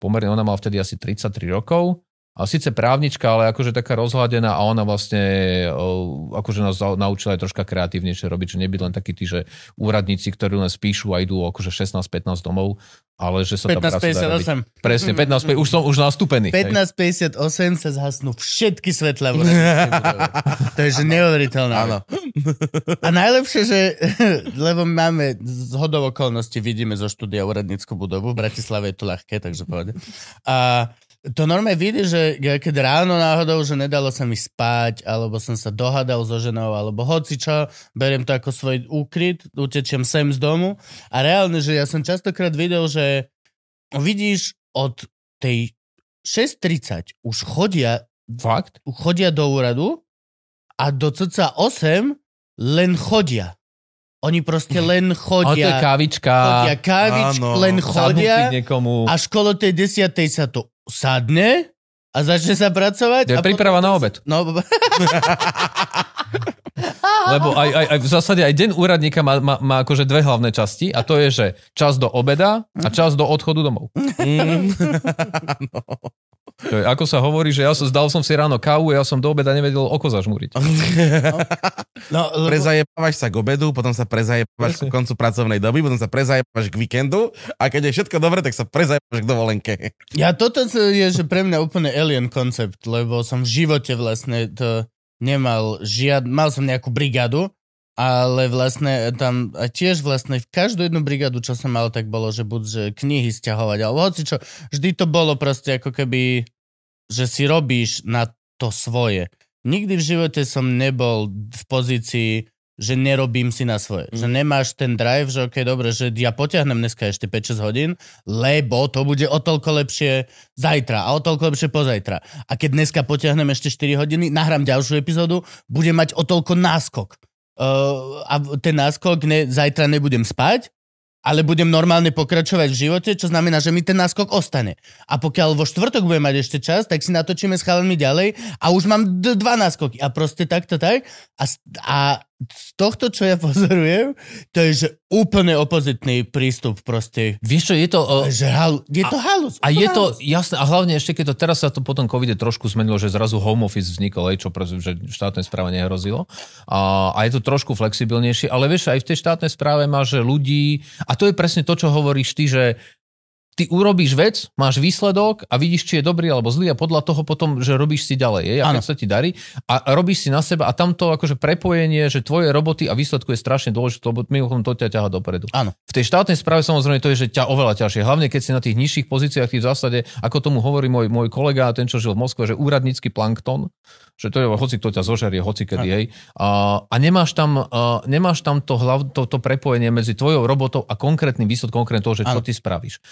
pomerne ona mala vtedy asi 33 rokov. A síce právnička, ale akože taká rozhľadená a ona vlastne o, akože nás naučila aj troška kreatívnejšie robiť, že nebyť len takí tí, že úradníci, ktorí len spíšu a idú akože 16-15 domov, ale že sa tá práca dá robiť. 1558. Presne, 15, už som už nastúpený. hej. 1558 sa zhasnú všetky svetla v. [laughs] To je že neuveriteľné. Áno. A najlepšie, že [laughs] lebo máme z hodov okolností, vidíme zo štúdia úradnícku budovu, v Bratislave je to ľahké, takže povede. A to normálne vidí, že keď ráno náhodou, že nedalo sa mi spať, alebo som sa dohadal so ženou, alebo hoci čo, beriem to ako svoj úkryt, utečiem sem z domu a reálne, že ja som častokrát videl, že vidíš od tej 6.30 už chodia Fakt? chodia do úradu a do cca 8 len chodia. Oni proste len Ale to je chodia. kávička. Chodia kávičky, Áno. len chodia. niekomu. Až kolo tej desiatej sa to sadne a začne sa pracovať. Je a príprava potom- na obed. No, [laughs] Lebo aj, aj, aj v zásade aj deň úradníka má, má, má akože dve hlavné časti a to je, že čas do obeda a čas do odchodu domov. Mm. [laughs] [laughs] To je, ako sa hovorí, že ja som zdal som si ráno kávu a ja som do obeda nevedel oko zažmúriť. [laughs] no, lebo, Prezajebávaš sa k obedu, potom sa prezajebávaš k koncu pracovnej doby, potom sa prezajebávaš k víkendu a keď je všetko dobre, tak sa prezajebáš k dovolenke. ja toto je že pre mňa úplne alien koncept, lebo som v živote vlastne to nemal žiad... Mal som nejakú brigádu, ale vlastne tam a tiež vlastne v každú jednu brigádu, čo som mal, tak bolo, že buď že knihy stiahovať, alebo hoci čo, vždy to bolo proste ako keby, že si robíš na to svoje. Nikdy v živote som nebol v pozícii, že nerobím si na svoje. Že nemáš ten drive, že ok, dobre, že ja potiahnem dneska ešte 5-6 hodín, lebo to bude o toľko lepšie zajtra a o toľko lepšie pozajtra. A keď dneska potiahnem ešte 4 hodiny, nahrám ďalšiu epizódu, budem mať o toľko náskok. Uh, a ten náskok, ne, zajtra nebudem spať, ale budem normálne pokračovať v živote, čo znamená, že mi ten náskok ostane. A pokiaľ vo štvrtok budem mať ešte čas, tak si natočíme s chalanmi ďalej a už mám d- dva náskoky. A proste takto tak. A, a z tohto, čo ja [laughs] pozorujem, to je, že úplne opozitný prístup proste. Vieš čo, je to... O, Že hal, je to halus. a je to halus. jasné, a hlavne ešte keď to teraz sa to potom covide trošku zmenilo, že zrazu home office vznikol, hej, čo že štátne správe nehrozilo. A, a je to trošku flexibilnejšie, ale vieš, aj v tej štátnej správe máš že ľudí, a to je presne to, čo hovoríš ty, že ty urobíš vec, máš výsledok a vidíš, či je dobrý alebo zlý a podľa toho potom, že robíš si ďalej, je, a sa ti darí a robíš si na seba a tamto akože prepojenie, že tvoje roboty a výsledku je strašne dôležité, lebo mimochodom to ťa ťaha dopredu. Áno. V tej štátnej správe samozrejme to je, že ťa oveľa ťažšie. Hlavne keď si na tých nižších pozíciách, ty v zásade, ako tomu hovorí môj, môj kolega, ten, čo žil v Moskve, že úradnícky plankton, že to je hoci kto ťa zožerie, hoci kedy, hej. A, a nemáš tam, a, nemáš tam to, hlav, to, to prepojenie medzi tvojou robotou a konkrétnym výsledkom, konkrétne toho, že čo Áno. ty spravíš.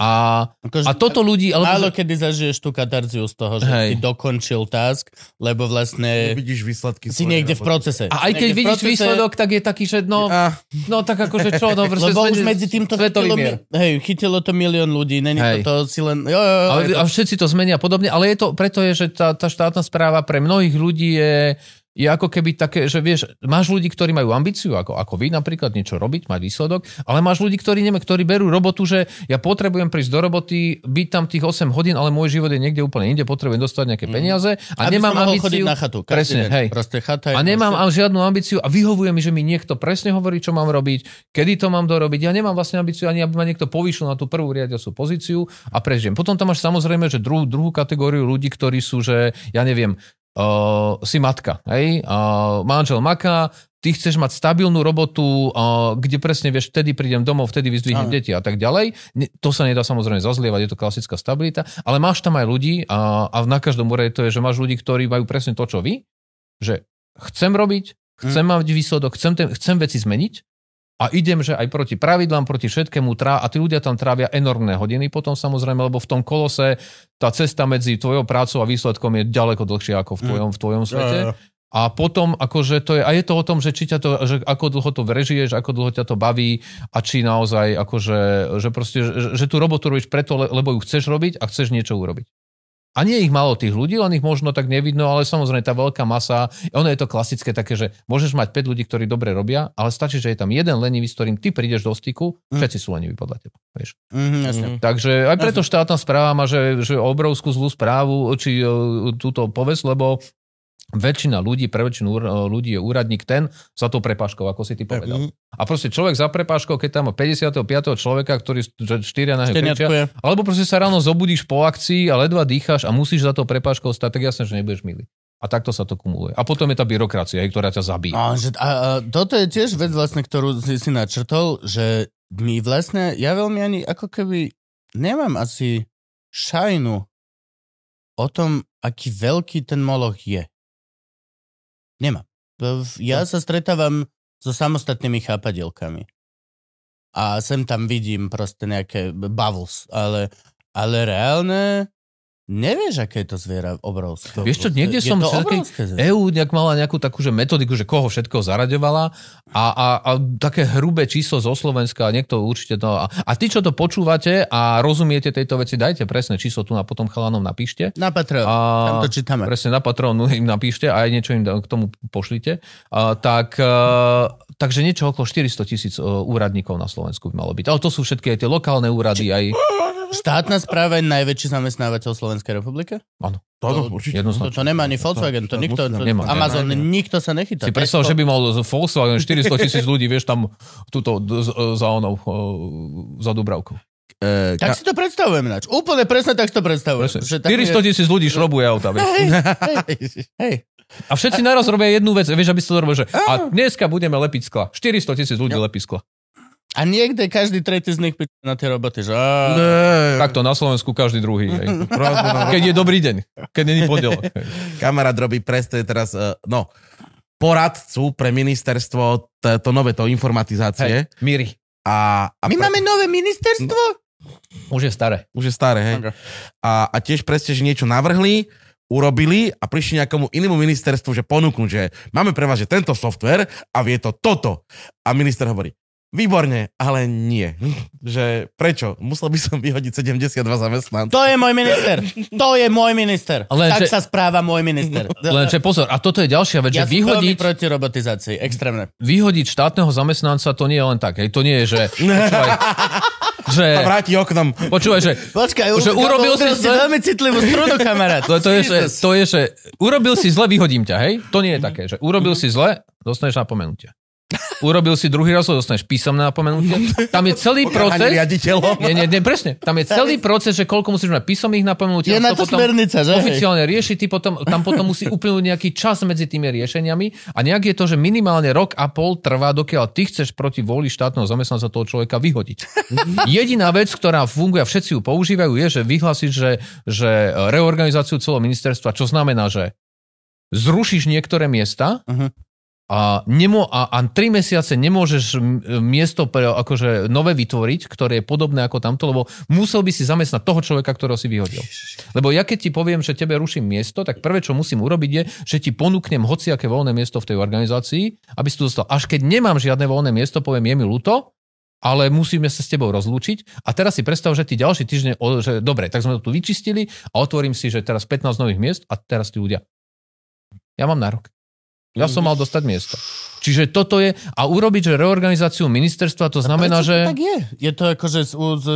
A, Akože, a toto ľudí... Alebo Málo kedy zažiješ tú katarziu z toho, že Hej. si dokončil task, lebo vlastne Vidíš výsledky. si niekde v procese. a aj keď vidíš procese, výsledok, tak je taký, že no, A, no tak akože čo, no [laughs] proste Lebo už medzi týmto chytilo, mier. mi- hej, chytilo to milión ľudí, není Hej. to, to si len... Jo, jo, jo, Ale, je to- a všetci to zmenia podobne, ale je to, preto je, že tá, tá štátna správa pre mnohých ľudí je, je ako keby také, že vieš, máš ľudí, ktorí majú ambíciu, ako, ako vy napríklad, niečo robiť, mať výsledok, ale máš ľudí, ktorí, neviem, ktorí berú robotu, že ja potrebujem prísť do roboty, byť tam tých 8 hodín, ale môj život je niekde úplne inde, potrebujem dostať nejaké peniaze a Aby nemám ambíciu. na chatu. Presne, hej. Chata je A nemám proste- žiadnu ambíciu a vyhovuje mi, že mi niekto presne hovorí, čo mám robiť, kedy to mám dorobiť. Ja nemám vlastne ambíciu ani, aby ma niekto povýšil na tú prvú riadiacu pozíciu a prežijem. Potom tam máš samozrejme, že druhú, druhú kategóriu ľudí, ktorí sú, že ja neviem, uh, si matka, hej, uh, manžel maká, ty chceš mať stabilnú robotu, uh, kde presne vieš, vtedy prídem domov, vtedy vyzdvihnem deti a tak ďalej. Ne, to sa nedá samozrejme zazlievať, je to klasická stabilita, ale máš tam aj ľudí a, a na každom more to je, že máš ľudí, ktorí majú presne to, čo vy, že chcem robiť, chcem mať výsledok, chcem, ten, chcem veci zmeniť a idem, že aj proti pravidlám, proti všetkému trá a tí ľudia tam trávia enormné hodiny potom samozrejme, lebo v tom kolose tá cesta medzi tvojou prácou a výsledkom je ďaleko dlhšia ako v tvojom, v tvojom svete. A potom, akože to je, a je to o tom, že, či ťa to, že ako dlho to vrežiješ, ako dlho ťa to baví a či naozaj, akože, že proste, že, že tú robotu robíš preto, le- lebo ju chceš robiť a chceš niečo urobiť. A nie je ich málo tých ľudí, len ich možno tak nevidno, ale samozrejme tá veľká masa, ono je to klasické také, že môžeš mať 5 ľudí, ktorí dobre robia, ale stačí, že je tam jeden lenivý, s ktorým ty prídeš do styku, Mm. všetci sú leniví podľa teba. Vieš. Mhm, jasne. Mhm. Takže aj preto štátna správa má, že, že obrovskú zlú správu, či e, túto povesť, lebo väčšina ľudí, pre väčšinu úr- ľudí je úradník ten za tou prepážkou, ako si ty povedal. A proste človek za prepážkou, keď tam má 55. človeka, ktorý štyria na kričia, alebo proste sa ráno zobudíš po akcii a ledva dýcháš a musíš za tou prepážkou stať, tak jasne, že nebudeš milý. A takto sa to kumuluje. A potom je tá byrokracia, ktorá ťa zabíja. No, že, a, a, toto je tiež vec vlastne, ktorú si, si načrtol, že my vlastne, ja veľmi ani ako keby nemám asi šajnu o tom, aký veľký ten moloch je. Nemám. Ja sa stretávam so samostatnými chápadielkami. A sem tam vidím proste nejaké bubbles, ale, ale reálne nevieš, aké je to zviera obrovské. Vieš čo, niekde je som to všetkej-. EU nejak mala nejakú takú že metodiku, že koho všetko zaraďovala a, a, a také hrubé číslo zo Slovenska, niekto určite to... A, a ty, čo to počúvate a rozumiete tejto veci, dajte presné číslo tu a potom chalanom napíšte. Na Patreon, A, tam to čítame. presne na Patronu im napíšte a aj niečo im k tomu pošlite. A, tak, a, takže niečo okolo 400 tisíc e, úradníkov na Slovensku by malo byť. Ale to sú všetky aj tie lokálne úrady, aj... Štátna správa je najväčší zamestnávateľ Slovenskej republike? Áno, Toto, To- určite. To, jednoznačne. to nemá ani Volkswagen, to nikto, to, Nemá. Amazon, Nemá. nikto sa nechytá. Si predstav, že by mal Volkswagen 400 tisíc ľudí, vieš, tam túto z- za onou, e, za Dubravkou. E, Tak si to predstavujem ináč. Úplne presne tak si to predstavujem. Presne. Že tak 400 tisíc ľudí šrobuje auta. Hej, hej, hej. A všetci naraz robia jednu vec, vieš, aby si to robil, že a dneska budeme lepiť skla. 400 tisíc ľudí lepí skla. A niekde každý tretí z nich piče na tie roboty, že... Takto na Slovensku každý druhý. Hej. no. Keď je dobrý deň, keď není pondelok. Kamarát robí presne teraz, e, no, poradcu pre ministerstvo t- to nové, to informatizácie. Hej, Miri. A, a My pre- máme nové ministerstvo? Už je staré. Už je staré, hej. Okay. A, a tiež presne, že niečo navrhli, urobili a prišli nejakomu inému ministerstvu, že ponúknú, že máme pre vás že tento software a vie to toto. A minister hovorí, výborne, ale nie. [laughs] Že prečo? Musel by som vyhodiť 72 zamestnancov. To je môj minister. To je môj minister. Len, tak že- sa správa môj minister. [laughs] Lenže pozor, a toto je ďalšia vec, ja že vyhodiť, proti robotizácii. Extrémne. vyhodiť štátneho zamestnanca, to nie je len tak. Hej. To nie je, že... Počúvaj, [laughs] že... A vráti oknom. Počúvaj, že Počkaj, Že urobil si zle- veľmi citlivú strunu, kamarát. [laughs] To, to, je, že, to je, že urobil si zle, vyhodím ťa, hej? To nie je také, že urobil si zle, dostaneš napomenutie. Urobil si druhý raz, dostaneš písomné napomenutie. Tam je celý proces... Nie, nie, nie, presne. Tam je celý [laughs] proces, že koľko musíš mať písomných napomenutí. Je na to to smernica, že? Oficiálne rieši, ty potom, tam potom musí uplynúť nejaký čas medzi tými riešeniami a nejak je to, že minimálne rok a pol trvá, dokiaľ ty chceš proti vôli štátneho zamestnanca toho človeka vyhodiť. Jediná vec, ktorá funguje a všetci ju používajú, je, že vyhlásiť, že, že reorganizáciu celého ministerstva, čo znamená, že zrušíš niektoré miesta Mhm. A, nemo, a, a tri mesiace nemôžeš miesto pre, akože nové vytvoriť, ktoré je podobné ako tamto, lebo musel by si zamestnať toho človeka, ktorého si vyhodil. Lebo ja keď ti poviem, že tebe ruším miesto, tak prvé, čo musím urobiť je, že ti ponúknem hociaké voľné miesto v tej organizácii, aby si tu dostal. Až keď nemám žiadne voľné miesto, poviem, je mi ľúto, ale musíme sa s tebou rozlúčiť. A teraz si predstav, že tí ďalší týždne, o- že dobre, tak sme to tu vyčistili a otvorím si, že teraz 15 nových miest a teraz tí ľudia. Ja mám nárok. Ja som mal dostať miesto. Čiže toto je, a urobiť, že reorganizáciu ministerstva, to znamená, že, to tak je? Je to akože z, z,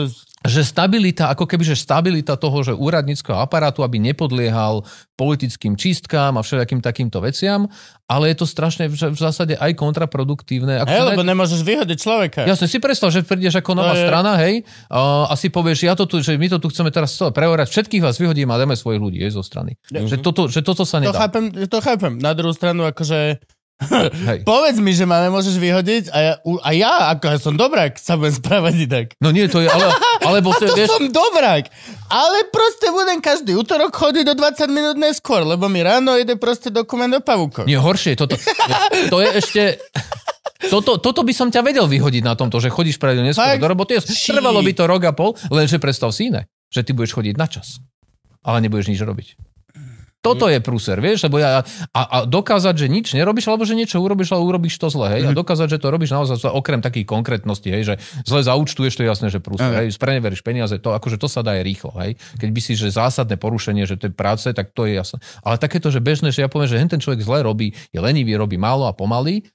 že stabilita, ako keby, že stabilita toho, že úradníckého aparátu, aby nepodliehal politickým čistkám a všelijakým takýmto veciam, ale je to strašne v, zásade aj kontraproduktívne. Ako hej, ne- lebo nemôžeš vyhodiť človeka. Jasne, si predstav, že prídeš ako nová To je- strana, hej, a, a si povieš, ja to tu, že my to tu chceme teraz celé preorať, všetkých vás vyhodíme a dáme svojich ľudí, hej, zo strany. Že, toto, že toto sa to, nedá. chápem, to chápem. Na druhú stranu, akože... [laughs] Hej. Povedz mi, že ma nemôžeš vyhodiť a ja, a ja ako ja som dobrák, sa budem správať inak. No nie, to je, ale, [laughs] alebo To vieš, som dobrák. Ale proste budem každý útorok chodiť do 20 minút neskôr, lebo mi ráno ide proste dokument do pavúkov. Nie, horšie, toto, [laughs] to je ešte... Toto, toto by som ťa vedel vyhodiť na tomto, že chodíš pravidelne neskôr do roboty. Trvalo by to rok a pol, lenže predstav si iné, že ty budeš chodiť na čas, ale nebudeš nič robiť. Toto je prúser, vieš, lebo ja, a, a dokázať, že nič nerobíš, alebo že niečo urobíš, ale urobíš to zle, hej, a Mhm. dokázať, že to robíš naozaj zle, okrem takých konkrétností, hej, že zle zaúčtuješ, to je jasné, že prúser, Aha. hej, spreneveríš peniaze, to, akože to sa dá aj rýchlo, hej. Keď by si, že zásadné porušenie, že to je práce, tak to je jasné. Ale takéto, že bežné, že ja poviem, že ten človek zle robí, je lenivý, robí málo a pomaly,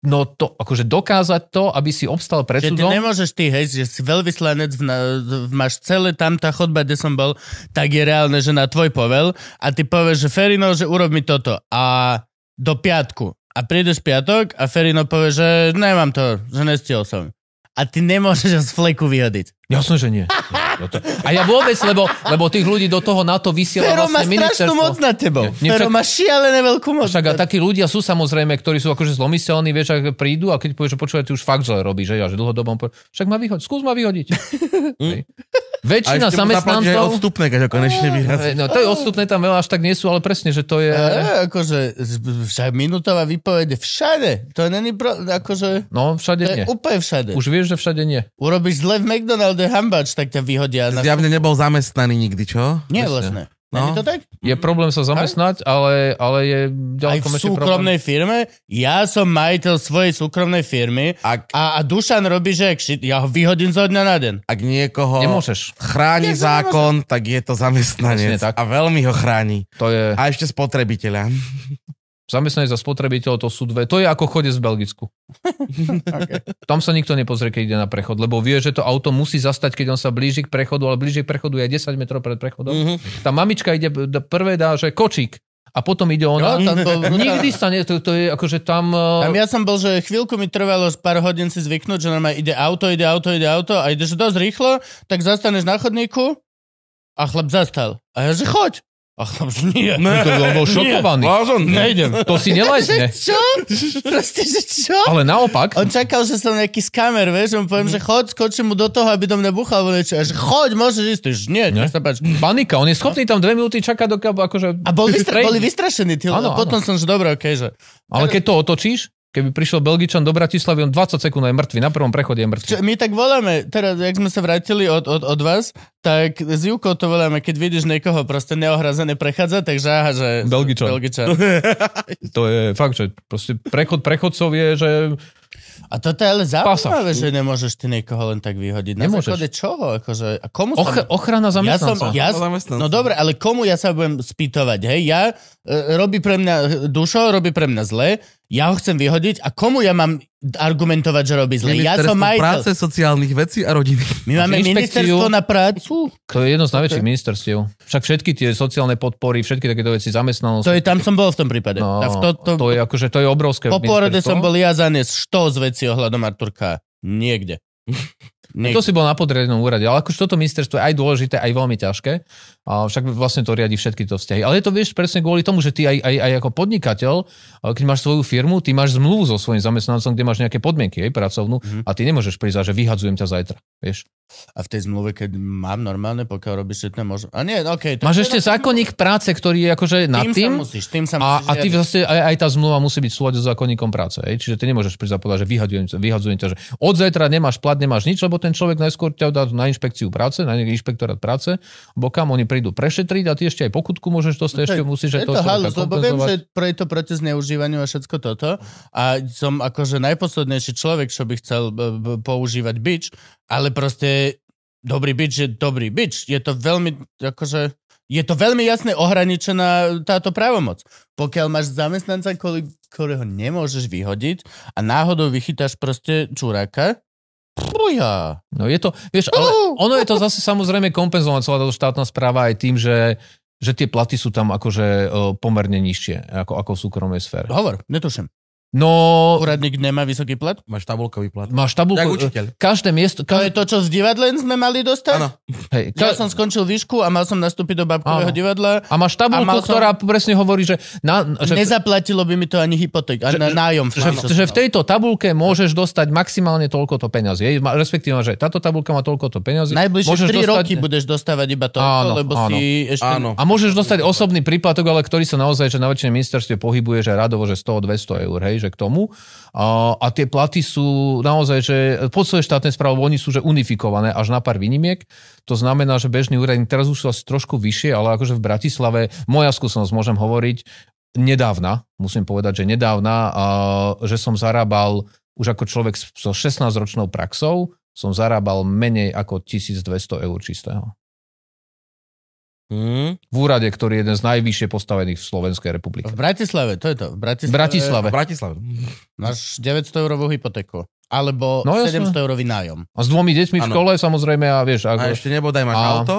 no to, akože dokázať to, aby si obstal pred Že ty súdom, nemôžeš ty, hej, že si veľvyslanec, v, v, máš celé tam tá chodba, kde som bol, tak je reálne, že na tvoj povel a ty povieš, že Ferino, že urob mi toto a do piatku. A prídeš piatok a Ferino povie, že nemám to, že nestihol som. A ty nemôžeš ho z fleku vyhodiť. Jasné, že nie. [laughs] No to- A ja vôbec, lebo, lebo tých ľudí do toho na to vysiela Fero vlastne strašnú moc ministerstvo. nad tebou. Nie, Fero však- má šialené veľkú moc. Však a takí ľudia sú samozrejme, ktorí sú akože zlomyselní, vieš, ak prídu a keď povieš, že počúvaj, ty už fakt zle robíš, že ja, že dlhodobom, však ma vyhodiť, skús ma vyhodiť. [laughs] Väčšina zamestnancov... odstupné, keď konečne vyrazí. Hej, No to je odstupné, tam veľa až tak nie sú, ale presne, že to je... E, akože, však minútová výpovede všade. To není pro, akože, No, všade to nie. úplne všade. Už vieš, že všade nie. Urobíš zle v McDonalde hambač, tak ťa vyhodia. Na... Zjavne nebol zamestnaný nikdy, čo? Nie vlastne. No. Není to tak? Je problém sa zamestnať, ale, ale je Aj ďaleko v menší problém. súkromnej firme. Ja som majiteľ svojej súkromnej firmy Ak, a, a Dušan robí, že shit, ja ho vyhodím zo dňa na deň. ak niekoho Nemôžeš. chráni to zákon, tak je to zamestnanec. Presne tak. A veľmi ho chráni. To je... A ešte spotrebiteľa. [laughs] Zamestnanie za spotrebiteľov, to sú dve. To je ako chodec v Belgicku. [laughs] Tam sa nikto nepozrie, keď ide na prechod, lebo vie, že to auto musí zastať, keď on sa blíži k prechodu, ale blíži k prechodu je aj 10 metrov pred prechodom. Mhm. Tá mamička ide, prvé dá, že kočík a potom ide ona. No, tam bol, [laughs] Nikdy sa ne, to, to je akože tam... Tam uh, ja som bol, že chvíľku mi trvalo z pár hodín si zvyknúť, že normálne ide auto, ide auto, ide auto a ideš dosť rýchlo, tak zastaneš na chodníku a chlap zastal. A ja, že choď. A chlap, že nie. to on bol šokovaný. Blázon. Nejdem. To si [laughs] nelajzne. Čo? Proste, že čo? Ale naopak, On čakal, že som nejaký skamer, vieš, on poviem, že choď, skočím mu do toho, aby do mňa buchal, alebo niečo. A že choď, môžeš ísť, že nie, Nie. sa páči. panika, on je schopný tam dve minúty čakať, dokiaľ akože... A bol vystra- boli vystrašení, tí, Áno, a potom som, že dobre, okej, že... Ale keď to otočíš, keby prišiel Belgičan do Bratislavy, on 20 sekúnd je mŕtvy, na prvom prechode je mŕtvy. Čo, my tak voláme, teraz, jak sme sa vrátili od, od, od vás, tak s Jukou to voláme, keď vidíš niekoho proste neohrazené prechádza, takže aha, že... Belgičan. Belgičan. [laughs] To je fakt, že proste prechod prechodcov je, že A toto je ale zaujímavé, že nemôžeš ty niekoho len tak vyhodiť. Na Nemôžeš. základe čoho? Akože, a komu Och, sa... ochrana Ja som, zamestnanca. ja, Zamestnanca. no dobre, ale komu ja sa budem spýtovať, hej? Ja, e, robí pre mňa, Dušo robí pre mňa zle, ja ho chcem vyhodiť a komu ja mám argumentovať, že robí zle? Ja som majiteľ. práce, sociálnych vecí a rodiny. My máme Inšpekciu. ministerstvo na prácu. To je jedno z najväčších ministerstiev. Však všetky tie sociálne podpory, všetky takéto veci, zamestnanosť. To je, tam som bol v tom prípade. no, No, to, to, to je akože, to je obrovské po porode som bol ja zaniesť što z veci ohľadom Arturka. Niekde. Niekde. To si bol na podriadenom úrade, ale akože toto ministerstvo je aj dôležité, aj veľmi ťažké. A však vlastne to riadi všetky to vzťahy. Ale je to vieš presne kvôli tomu, že ty aj, aj, aj ako podnikateľ, ale keď máš svoju firmu, ty máš zmluvu so svojím zamestnancom, kde máš nejaké podmienky, aj pracovnú, Mhm. a ty nemôžeš prísť, a že vyhadzujem ťa zajtra. Vieš. A v tej zmluve, keď mám normálne, pokiaľ robíš všetko možno... A nie, okej. to- Máš ešte zákonník práce, ktorý je akože nad tým, tým. musíš, tým sa A, musíš a ty riadiť. vlastne, aj, aj tá zmluva musí byť v súlade s zákonníkom práce. Hej? Čiže ty nemôžeš prísť a povedať, že vyhadzujem, vyhadzujem ťa, že od zajtra nemáš plat, nemáš nič, lebo ten človek najskôr ťa dá na inšpekciu práce, na inšpektorát práce, bokam oni prídu prešetriť a ty ešte aj pokutku môžeš dostať, ešte musíš aj to to halus, lebo viem, že pre to proti zneužívaniu a všetko toto. A som akože najposlednejší človek, čo by chcel b- používať bič, ale proste dobrý bič je dobrý bič. Je to veľmi, akože, je to veľmi jasne ohraničená táto právomoc. Pokiaľ máš zamestnanca, ktorého nemôžeš vyhodiť a náhodou vychytáš proste čuráka, Puja. No je to, vieš, ale ono je to zase samozrejme kompenzované celá táto štátna správa aj tým, že, že tie platy sú tam akože e, pomerne nižšie, ako, ako v súkromnej sfére. Hovor, netuším. No, Úradník nemá vysoký plat? Máš tabulkový plat. máš Jak tabulku, učiteľ. každé miesto, To je každé, to, čo v divadle sme mali dostať? Áno. hej, Ja ka, som skončil výšku a mal som nastúpiť do babkového Áno. divadla. a máš tabulku, a som- ktorá presne hovorí, že, na, že, Nezaplatilo by mi to ani hypoték, ani Že- nájom. že, Áno. že v tejto tabulke môžeš dostať maximálne toľko to peňazí. Respektíve, že táto tabulka má toľko to peňazí. Najbližšie môžeš 3 dostať- roky budeš dostávať iba to, Áno, lebo áno. si ešte... Áno. A môžeš dostať osobný príplatok, ale ktorý sa naozaj, že na väčšine ministerstve pohybuje, že radovo, že 100-200 eur, hej, že k tomu. A, a tie platy sú naozaj, že po celej štátnej správe, oni sú že unifikované až na pár výnimiek. To znamená, že bežný úradník teraz už sú asi trošku vyššie, ale akože v Bratislave, moja skúsenosť môžem hovoriť, nedávna, musím povedať, že nedávna, a, že som zarábal už ako človek so 16-ročnou praxou, som zarábal menej ako 1200 eur čistého. Hm. V úrade, ktorý je jeden z najvyššie postavených v Slovenskej republike. V Bratislave, to je to. V Bratislave, V Bratislave. V Bratislave. Máš 900 eurovú hypotéku. Alebo No, jasné. 700 eurový nájom. A s dvomi deťmi v Áno. škole samozrejme a vieš, A ako, ešte nebodaj máš A- auto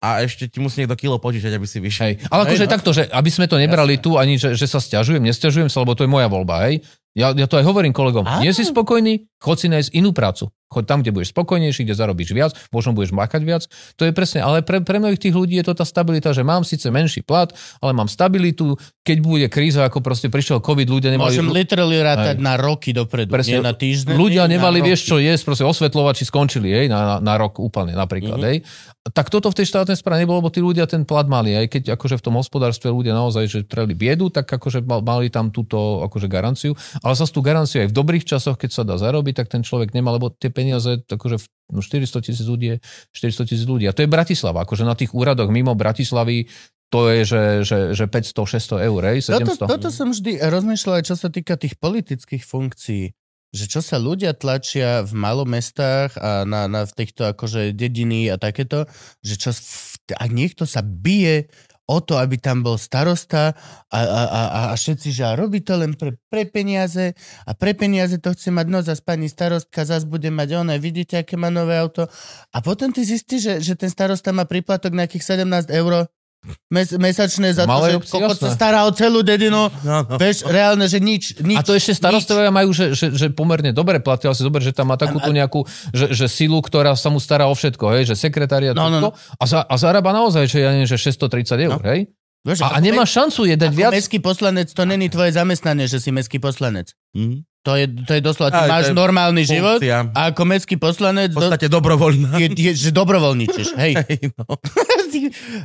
a ešte ti musí niekto kilo požičať, aby si vyšiel. hej. Ale akože no. takto, že aby sme to nebrali tu ani, že, že sa stiažujem, nestiažujem sa, lebo to je moja voľba, hej. Ja, ja to aj hovorím kolegom. Áno. Nie si spokojný, chod si nájsť inú prácu. Choď tam, kde budeš spokojnejší, kde zarobíš viac, možno budeš makať viac. To je presne, ale pre, pre mnohých tých ľudí je to tá stabilita, že mám síce menší plat, ale mám stabilitu. Keď bude kríza, ako proste prišiel COVID, ľudia nemali... Môžem literally rátať Hej. na roky dopredu, Presne. nie na týždne. Ľudia nie nemali, vieš čo jesť, proste osvetľovači skončili, hej, na, na, na rok úplne napríklad, mm-hmm. hej. Tak toto v tej štátnej správe nebolo, lebo tí ľudia ten plat mali, aj keď akože v tom hospodárstve ľudia naozaj, že treli biedu, tak akože mal- mali tam túto akože garanciu, ale zase tú garanciu aj v dobrých časoch, keď sa dá zarobiť, tak ten človek nemá, lebo tie peniaze, akože no 400 tisíc ľudí je 400 tisíc ľudí. A to je Bratislava, akože na tých úradoch mimo Bratislavy to je, že, že, že 500-600 eur, hej, 700. Toto, toto som vždy rozmýšľal, čo sa týka tých politických funkcií. Že čo sa ľudia tlačia v malomestách a na, na v týchto akože dediny a takéto, že čo, v- a niekto sa bije o to, aby tam bol starosta a, a, a, a- všetci, že a robí to len pre, pre peniaze a pre peniaze to chce mať, no zase pani starostka zase bude mať ono, vidíte, aké má nové auto. A potom ty zistíš, že, že ten starosta má príplatok nejakých 17 eur mes, mesačné za to, že kokot sa stará o celú dedinu. No, no. Vieš, reálne, že nič, nič. A to ešte starostovia majú, že, že, že pomerne dobre platia, ale si zober, že tam má takúto nejakú, že, že silu, ktorá sa mu stará o všetko, hej, že sekretariat, No, no, no. a, za, a zarába naozaj, že ja neviem, že 630 eur, No. hej? Vieš, A, a nemá šancu jeden ako viac. mestský poslanec, to není tvoje zamestnanie, že si mestský poslanec. Hm. To je, to je doslova, ty to máš normálny život Funkcia. a ako mestský poslanec V podstate dobrovoľná. je, je, že dobrovoľníčiš, [laughs] hej. Hej, no. [laughs]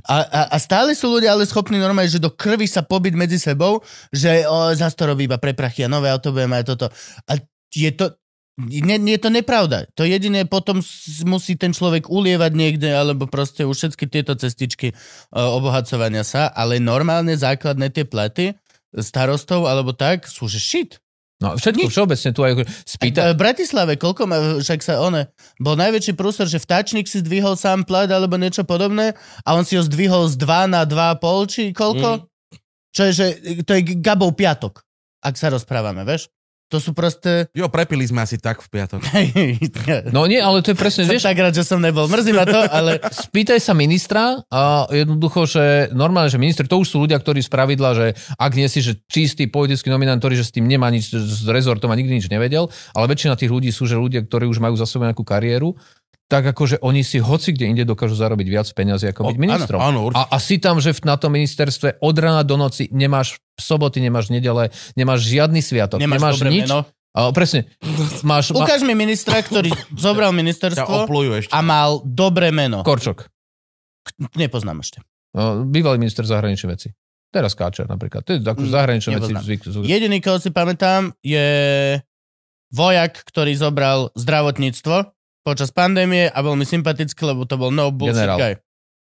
A, a, a stále sú ľudia ale schopní normálne, že do krvi sa pobiť medzi sebou, že o, zas to robí iba pre prachy a nové auto bude mať toto. A je to, nie, nie je to nepravda. To jediné potom musí ten človek ulievať niekde, alebo proste už všetky tieto cestičky uh, obohacovania sa, ale normálne základné tie platy starostov alebo tak sú že shit. No všetko, všeobecne tu aj spýta... V Bratislave, koľko má, však sa one, bol najväčší prústor, že vtáčnik si zdvihol sám plat alebo niečo podobné a on si ho zdvihol z 2 na 2,5 či koľko? Mm. Čo je, že to je Gabov piatok, ak sa rozprávame, vieš? To sú proste... Jo, prepili sme asi tak v piatok. [laughs] No nie, ale to je presne, Som vieš, tak rád, že som nebol. Mrzí ma to, ale... [laughs] spýtaj sa ministra a jednoducho, že normálne, že minister, to už sú ľudia, ktorí spravidla, že ak nie si, že čistý politický nominant, ktorý, že s tým nemá nič, s rezortom a nikdy nič nevedel, ale väčšina tých ľudí sú, že ľudia, ktorí už majú za sebou nejakú kariéru, tak akože oni si hoci kde inde dokážu zarobiť viac peniazy ako byť ministrom. Áno, áno, určite. A, a si tam, že v- na tom ministerstve od rána do noci nemáš soboty, nemáš nedele, nemáš žiadny sviatok, Nemáš, nemáš dobré nič. meno. A, presne. Máš ma, Ukáž mi ministra, ktorý zobral ministerstvo a mal dobré meno. Korčok. Nepoznám ešte. No, Bývalý minister zahraničných vecí. Teraz Káčer napríklad. To je ako Mm, zahraničné veci. Zvyk, zvyk. Jediný, koho si pamätám, je vojak, ktorý zobral zdravotníctvo počas pandémie a bol mi sympatický, lebo to bol no bullshit Generál. guy.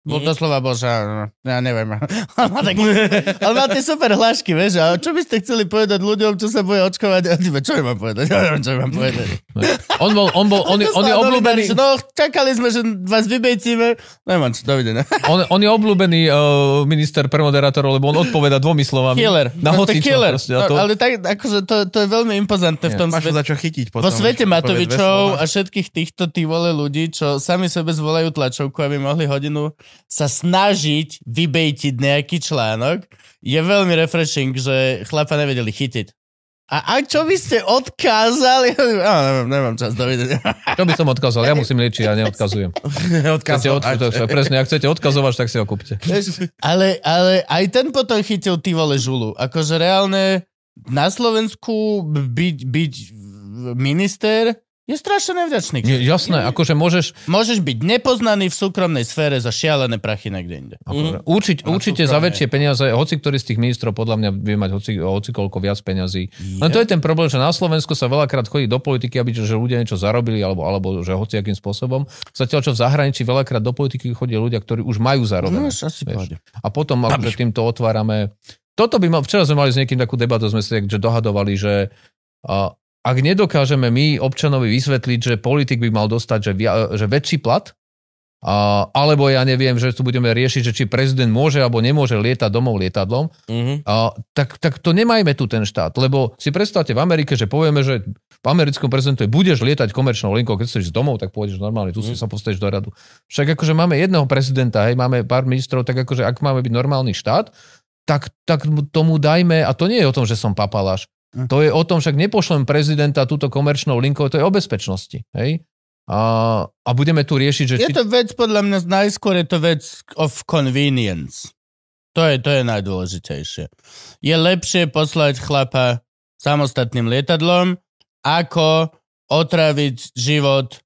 Bol Mhm. doslova bol, že ja neviem. [laughs] On má, tak, [laughs] on má tie super hlášky, vieš, a čo by ste chceli povedať ľuďom, čo sa boje očkovať? A ty, čo im mám povedať? Ja neviem, čo im mám povedať. On bol, on bol, on, je- on je obľúbený, No, čakali sme, že vás vybejcíme. Nemám čo, dovidenia. [laughs] on, on je obľúbený uh, minister pre moderátorov, lebo on odpoveda dvomi slovami. Killer. Na No, to hocičo killer. proste. A to, No, ale tak, akože to, to je veľmi impozantné v tom Máš svete. sa za čo chytiť potom. Vo svete Matovičov a slova. všetkých týchto tí vole ľudí, čo sami sebe zvolajú tlačovku, aby mohli hodinu sa snažiť vybejtiť nejaký článok, je veľmi refreshing, že chlapa nevedeli chytiť. A, a čo by ste odkázali? Ja neviem, nemám čas, dovidenia. [laughs] čo by som odkazal? Ja musím liečiť, ja neodkazujem. [laughs] Odkazovať. od, to, presne, ak chcete odkazovať, tak si ho kúpte. Ale, ale aj ten potom chytil ty vole žulu. Akože reálne na Slovensku byť, byť minister je strašne nevďačný. Nie, jasné, akože môžeš, Môžeš byť nepoznaný v súkromnej sfére za šialené prachy niekde inde. akože, určiť, Na určite za väčšie peniaze, hoci ktorý z tých ministrov podľa mňa vie mať hoci, hoci koľko viac peňazí. Len to je ten problém, že na Slovensku sa veľakrát chodí do politiky, aby že ľudia niečo zarobili, alebo, alebo že hociakým spôsobom. Zatiaľ, čo v zahraničí veľakrát do politiky chodia ľudia, ktorí už majú zarobené. No, asi. A potom akože týmto otvárame... Toto by mal, včera sme mali s niekým takú debatu, sme si tak, že dohadovali, že a, ak nedokážeme my občanovi vysvetliť, že politik by mal dostať že, via, že väčší plat, a, alebo ja neviem, že tu budeme riešiť, že či prezident môže alebo nemôže lietať domov lietadlom, Mhm. a, tak, tak to nemajme tu ten štát, lebo si predstavte v Amerike, že povieme, že v americkom prezidentovi budeš lietať komerčnou linkou, keď chceš ísť domov, tak pôjdeš normálne, tu si sa postavíš do radu. Však akože máme jedného prezidenta, hej, máme pár ministrov, tak akože ak máme byť normálny štát, tak, tak tomu dajme, a to nie je o tom, že som papaláš. To je o tom, však nepošlem prezidenta túto komerčnou linkou, to je o bezpečnosti, hej? A, a budeme tu riešiť, že... Je to vec, podľa mňa, najskôr je to vec of convenience. To je, to je najdôležitejšie. Je lepšie poslať chlapa samostatným lietadlom, ako otraviť život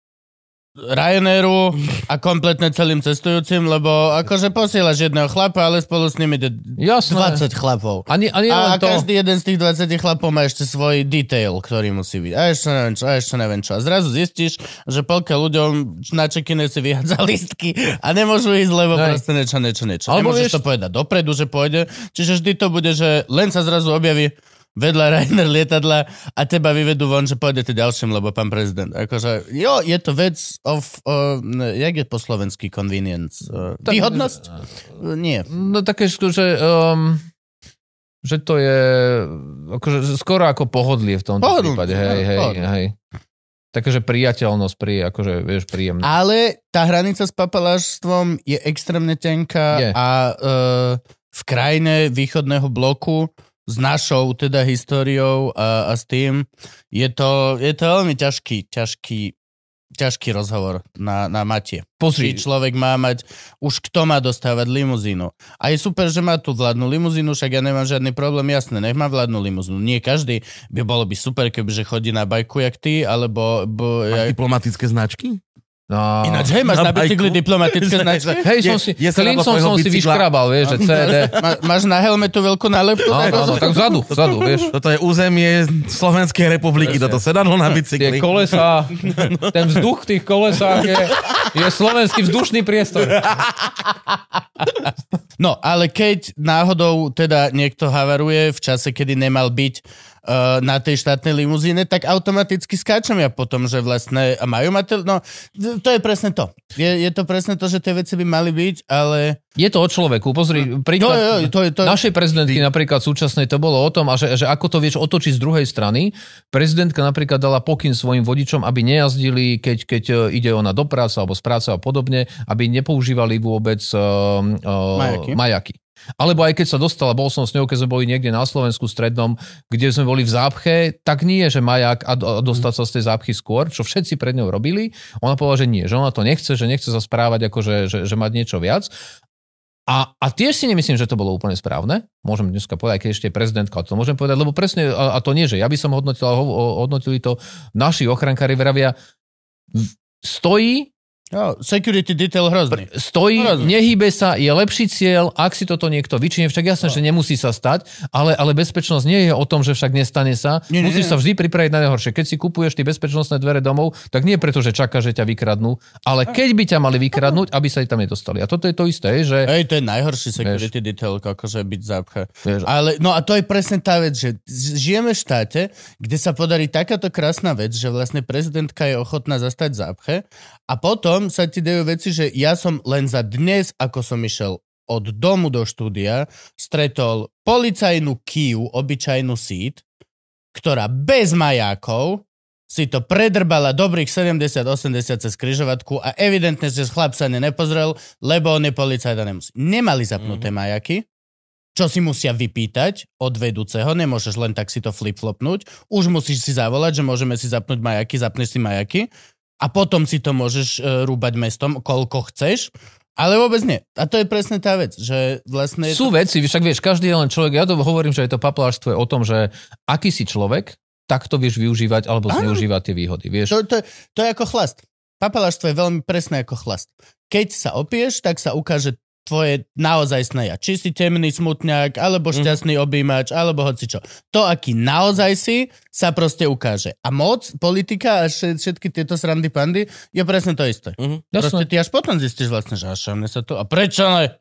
Ryanairu a kompletne celým cestujúcim, lebo akože posielaš jedného chlapa, ale spolu s nimi ide Jasné. 20 chlapov. A, nie, a A to... každý jeden z tých 20 chlapov má ešte svoj detail, ktorý musí byť. A ešte neviem čo, a ešte neviem čo. A zrazu zistíš, že polka ľuďom na čekine si vyhádza listky a nemôžu ísť, lebo Hej. proste niečo, niečo, niečo. Alebo Nemôžeš vieš- to povedať dopredu, že pôjde. Čiže vždy to bude, že len sa zrazu objaví vedľa Rainer lietadla a teba vyvedú von, že pôjdete ďalším, lebo pán prezident. Akože, jo, je to vec of, uh, jak je po slovensky convenience? Uh, Tak- výhodnosť? Uh, nie. No také, že, um, že to je akože skoro ako pohodlie v tomto Pohodlné, prípade. Hej, hej, pohodlné. hej. Takže priateľnosť, pri, akože, vieš, príjemná. Ale tá hranica s papalášstvom je extrémne tenká Je. a uh, v krajine východného bloku s našou teda históriou a, a s tým je to, je to veľmi ťažký, ťažký, ťažký rozhovor na, na matie. Pozri, Či človek má mať, už kto má dostávať limuzínu. A je super, že má tu vládnu limuzínu, však ja nemám žiadny problém, jasné, nech má vládnu limuzínu. Nie každý, by bolo by super, kebyže chodí na bajku jak ty, alebo... Bo, Máš ja, diplomatické značky? No, ináč, hej, máš na, Na bicykli diplomatické značky? hej, som je- si, je na klincom som si vyškrabal, vieš, že CD. [laughs] Má, máš na helmetu veľkú nálepku? Áno, áno, tak vzadu, vzadu, vieš. Toto je územie Slovenskej republiky, Presne. toto sedadlo na Tie bicykli. kolesa, ten vzduch v tých kolesách je, je slovenský vzdušný priestor. No, ale keď náhodou teda niekto havaruje v čase, kedy nemal byť uh, na tej štátnej limuzíne, tak automaticky skáčem ja potom, že vlastne majú mať... No, to je presne to. Je, je to presne to, že tie veci by mali byť, ale... Je to o človeku. Pozri, príklad Jo, jo, to je- to je- našej prezidentky napríklad súčasnej to bolo o tom, a že, že ako to vieš otočiť z druhej strany. Prezidentka napríklad dala pokyn svojim vodičom, aby nejazdili, keď, keď e, ide ona do práce alebo z práce a podobne, aby nepoužívali vôbec uh, uh, Majaky. majaky. Alebo aj keď sa dostala, bol som s ňou, keď sme boli niekde na Slovensku strednom, kde sme boli v zápche, tak nie, že majak a, dostať sa z tej zápchy skôr, čo všetci pred ňou robili. Ona povedala, že nie, že ona to nechce, že nechce sa správať ako, že, že, že mať niečo viac. A, a tiež si nemyslím, že to bolo úplne správne. Môžem dneska povedať, keď ešte je prezidentka, to môžem povedať, lebo presne, a, a to nie, že ja by som hodnotil, hodnotili to naši ochrankári, vravia, stojí Jo, security detail hrozný. stojí, Rozumiem. nehýbe sa, je lepší cieľ, ak si toto niekto vyčinie, však jasné, že nemusí sa stať, ale, ale bezpečnosť nie je o tom, že však nestane sa. Nie, Musíš nie. sa vždy pripraviť na najhoršie. Keď si kupuješ tie bezpečnostné dvere domov, tak nie preto, že čaká, že ťa vykradnú, ale keď by ťa mali vykradnúť, aby sa tam nedostali. A toto je to isté, že... Hej, to je najhorší security detail, akože byť zápcha. Vieš, Ale, no a to je presne tá vec, že žijeme v štáte, kde sa podarí takáto krásna vec, že vlastne prezidentka je ochotná zastať zápche a potom sa ti dejú veci, že ja som len za dnes, ako som išiel od domu do štúdia, stretol policajnú Kiu, obyčajnú sít, ktorá bez majákov si to predrbala dobrých 70-80 cez kryžovatku a evidentne, že chlap sa ne nepozrel, lebo on je policajt a nemusí. Nemali zapnuté majaky, čo si musia vypýtať od vedúceho, nemôžeš len tak si to flip-flopnúť, už musíš si zavolať, že môžeme si zapnúť majaky, zapneš si majaky a potom si to môžeš e, rúbať mestom, koľko chceš, ale vôbec nie. A to je presne tá vec, že vlastne... Sú veci, však vieš, každý je len človek, ja to hovorím, že je to papláštvo je o tom, že aký si človek, tak to vieš využívať alebo zneužívať tie výhody. Vieš? To, to, to je ako chlast. Papalaštvo je veľmi presné ako chlast. Keď sa opieš, tak sa ukáže tvoje naozajstné ja. Či si temný smutňák, alebo šťastný objímač, alebo hoci čo. To, aký naozaj si, sa proste ukáže. A moc, politika a vše- všetky tieto srandy pandy je presne to isté. Mhm. Proste ty až potom zistíš vlastne, že až mne sa to... A prečo ne?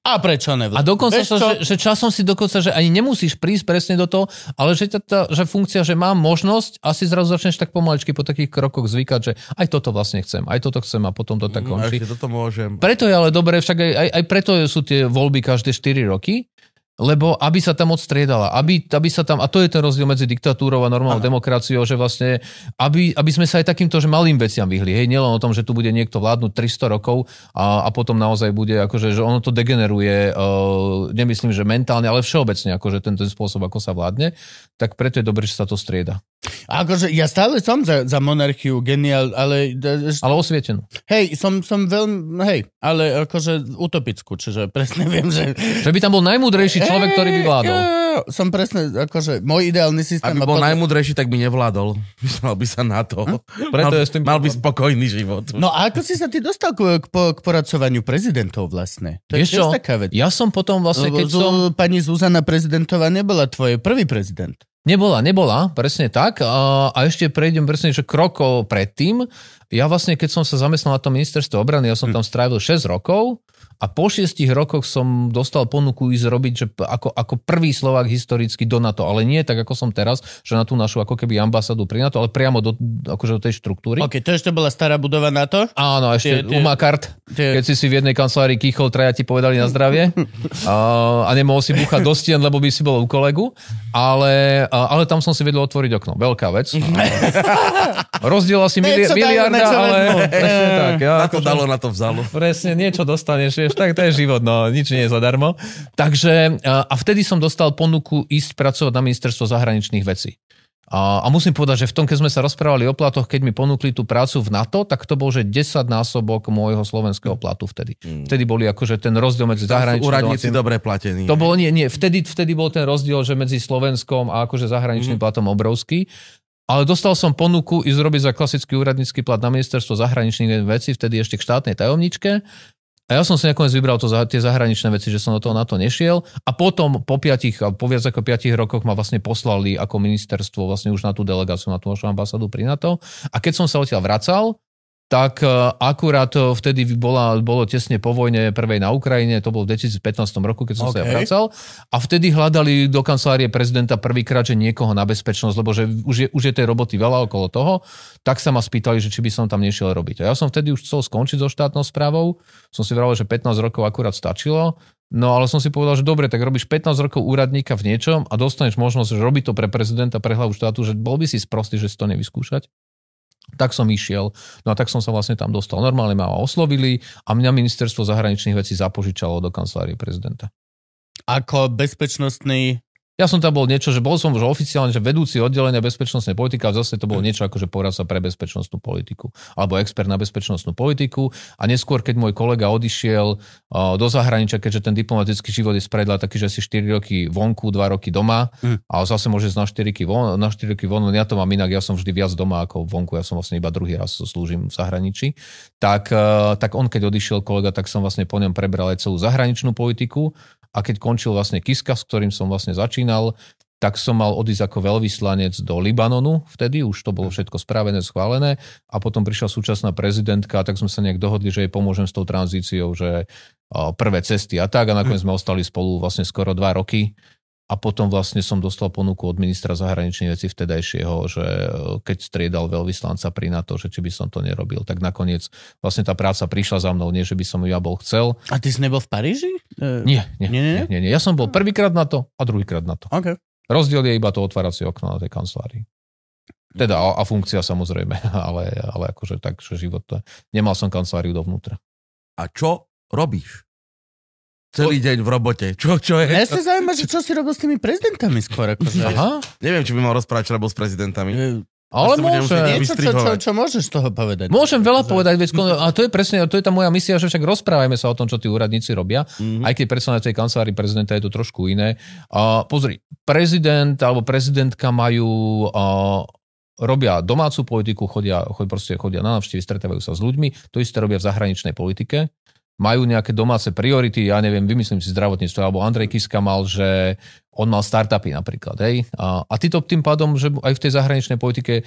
A prečo ne? A dokonca, čo? že, že časom si dokonca, že ani nemusíš prísť presne do toho, ale že, tá, tá, že funkcia, že mám možnosť, asi zrazu začneš tak pomaličky po takých krokoch zvykať, že aj toto vlastne chcem, aj toto chcem a potom to tak Mm, končí. toto môžem. Preto je ale dobré, však aj, aj, aj preto sú tie voľby každé 4 roky, lebo aby sa tam moc striedala, aby, aby sa tam, a to je ten rozdiel medzi diktatúrou a normálnou Áno. demokraciou, že vlastne, aby, aby sme sa aj takýmto, že malým veciam vyhli, hej, nielen o tom, že tu bude niekto vládnuť 300 rokov a, a potom naozaj bude, akože, že ono to degeneruje, uh, nemyslím, že mentálne, ale všeobecne, akože ten, ten spôsob, ako sa vládne, tak preto je dobré, že sa to strieda. Akože ja stále som za, za monarchiu, geniál, ale... Ale osvietenú. Hej, som, som veľmi... Hej, ale akože utopickú, čiže presne viem, že... Že by tam bol najmúdrejší človek, ktorý by vládol. Jo, jo, jo, som presne, akože môj ideálny systém... Aby bol potom- najmudrejší, tak by nevládol. [laughs] Mal by sa na to. Preto mal, je s tým mal by spokojný život. No a ako si sa ty dostal k, k, k poracovaniu prezidentov vlastne? To je Vieš čo? taká vec. Ja som potom vlastne, keď Zu- som... pani Zuzana prezidentová nebola tvoj prvý prezident. Nebola, nebola, presne tak. A, a ešte prejdem presne, že krokov predtým. Ja vlastne, keď som sa zamestnal na tom ministerstve obrany, ja som tam strávil 6 rokov a po 6 rokoch som dostal ponuku ísť robiť, že ako, ako prvý Slovák historicky do NATO, ale nie tak, ako som teraz, že na tú našu ako keby ambasádu pri NATO, ale priamo do, akože do tej štruktúry. OK, to ešte bola stará budova na to? Áno, ešte Tie- tie- Umakart, tie- keď si si v jednej kancelárii kýchol, traja ti povedali na zdravie [laughs] a, a nemohol si búchať do stien, lebo by si bol u kolegu, ale, ale tam som si vedel otvoriť okno. Veľká vec. Rozdiel asi mili, ale [laughs] presne tak. Ja, Na to akože- dalo, na to vzalo. Presne, niečo dostaneš, vieš, tak to je život, no, nič nie je zadarmo. Takže, a, vtedy som dostal ponuku ísť pracovať na ministerstvo zahraničných vecí. A, a musím povedať, že v tom, keď sme sa rozprávali o platoch, keď mi ponúkli tú prácu v NATO, tak to bol, že 10 násobok môjho slovenského platu vtedy. Vtedy boli akože ten rozdiel medzi zahraničným Úradníci domácim- dobre platení. to bolo, nie, nie, vtedy, vtedy bol ten rozdiel, že medzi Slovenskom a akože zahraničným platom obrovský. Ale dostal som ponuku ísť robiť za klasický úradnícky plat na ministerstvo zahraničných vecí, vtedy ešte k štátnej tajomničke. A ja som si nakoniec vybral to, tie zahraničné veci, že som do toho na to nešiel. A potom po piatich, po viac ako piatich rokoch ma vlastne poslali ako ministerstvo vlastne už na tú delegáciu, na tú našu ambasádu pri NATO. A keď som sa odtiaľ vracal, tak e, akurát to vtedy bola, bolo tesne po vojne prvej na Ukrajine, to bolo v 2015 roku, keď som sa ja vracal. A vtedy hľadali do kancelárie prezidenta prvýkrát, že niekoho na bezpečnosť, lebo že už je, už je tej roboty veľa okolo toho, tak sa ma spýtali, že či by som tam nešiel robiť. A ja som vtedy už chcel skončiť so štátnou správou, som si vravil, že 15 rokov akurát stačilo, No ale som si povedal, že dobre, tak robíš 15 rokov úradníka v niečom a dostaneš možnosť, že robiť to pre prezidenta, pre hlavu štátu, že bol by si sprostý, že si to nevyskúšať. Tak som išiel, no a tak som sa vlastne tam dostal. Normálne ma oslovili a mňa ministerstvo zahraničných vecí zapožičalo do kancelárie prezidenta. Ako bezpečnostný... Ja som tam bol niečo, že bol som už oficiálne, že vedúci oddelenia bezpečnostnej politiky a zase to bolo niečo ako, že poradca pre bezpečnostnú politiku alebo expert na bezpečnostnú politiku a neskôr, keď môj kolega odišiel uh, do zahraničia, keďže ten diplomatický život je spredla taký, že si 4 roky vonku, 2 roky doma Hm. a zase môže na 4 roky von, na 4 roky von, len ja to mám inak, ja som vždy viac doma ako vonku, ja som vlastne iba druhý raz slúžim v zahraničí. Tak, uh, tak on, keď odišiel kolega, tak som vlastne po ňom prebral aj celú zahraničnú politiku a keď končil vlastne Kiska, s ktorým som vlastne začínal, tak som mal odísť ako veľvyslanec do Libanonu vtedy, už to bolo všetko spravené, schválené. A potom prišla súčasná prezidentka tak sme sa nejak dohodli, že jej pomôžem s tou tranzíciou, že prvé cesty a tak. A nakoniec sme ostali spolu vlastne skoro dva roky a potom vlastne som dostal ponuku od ministra zahraničných vecí vtedajšieho, že e, keď striedal veľvyslanca pri NATO, že či by som to nerobil, tak nakoniec vlastne tá práca prišla za mnou, nie že by som ju ja bol chcel. A ty si nebol v Paríži? E, Nie, nie, Nie, nie, nie, nie? Ja som bol prvýkrát na to a druhýkrát na to. OK. Rozdiel je iba to otváracie okno na tej kancelárii. Teda a, a funkcia samozrejme, [laughs] ale, ale akože tak, že život to... Nemal som kanceláriu dovnútra. A čo robíš? Celý deň v robote. Čo, čo je? Mňa sa zaujíma, že čo si robil s tými prezidentami skôr. Akože. Aha, Neviem, či by mal rozprávať, čo robil s prezidentami. Ale môžem. Niečo, čo, čo, čo môžeš z toho povedať? Môžem veľa Že- povedať, veď, a to je presne, to je tá moja misia, že však rozprávajme sa o tom, čo tí úradníci robia, Mhm. aj keď predsa na tej kancelárii prezidenta je to trošku iné. A pozri, prezident alebo prezidentka majú a, robia domácu politiku, chodia, chodia, proste chodia na návštevy, stretávajú sa s ľuďmi, to isté robia v zahraničnej politike. Majú nejaké domáce priority, ja neviem, vymyslím si zdravotníctvo, alebo Andrej Kiska mal, že on mal startupy napríklad, hej? A, a ty to tým pádom, že aj v tej zahraničnej politike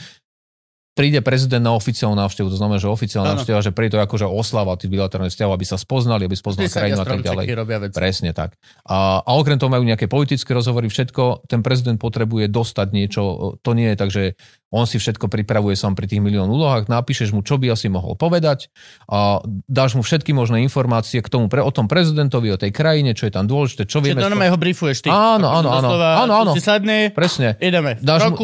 príde prezident na oficiálnu návštevu, to znamená, že oficiálna návšteva, že príde to akože oslava tých bilaterálnych vzťahov, aby sa spoznali, aby spoznal Vždy sa krajinu a tak ďalej. Presne tak. A, a okrem toho majú nejaké politické rozhovory, všetko. Ten prezident potrebuje dostať niečo. To nie je tak, že on si všetko pripravuje sám pri tých milión úlohách, napíšeš mu, čo by asi mohol povedať a dáš mu všetky možné informácie k tomu, pre, o tom prezidentovi, o tej krajine, čo je tam dôležité, čo Čiže vieme. to normálne ho briefuješ ty. Áno, áno, áno. Doslova, Áno, áno. Si sadne, Presne. ideme. Dáš mu-.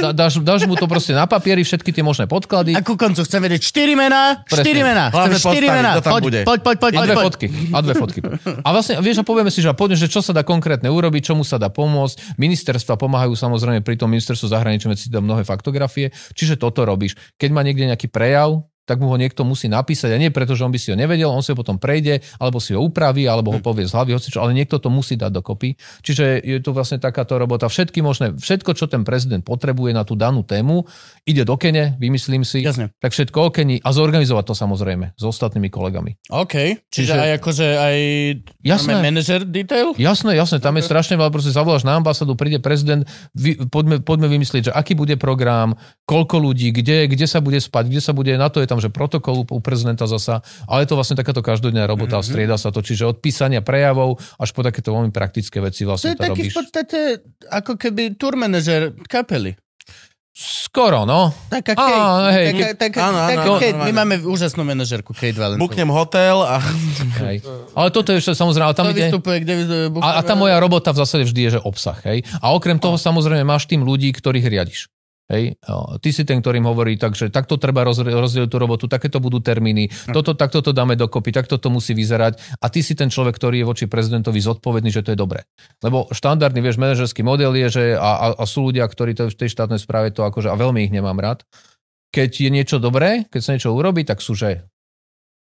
Dá, dáš, dáš mu to proste na papieri, všetky tie možné podklady. A ku koncu chcem vedieť 4 mená, 4 Presne. mená. Hlavne Chcem 4 postaviť, mená. kto tam Poď, bude. poď, poď, poď, A poď, dve poď. fotky. A dve fotky. A vlastne, vieš, a povieme si, že, a poďme, že čo sa dá konkrétne urobiť, čomu sa dá pomôcť. Ministerstva pomáhajú samozrejme pri tom ministerstvu zahraničných vecí tam mnohé faktografie. Čiže toto robíš. Keď má niekde nejaký prejav, tak mu ho niekto musí napísať a nie preto, že on by si ho nevedel, on si ho potom prejde, alebo si ho upraví, alebo ho povie z hlavy, hocičo, ale niekto to musí dať dokopy. Čiže je to vlastne takáto robota. Všetky možné, všetko, čo ten prezident potrebuje na tú danú tému, ide do kene, vymyslím si, Jasne. tak všetko okení a zorganizovať to samozrejme s ostatnými kolegami. OK. Čiže, Čiže- aj akože aj Jasné. manažer detail? Jasné, jasné, tam je strašne veľa, proste zavoláš na ambasádu, príde prezident, vy, poďme, poďme vymyslieť, že aký bude program, koľko ľudí, kde, kde sa bude spať, kde sa bude, na to je tam, že protokol u, prezidenta zasa, ale je to vlastne takáto každodenná robota, mm-hmm. strieda sa to, čiže od písania prejavov až po takéto veľmi praktické veci To vlastne je to, taký robíš. v podstate ako keby tour manažer kapely. Skoro, no. Taká Á, Kate. hej, taká, taká, áno, áno, taká áno, Kate. My máme úžasnú manažerku Kate Valentovú. Buknem hotel a... Hej. Ale toto je ešte samozrejme, tam To ide... vystupuje, kde vystupuje A, a tá moja robota v zásade vždy je, že obsah. Hej? A okrem toho samozrejme máš tým ľudí, ktorých riadiš. Hej? O, Ty si ten, ktorým hovorí, takže takto treba roz- rozdeliť tú robotu, takéto budú termíny, toto, takto to dáme dokopy, takto to musí vyzerať. A ty si ten človek, ktorý je voči prezidentovi zodpovedný, že to je dobré. Lebo štandardný, vieš, manažerský model je, že a, a, a sú ľudia, ktorí to v tej štátnej správe to akože, a veľmi ich nemám rád, keď je niečo dobré, keď sa niečo urobí, tak sú, že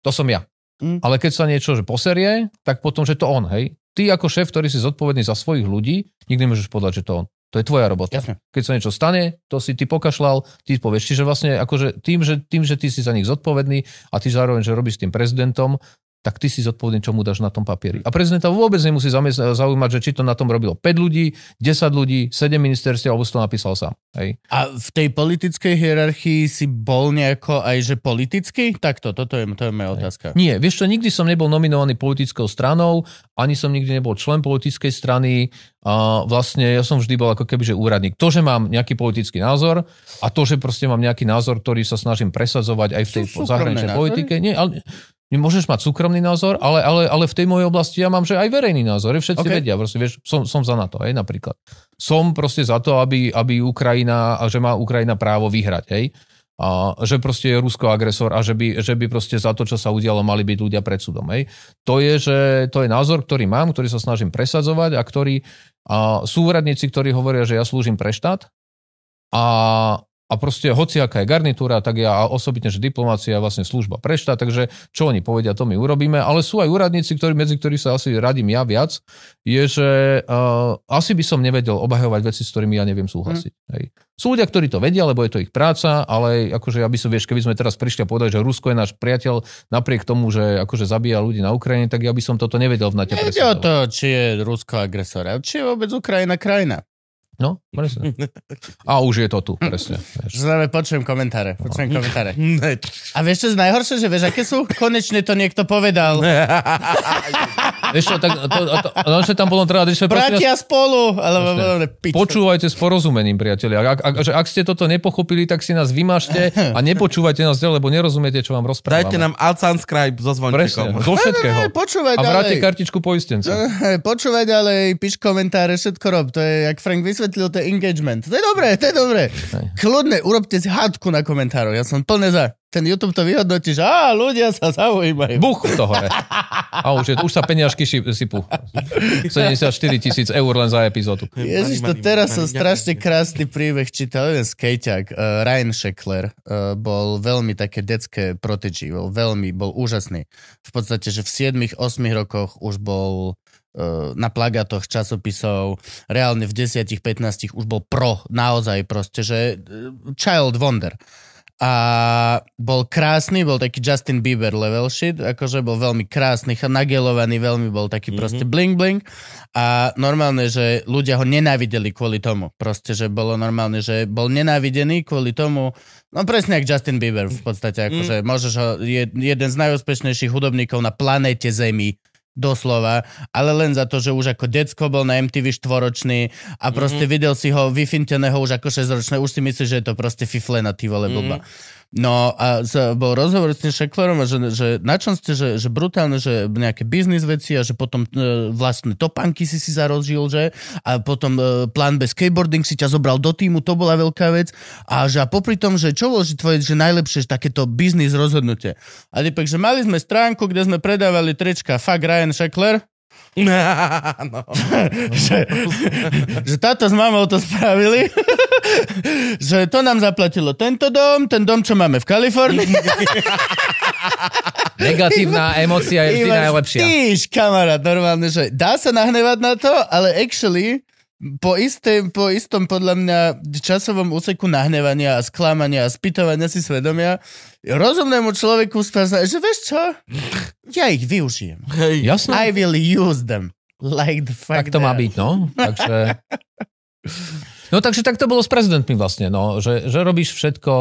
to som ja. Mm. Ale keď sa niečo že poserie, tak potom, že to on, hej. Ty ako šéf, ktorý si zodpovedný za svojich ľudí, nikdy nemôžeš povedať, že to on. To je tvoja robota. Jasne. Keď sa niečo stane, to si ty pokašľal, ty povieš. Čiže vlastne akože tým, že, tým, že ty si za nich zodpovedný a ty zároveň, že robíš s tým prezidentom, tak ty si zodpovedný, čo mu dáš na tom papieri. A prezidenta vôbec nemusí zaujímať, že či to na tom robilo 5 ľudí, 10 ľudí, 7 ministerstiev, alebo si to napísal sám. Hej. A v tej politickej hierarchii si bol nejako aj že politický? Takto, toto je, to je moja otázka. Nie, vieš čo, nikdy som nebol nominovaný politickou stranou, ani som nikdy nebol člen politickej strany. A vlastne ja som vždy bol ako keby, že úradník. To, že mám nejaký politický názor a to, že proste mám nejaký názor, ktorý sa snažím presadzovať aj v tej Sú zahraničnej politike. Nie, ale Môžeš mať súkromný názor, ale, ale, ale v tej mojej oblasti ja mám, že aj verejný názor. Všetci OK. okay. vedia, proste, vieš, som, som za na to, hej, napríklad. Som proste za to, aby, aby Ukrajina, že má Ukrajina právo vyhrať, hej. A že proste je Rusko agresor a že by, že by proste za to, čo sa udialo, mali byť ľudia pred súdom. Hej. To, je, že, to je názor, ktorý mám, ktorý sa snažím presadzovať a ktorý a sú úradníci, ktorí hovoria, že ja slúžim pre štát a, a proste hociaká je garnitúra, tak ja a osobitne, že diplomácia je vlastne služba pre štát, takže čo oni povedia, to my urobíme, ale sú aj úradníci, ktorí, medzi ktorých sa asi radím ja viac, je, že uh, asi by som nevedel obhajovať veci, s ktorými ja neviem súhlasiť. Hm. Hej. Sú ľudia, ktorí to vedia, lebo je to ich práca, ale akože ja by som, vieš, keby sme teraz prišli a povedali, že Rusko je náš priateľ, napriek tomu, že akože zabíja ľudí na Ukrajine, tak ja by som toto nevedel v nate Nejde o to, či je Rusko agresor, či je vôbec Ukrajina krajina. No, presne. [laughs] A už je to tu, presne. Zle, počujem komentáre, počujem komentáre. [laughs] Ne, A vieš, čo je najhoršie, že vieš, aké sú? Konečne to niekto povedal. [laughs] Vieš čo, tak to, to, no, tam bolo treba, že prosím vás, Bratia spolu, alebo pič. Počúvajte s porozumením, priatelia. Ak, ak, že ak ste toto nepochopili, tak si nás vymažte a nepočúvajte nás ďalej, lebo nerozumiete, čo vám rozprávame. Dajte nám unsubscribe so Presne, zo všetkého. Ne, počúvaj A vráte ďalej. kartičku poistenca. Počúvaj ďalej, píš komentáre, všetko rob. To je, jak Frank vysvetlil, to je engagement. To je dobré, to je dobré. Kľudne, urobte si hádku na komentároch. Ja som plne za. Ten YouTube to vyhodnotí, že á, ľudia sa zaujímajú. Buch to hore. A už, je, už sa peniažky sypú. 74 tisíc eur len za epizódu. Ježiš, to teraz som strašne krásny príbeh čítal. Jeden skejťak, uh, Ryan Sheckler, uh, bol veľmi také detské prodigy, bol veľmi, bol úžasný. V podstate, že v 7-8 rokoch už bol uh, na plagátoch časopisov, reálne v 10-15 už bol pro, naozaj proste, že uh, child wonder. A bol krásny, bol taký Justin Bieber level shit, akože bol veľmi krásny, nagelovaný, veľmi bol taký proste bling bling. A normálne, že ľudia ho nenávideli kvôli tomu. Proste, že bolo normálne, že bol nenávidený kvôli tomu, no presne jak Justin Bieber v podstate, akože môžeš ho, je jeden z najúspešnejších hudobníkov na planéte Zemi, doslova, ale len za to, že už ako decko bol na MTV štvoročný a proste mm-hmm. videl si ho vyfinteného už ako 6-ročné, už si myslíš, že je to proste fiflena, ty vole blba. No a z, bol rozhovor s tým Šeklerom, že, že na čom ste, že, že brutálne, že nejaké biznis veci a že potom e, vlastné topánky si si zarozžil, že a potom e, plán bez skateboarding si ťa zobral do týmu, to bola veľká vec a že a popri tom, že čo bolo že tvoje že najlepšie že takéto biznis rozhodnutie. A typek, že mali sme stránku, kde sme predávali trička Fuck Ryan Sheckler, [laughs] no. [laughs] že, že táto s mamou to spravili, [laughs] [laughs] že to nám zaplatilo tento dom, ten dom, čo máme v Kalifornii. [laughs] Negatívna emócia je vždy najlepšia. Tyš, kamarát, normálne, že dá sa nahnevať na to, ale actually po, isté, po istom podľa mňa časovom úseku nahnevania a sklamania a spýtovania si svedomia rozumnému človeku spazna, že vieš čo? Ja ich využijem. Hej. Jasno? I will use them. Like the fuck Tak to má byť, no. Takže... [laughs] No takže tak to bolo s prezidentmi vlastne, no, že, že robíš všetko,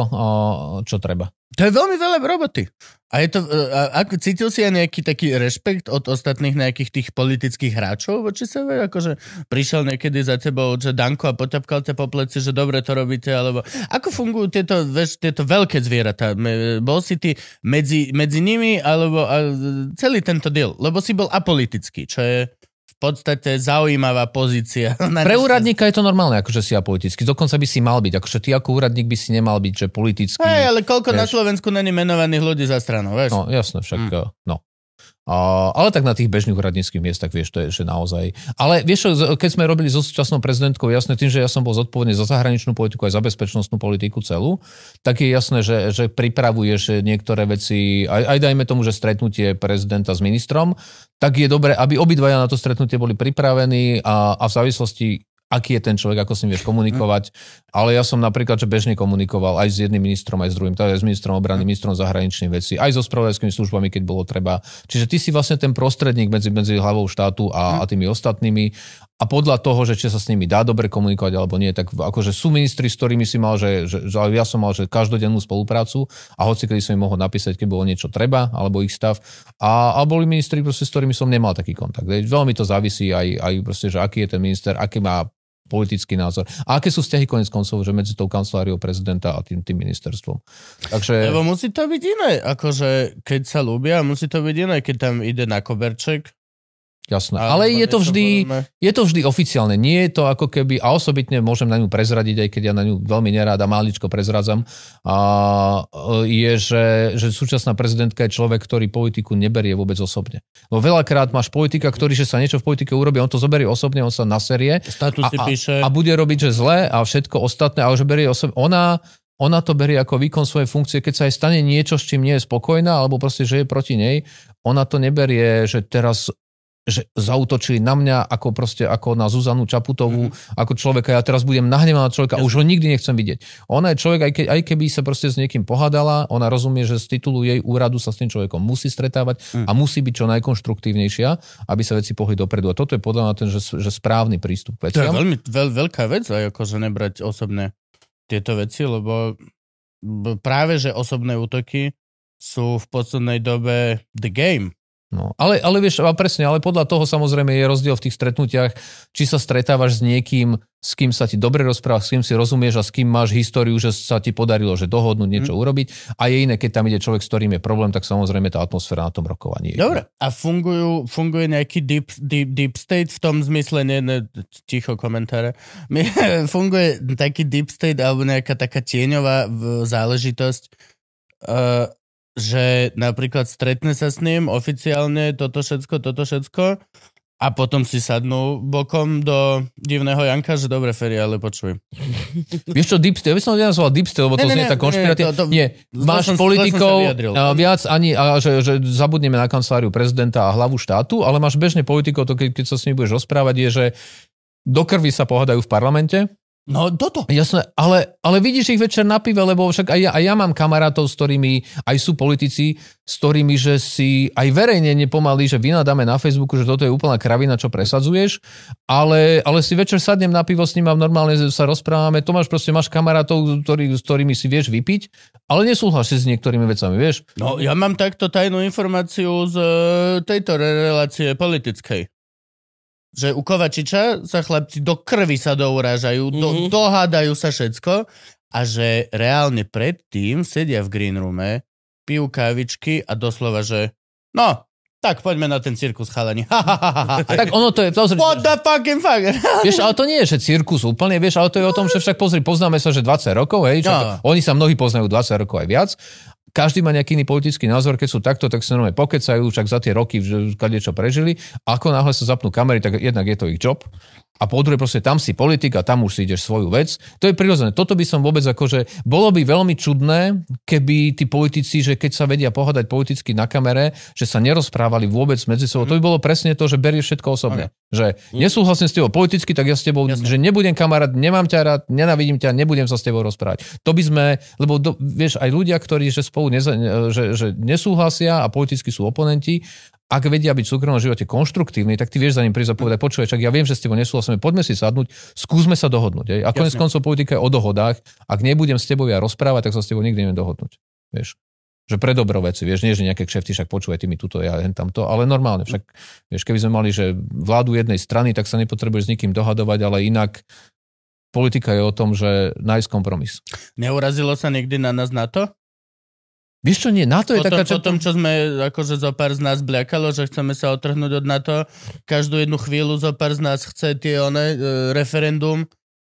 čo treba. To je veľmi veľa roboty. A je to, a, a, cítil si aj nejaký taký rešpekt od ostatných nejakých tých politických hráčov voči sebe? Akože prišiel niekedy za tebou, že Danko a poťapkal ťa po pleci, že dobre to robíte, alebo ako fungujú tieto, vieš, tieto veľké zvieratá? Me- Bol si ty medzi, medzi nimi, alebo a, celý tento deal? Lebo si bol apolitický, čo je podstate zaujímavá pozícia. [laughs] Na Pre úradníka je to normálne, akože si apolitický. Dokonca by si mal byť, akože ty ako úradník by si nemal byť, že politický. Hej, ale koľko na vieš. Slovensku není menovaných ľudí za stranu, vieš? No, jasné, však, mm. no. Ale tak na tých bežných úradníckých miestach, vieš, to je, že naozaj. Ale vieš, keď sme robili so súčasnou prezidentkou, jasné, tým, že ja som bol zodpovedný za zahraničnú politiku aj za bezpečnostnú politiku celú, tak je jasné, že, že pripravuješ niektoré veci, aj, aj dajme tomu, že stretnutie prezidenta s ministrom, tak je dobré, aby obidvaja na to stretnutie boli pripravení a, a v závislosti aký je ten človek, ako s ním vieš komunikovať. Ale ja som napríklad, že bežne komunikoval aj s jedným ministrom, aj s druhým, teda aj s ministrom obrany, ministrom zahraničných vecí, aj so spravodajskými službami, keď bolo treba. Čiže ty si vlastne ten prostredník medzi, medzi hlavou štátu a, a tými ostatnými a podľa toho, že či sa s nimi dá dobre komunikovať alebo nie, tak akože sú ministri, s ktorými si mal, že, že, že ja som mal že každodennú spoluprácu a hoci kedy som im mohol napísať, keď bolo niečo treba, alebo ich stav. A, a boli ministri, proste, s ktorými som nemal taký kontakt. Veľmi to závisí aj, aj proste, že aký je ten minister, aký má politický názor. A aké sú vzťahy konec koncov, že medzi tou kanceláriou prezidenta a tým, tým ministerstvom. Takže... Lebo musí to byť iné, akože keď sa ľúbia, musí to byť iné, keď tam ide na koberček Jasné. Ale je to, vždy, je to vždy oficiálne. Nie je to ako keby, a osobitne môžem na ňu prezradiť, aj keď ja na ňu veľmi nerád a máličko prezradzam, a je, že, že súčasná prezidentka je človek, ktorý politiku neberie vôbec osobne. No veľakrát máš politika, ktorý, že sa niečo v politike urobí, on to zoberie osobne, on sa naserie a, a, a bude robiť, že zle a všetko ostatné, ale že berie osobne. Ona, ona to berie ako výkon svojej funkcie, keď sa aj stane niečo, s čím nie je spokojná, alebo proste, že je proti nej, ona to neberie, že teraz že zautočili na mňa ako proste ako na Zuzanu Čaputovú, mm-hmm. ako človeka. Ja teraz budem nahnevaná človeka, už ho nikdy nechcem vidieť. Ona je človek, aj, ke, aj keby sa proste s niekým pohádala, ona rozumie, že z titulu jej úradu sa s tým človekom musí stretávať mm. a musí byť čo najkonštruktívnejšia, aby sa veci pohli dopredu. A toto je podľa mňa ten, že, že správny prístup k veciam. To je veľmi veľ, veľká vec, aj akože nebrať osobné tieto veci, lebo práve, že osobné útoky sú v poslednej dobe the game. No, ale, ale vieš, a presne, ale podľa toho samozrejme je rozdiel v tých stretnutiach, či sa stretávaš s niekým, s kým sa ti dobre rozpráva, s kým si rozumieš a s kým máš históriu, že sa ti podarilo, že dohodnúť niečo mm. urobiť. A je iné, keď tam ide človek, s ktorým je problém, tak samozrejme tá atmosféra na tom rokovaní. Je dobre, a fungujú, funguje nejaký deep, deep, deep state v tom zmysle, nie, ne, ticho komentáre, [laughs] funguje taký deep state alebo nejaká taká tieňová záležitosť, uh, že napríklad stretne sa s ním oficiálne toto všetko, toto všetko a potom si sadnú bokom do divného Janka, že dobre, Ferry, ale počuj. [laughs] Vieš čo, deep state, ja by som nenazval deep state, lebo to ne, znie tak konšpiratívne. Nie, máš som, politikov som viac ani, a, že, že zabudneme na kanceláriu prezidenta a hlavu štátu, ale máš bežne politikov, to keď, keď sa s nimi budeš rozprávať, je, že do krvi sa pohadajú v parlamente, No toto. Jasné, ale, ale vidíš ich večer na pive, lebo však aj ja, aj ja mám kamarátov, s ktorými, aj sú politici, s ktorými, že si aj verejne nepomalí, že vynadáme na Facebooku, že toto je úplná kravina, čo presadzuješ, ale, ale si večer sadnem na pivo s ním a normálne sa rozprávame, to máš proste, máš kamarátov, ktorý, s ktorými si vieš vypiť, ale nesúhlasíš s niektorými vecami, vieš? No, ja mám takto tajnú informáciu z tejto relácie politickej že u Kovačiča sa chlapci do krvi sa dourážajú, mm-hmm. do, mhm. dohádajú sa všetko a že reálne predtým sedia v green roome, pijú kávičky a doslova, že no, tak poďme na ten cirkus, chalani. tak ono to je... Pozri, What the fucking fuck? [laughs] vieš, ale to nie je, že cirkus úplne, vieš, ale to je o tom, že však pozri, poznáme sa, že 20 rokov, hej, no. oni sa mnohí poznajú 20 rokov aj viac každý má nejaký iný politický názor, keď sú takto, tak sa normálne pokecajú, však za tie roky, že čo prežili. Ako náhle sa zapnú kamery, tak jednak je to ich job a po druhé proste tam si politik a tam už si ideš svoju vec. To je prirodzené. Toto by som vôbec akože, bolo by veľmi čudné, keby tí politici, že keď sa vedia pohľadať politicky na kamere, že sa nerozprávali vôbec medzi sebou. Mm. To by bolo presne to, že berieš všetko osobne. Okay. Že mm. nesúhlasím s tebou politicky, tak ja s tebou, Jasne. že nebudem kamarát, nemám ťa rád, nenavidím ťa, nebudem sa s tebou rozprávať. To by sme, lebo do, vieš, aj ľudia, ktorí že spolu neza, že, že nesúhlasia a politicky sú oponenti, ak vedia byť v súkromnom živote konštruktívni, tak ty vieš za ním prísť a povedať, počúvaj, čak ja viem, že s tebou nesúhlasíme, poďme si sadnúť, skúsme sa dohodnúť. Aj? A konec koncov politika je o dohodách. Ak nebudem s tebou ja rozprávať, tak sa s tebou nikdy neviem dohodnúť. Vieš? Že pre dobro veci, vieš, nie, že nejaké kšefty, však počúvaj, ty mi tuto, ja len tamto, ale normálne, však, vieš, keby sme mali, že vládu jednej strany, tak sa nepotrebuješ s nikým dohadovať, ale inak politika je o tom, že nájsť kompromis. Neurazilo sa niekdy na nás na to? Vieš čo, nie, NATO je potom, taká... Čo... Potom, čo sme, akože zo pár z nás bliakalo, že chceme sa otrhnúť od NATO, každú jednu chvíľu zo pár z nás chce tie one, e, referendum,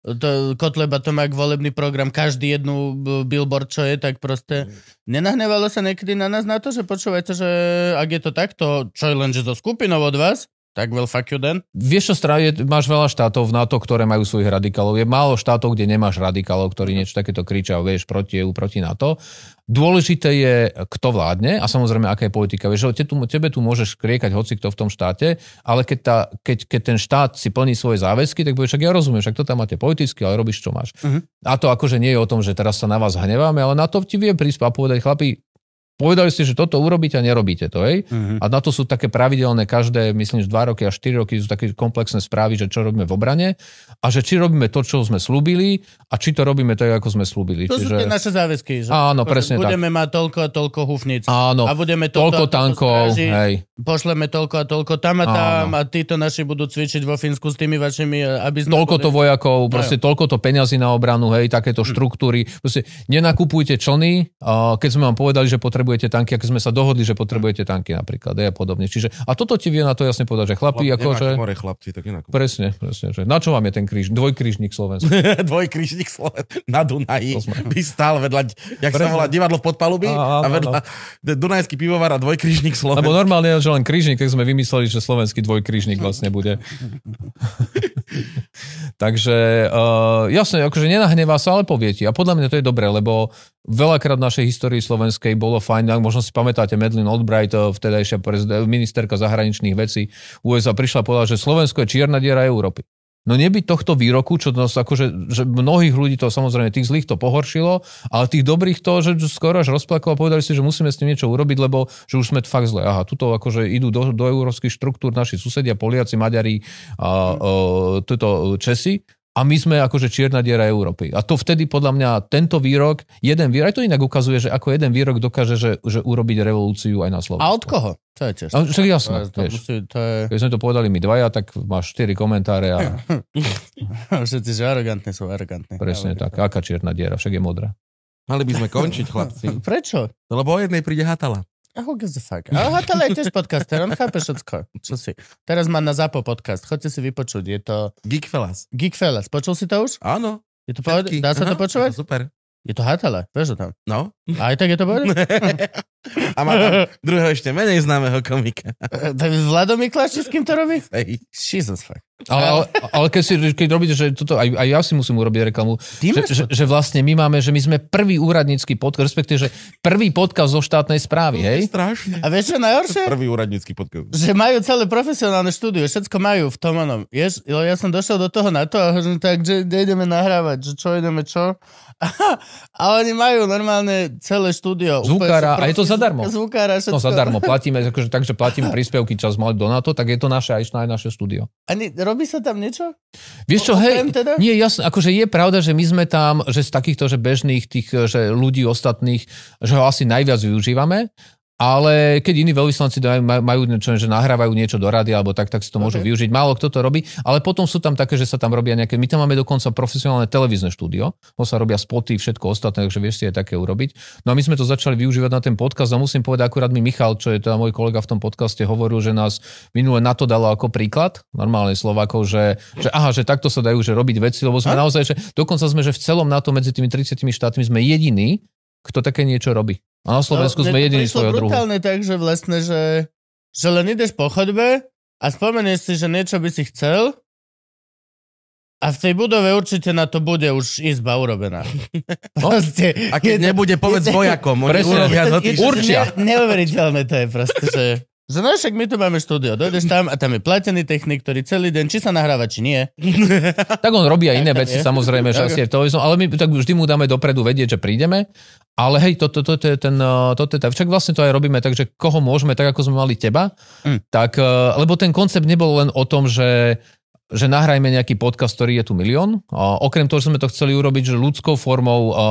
to, Kotleba to má volebný program, každý jednu billboard, čo je, tak proste nenahnevalo sa niekedy na nás na to, že počúvajte, že ak je to takto, čo je len, že zo skupinou od vás, Tak then. Vieš čo, strá- je, máš veľa štátov v NATO, ktoré majú svojich radikálov. Je málo štátov, kde nemáš radikálov, ktorí niečo takéto kričia, vieš, proti EU, proti NATO. Dôležité je, kto vládne a samozrejme, aká je politika. Vieš, te tu, tebe tu môžeš kriekať hoci kto v tom štáte, ale keď, tá, keď, keď ten štát si plní svoje záväzky, tak povieš, však ja rozumiem, však to tam máte politicky, ale robíš, čo máš. Mhm. A to akože nie je o tom, že teraz sa na vás hneváme, ale na to ti vie prísť a povedať, chlapi, povedali ste, že toto urobíte a nerobíte to, hej? Mhm. A na to sú také pravidelné, každé, myslím, že 2 roky a 4 roky sú také komplexné správy, že čo robíme v obrane a že či robíme to, čo sme slúbili a či to robíme tak, ako sme slúbili. To sú tie naše záväzky. Že Áno, presne tak. budeme mať toľko a toľko hufníc. Áno, a budeme toľko, toľko tankov, stráži, hej. Pošleme toľko a toľko tam a tam Áno. a títo naši budú cvičiť vo Fínsku s tými vašimi, aby sme... Toľko to vojakov, proste toľko to peňazí na obranu, hej, takéto štruktúry. Proste nenakupujte člny, keď sme vám povedali, že potrebujete tanky, a keď sme sa dohodli, že potrebujete tanky napríklad, a podobne. Čiže, a toto ti vie na to jasne povedať, že chlapí, Chlap, ako, že... more chlapci, tak nenakúpite. Presne, presne. Že na čo vám je ten kríž? Dvojkrížnik Slovenska. [laughs] Dvojkrížnik Sloven na Dunaji by stál vedľa, jak sa volá, divadlo v podpalubí a áno, vedľa Dunajský pivovar a dvojkrížnik Sloven. Lebo normálne je, že len krížnik, keď sme vymysleli, že slovenský dvojkrížnik vlastne bude. [laughs] Takže uh, jasne, akože nenahnevá sa, ale povie ti. A podľa mňa to je dobré, lebo veľakrát v našej histórii slovenskej bolo fajn, ak možno si pamätáte, Madeleine Albright, eh, vtedajšia ministerka zahraničných vecí USA, prišla a povedala, že Slovensko je čierna diera Európy. No nebyť tohto výroku, čo nás akože, že mnohých ľudí to samozrejme, tých zlých to pohoršilo, ale tých dobrých to, že skoro až rozplakalo a povedali si, že musíme s tým niečo urobiť, lebo že už sme fakt zle. Aha, tuto akože idú do, do európskych štruktúr naši susedia, Poliaci, Maďari a a tuto Česi a my sme akože čierna diera Európy. A to vtedy podľa mňa tento výrok, jeden výrok, aj to inak ukazuje, že ako jeden výrok dokáže, že, že urobiť revolúciu aj na Slovensku. A od koho? To je tiež. A však jasné, to, to, vieš. musí, to je... Keď sme to povedali my dvaja, tak máš 4 komentáre a [laughs] Všetci, že arogantní sú arogantní. presne tak. Aká čierna diera, však je modrá. Mali by sme končiť, chlapci. [laughs] Prečo? Lebo o jednej príde Hatala. Who gives a fuck? A je tiež podcaster, on chápe všetko. Čo si? Teraz má na ZAPO podcast, chodte si vypočuť. Je to Geekfellas. Geekfellas. Počul si to už? Áno. Je to poved-. Dá sa to Aha, počúvať? je to Super. Je to Hatala, vieš to tam. No. A aj tak je to povedať? [laughs] A má tam druhého ešte menej známeho komika. [laughs] Tak Vlado Mikláš, s kým to robí? Hej. Jesus fuck. Ale, ale, ale keď, si, keď robíte, že toto, aj, aj ja si musím urobiť reklamu, že, že, že vlastne my máme, že my sme prvý úradnícky podcast, respektíve, že prvý podcast zo štátnej správy, hej? Strašne. A vieš čo najhoršie? Prvý úradnícky podcast. Že majú celé profesionálne štúdio, všetko majú v tom onom. Vieš, ja som došiel do toho na to a hovorím, tak, že ideme nahrávať, že čo ideme čo. A oni majú normálne celé štúdio. Zvukára, a je to zadarmo. Zvukára, všetko. No zadarmo, [laughs] platíme, akože, takže platíme príspevky čas mali do NATO, tak je to naše aj aj naše štúdio. Ani, robí sa tam niečo? Vieš čo, O- hej, teda? nie, jasne, akože je pravda, že my sme tam, že z takýchto, že bežných tých, že ľudí ostatných, že ho asi najviac využívame, ale keď iní veľvyslanci dajú- maj- majú niečo, že nahrávajú niečo do rady alebo tak, tak si to môžu Ok. využiť. Málo kto to robí, ale potom sú tam také, že sa tam robia nejaké, my tam máme dokonca profesionálne televízne štúdio, ho sa robia spoty, všetko ostatné, takže vieš si aj také urobiť. No a my sme to začali využívať na ten podcast a musím povedať, akurát mi Michal, čo je teda môj kolega v tom podcaste, hovoril, že nás minule na to dalo ako príklad, normálne Slovákov, že, že aha, že takto sa dajú že robiť veci, lebo sme A? naozaj, že dokonca sme, že v celom NATO medzi tými 30 štátmi sme jediní, kto také niečo robí. A na Slovensku No, sme jediní svojho druhu. brutálne tak, že vlastne, že, že len ideš po chodbe a spomenieš si, že niečo by si chcel a v tej budove určite na to bude už izba urobená. No. [laughs] Proste, A keď je nebude, povedz je vojakom. Presne. urobia je je. Určia. Ne, neuveriteľné to je proste, že... Že no však my tu máme štúdio, dojdeš tam a tam je platený technik, ktorý celý deň, či sa nahráva, či nie. [laughs] Tak on robí aj iné Tak, veci, je. samozrejme, že asi je to, ale my tak vždy mu dáme dopredu vedieť, že prídeme. Ale hej, toto to, to, je ten, toto je tá, však vlastne to aj robíme, takže koho môžeme, tak ako sme mali teba, Mm. tak, uh, lebo ten koncept nebol len o tom, že že nahrajme nejaký podcast, ktorý je tu milión. A okrem toho, že sme to chceli urobiť že ľudskou formou, a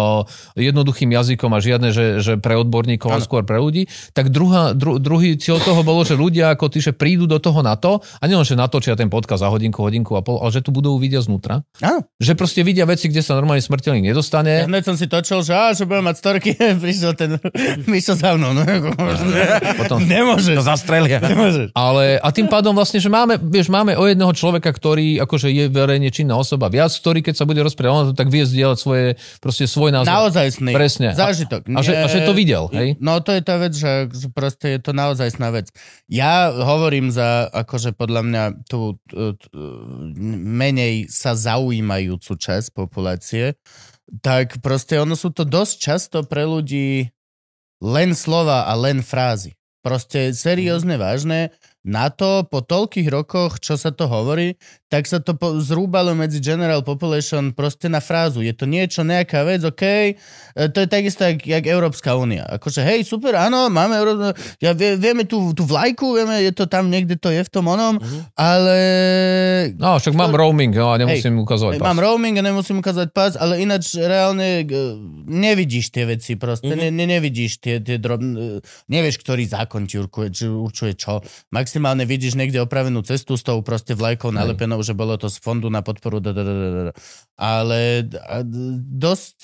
jednoduchým jazykom a žiadne, že, že pre odborníkov, ale Áno. skôr pre ľudí, tak druhá, dru, druhý cieľ toho bolo, že ľudia ako ty, že prídu do toho na to a nielen, že natočia ten podcast za hodinku, hodinku a pol, ale že tu budú vidia znútra. Áno. Že proste vidia veci, kde sa normálne smrteľník Ja nedostane. hneď som si točil, že, á, že budem mať storky, [laughs] prišiel ten [laughs] Mišo za mnou. No, ako, Potom, Nemôžeš. To zastrelia. Nemôžeš. ale, a tým pádom vlastne, že máme, vieš, máme o jedného človeka, ktorý akože je verejne činná osoba viac, ktorý keď sa bude rozprávať, on tak vie zdieľať svoje, proste svoj názor. Naozajstný Presne. A- zážitok. A, že, a že to videl, hej? No to je tá vec, že, že proste je to naozajstná vec. Ja hovorím za, akože podľa mňa tú, tú, tú menej sa zaujímajúcu časť populácie, tak proste ono sú to dosť často pre ľudí len slova a len frázy. Proste seriózne, vážne. Na to po toľkých rokoch, čo sa to hovorí, tak sa to po, zrúbalo medzi general population proste na frázu. Je to niečo, nejaká vec, OK, e, to je takisto, jak, jak Európska únia. Akože, hej, super, áno, máme Euró... ja, vie, vieme tú, tú vlajku, vieme, je to tam, niekde to je v tom onom, ale... No, však mám roaming, no, a nemusím ukazovať Mám pas. roaming a nemusím ukázať pás, ale ináč reálne e, nevidíš tie veci proste, Mhm. ne, ne, nevidíš tie, tie drobné, nevieš, ktorý zákon ti určuje, či určuje čo. Maximálne vidíš niekde opravenú cestu s tou proste vlajkou nalepenou, že bolo to z fondu na podporu, da, da, da, da, da. ale dosť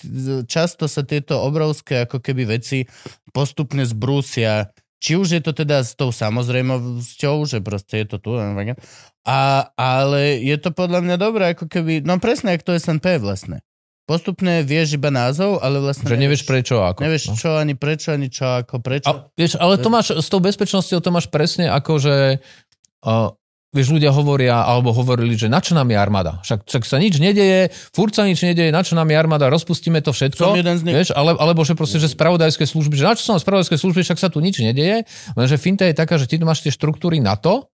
často sa tieto obrovské ako keby veci postupne zbrúsia či už je to teda s tou samozrejmosťou, že proste je to tu, a, ale je to podľa mňa dobré, ako keby, no presne, ako to SNP vlastne. Postupne vieš iba názov, ale vlastne Že nevieš prečo a ako. Nevieš no. čo, ani prečo, ani čo, ako prečo. A, vieš, ale to máš, s tou bezpečnosťou to máš presne ako, že uh, vieš, ľudia hovoria, alebo hovorili, že na čo nám je armáda? Však, však sa nič nedeje, furt sa nič nedeje, na čo nám je armáda, rozpustíme to všetko. Som jeden z nich. Vieš, ale, alebo že proste, že spravodajské služby, že na čo sú spravodajské služby, však sa tu nič nedeje, lenže finta je taká, že ty máš tie štruktúry na to,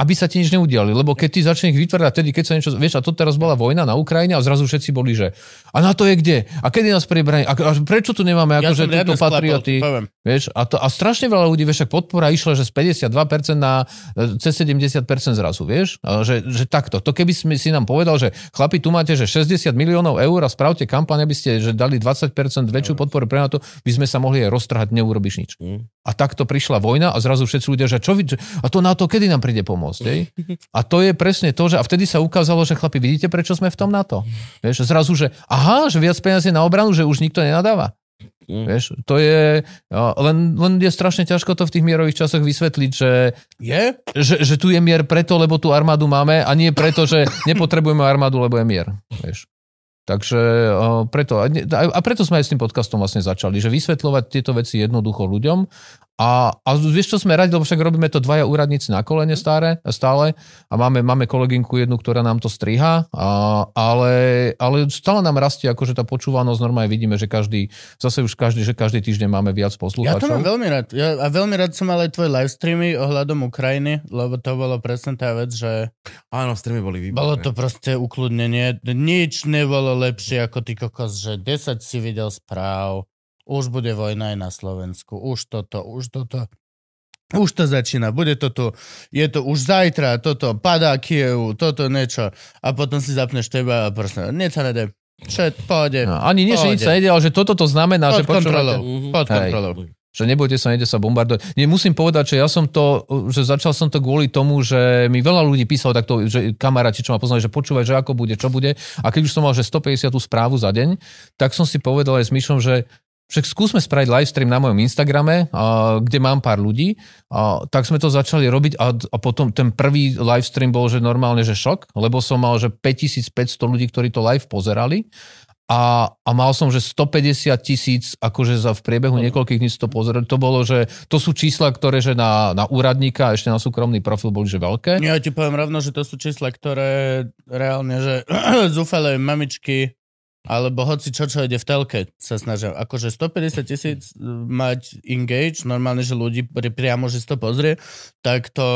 aby sa ti nič neudiali. Lebo keď ty začneš vytvárať tedy, keď sa niečo... Vieš, a to teraz bola vojna na Ukrajine a zrazu všetci boli, že a na to je kde? A kedy nás prebraní? A, a prečo tu nemáme ja akože túto patrioty? poviem. Vieš, a, to, a strašne veľa ľudí, vieš, podpora išla, že z 52% na e, cez 70% zrazu, vieš? A Že, že takto. To keby si, si nám povedal, že chlapi, tu máte, že 60 miliónov eur a spravte kampaň, aby ste že dali 20% väčšiu podporu pre NATO, by sme sa mohli aj roztrhať, neurobiš nič. Mm. A takto prišla vojna a zrazu všetci ľudia, že čo vy, a to NATO kedy nám príde pomôcť, hej? A to je presne to, že a vtedy sa ukázalo, že chlapi, vidíte, prečo sme v tom NATO? Vieš, zrazu, že aha, že viac peniazy na obranu, že už nikto nenadáva. Mm. Vieš, to je, len, len je strašne ťažko to v tých mierových časoch vysvetliť, že, Je? že, že tu je mier preto, lebo tú armádu máme a nie preto, že nepotrebujeme armádu, lebo je mier. Vieš. Takže preto, a preto sme aj s tým podcastom vlastne začali, že vysvetľovať tieto veci jednoducho ľuďom a, a vieš, čo sme radi, lebo však robíme to dvaja úradníci na kolene stále, stále a máme, máme kolegynku jednu, ktorá nám to striha, a, ale, ale stále nám rastie akože tá počúvanosť, normálne vidíme, že každý, zase už každý, že každý týždeň máme viac Ja to mám poslucháčov. veľmi rád. Ja, a veľmi rád som mal aj tvoje live streamy ohľadom Ukrajiny, lebo to bolo presne tá vec, že Áno, streamy boli výborné. bolo to proste ukludnenie. Nič nebolo lepšie ako ty kokos, že 10 si videl správ, už bude vojna aj na Slovensku, už toto, už toto. Už to začína, bude to tu, je to už zajtra, toto, padá Kiev, toto niečo. A potom si zapneš teba a proste, nič sa nedé. Všet, pohode. No, ani nie, že nič sa nejde, ale že toto to znamená, že Pod kontrolou. počúvate, Mhm. Pod Hej. kontrolou. že nebojte sa, nejde sa bombardovať. Nie, musím povedať, že ja som to, že začal som to kvôli tomu, že mi veľa ľudí písalo takto, že kamaráti, čo ma poznali, že počúvaj, že ako bude, čo bude. A keď už som mal, že 150 správu za deň, tak som si povedal aj s Myšom, že však skúsme spraviť livestream na mojom Instagrame, a, kde mám pár ľudí. A, tak sme to začali robiť a, a potom ten prvý livestream bol, že normálne, že šok, lebo som mal, že 5500 ľudí, ktorí to live pozerali a, a mal som, že 150 tisíc, akože za v priebehu niekoľkých dní to pozreli. To bolo, že to sú čísla, ktoré že na, na úradníka a ešte na súkromný profil boli, že veľké. Ja ti poviem rovno, že to sú čísla, ktoré reálne, že [clears throat] zúfalé mamičky alebo hoci čo, čo ide v telke, sa snažia. Akože 150 tisíc e, mať engage, normálne, že ľudí pri, priamo, že si to pozrie, tak to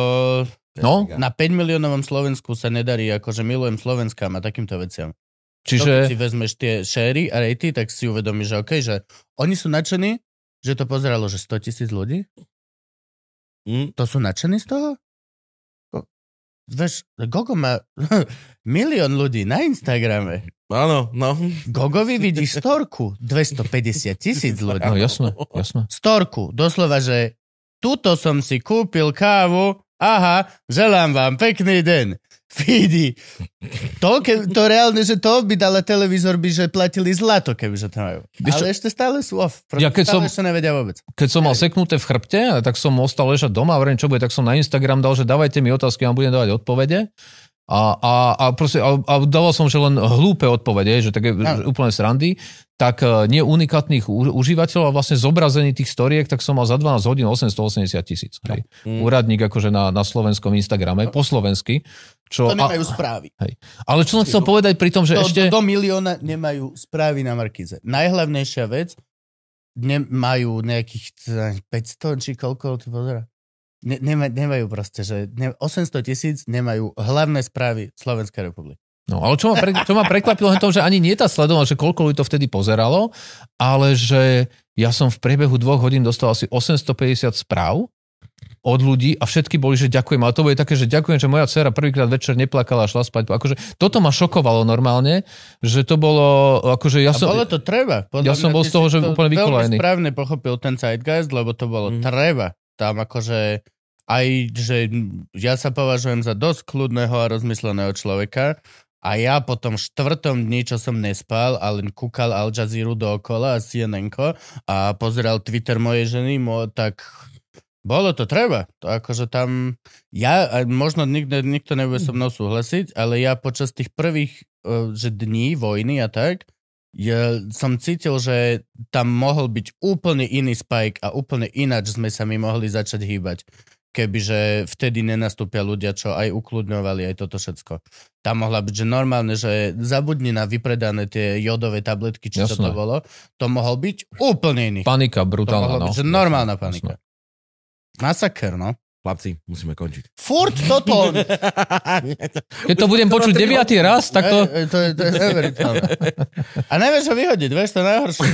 No, na 5 miliónovom Slovensku sa nedarí, akože milujem Slovenskám a takýmto veciam. Keď si čiže... vezmeš tie shéry a rejty, tak si uvedomíš, že okay, že oni sú nadšení, že to pozeralo, že 100 tisíc ľudí? Mm. To sú nadšení z toho? Vieš, Gogo má [laughs] milión ľudí na Instagrame. Áno, no. Gogovi vidí storku 250 tisíc ľudí. No jasné, jasné. Storku, doslova, že tuto som si kúpil kávu, aha, želám vám pekný deň. Fidi. To, ke, to reálne, že to by dala televízor, by že platili zlato, keby že to majú. Ale ešte stále sú off. Ja keď stále som- ešte nevedia vôbec. Keď som mal seknuté v chrbte, tak som ostal ležať doma a hovorím, čo bude, tak som na Instagram dal, že dávajte mi otázky, ja vám budem dávať odpovede. A, a, a, proste, a, a dával som, že len hlúpe odpovede, že také že úplne srandy, tak e, nie unikátnych u- užívateľov a vlastne zobrazení tých storiek, tak som mal za 12 hodín 880 tisíc. Hej. Mm. Úradník akože na, na slovenskom Instagrame, po slovensky. Čo, To nemajú správy. ale čo som chcel povedať pri tom, že Do, ešte... do milióna nemajú správy na Markize. Najhlavnejšia vec, ne, majú nejakých eh, 500 či koľko, ty pozera. Ne, nema, nemajú proste, že ne, 800 tisíc nemajú hlavné správy Slovenskej republiky. No, ale čo ma, pre, čo ma prekvapilo je to, že ani nie tá sledovala, že koľko ľudí to vtedy pozeralo, ale že ja som v priebehu dvoch hodín dostal asi 850 správ od ľudí a všetky boli, že ďakujem. Ale to bude také, že ďakujem, že moja dcera prvýkrát večer neplakala a šla spať. Akože toto ma šokovalo normálne, že to bolo, akože ja A som... bolo to treba. Ja som bol z toho, že to úplne vykolajný. Veľmi správne pochopil ten zeitgeist, lebo to bolo Mhm. treba. Tam akože aj, že ja sa považujem za dosť kľudného a rozmysleného človeka a ja po tom štvrtom dni, čo som nespal a len kúkal Al Jazeera dookola a cnn a pozeral Twitter mojej ženy, mo, tak bolo to treba. To akože tam, ja, možno nikto, nikto nebude so mnou súhlasiť, ale ja počas tých prvých eh, že dní vojny a tak, ja som cítil, že tam mohol byť úplne iný spike a úplne ináč sme sa mi mohli začať hýbať. Kebyže vtedy nenastúpia ľudia, čo aj ukludňovali aj toto všetko. Tam mohla byť, že normálne, že zabudni na vypredané tie jodové tabletky, či čo to Jasné. bolo. To mohol byť úplne iný. Panika to brutálna, mohlo no. byť, že normálna panika. Masaker, no. Chlapci, musíme končiť. Furt toto. [laughs] Keď to budem počuť deviatý raz, tak to... E, e, to, je, to je neuveriteľné. A nevieš ho vyhodiť, vieš, to je najhoršie. [laughs]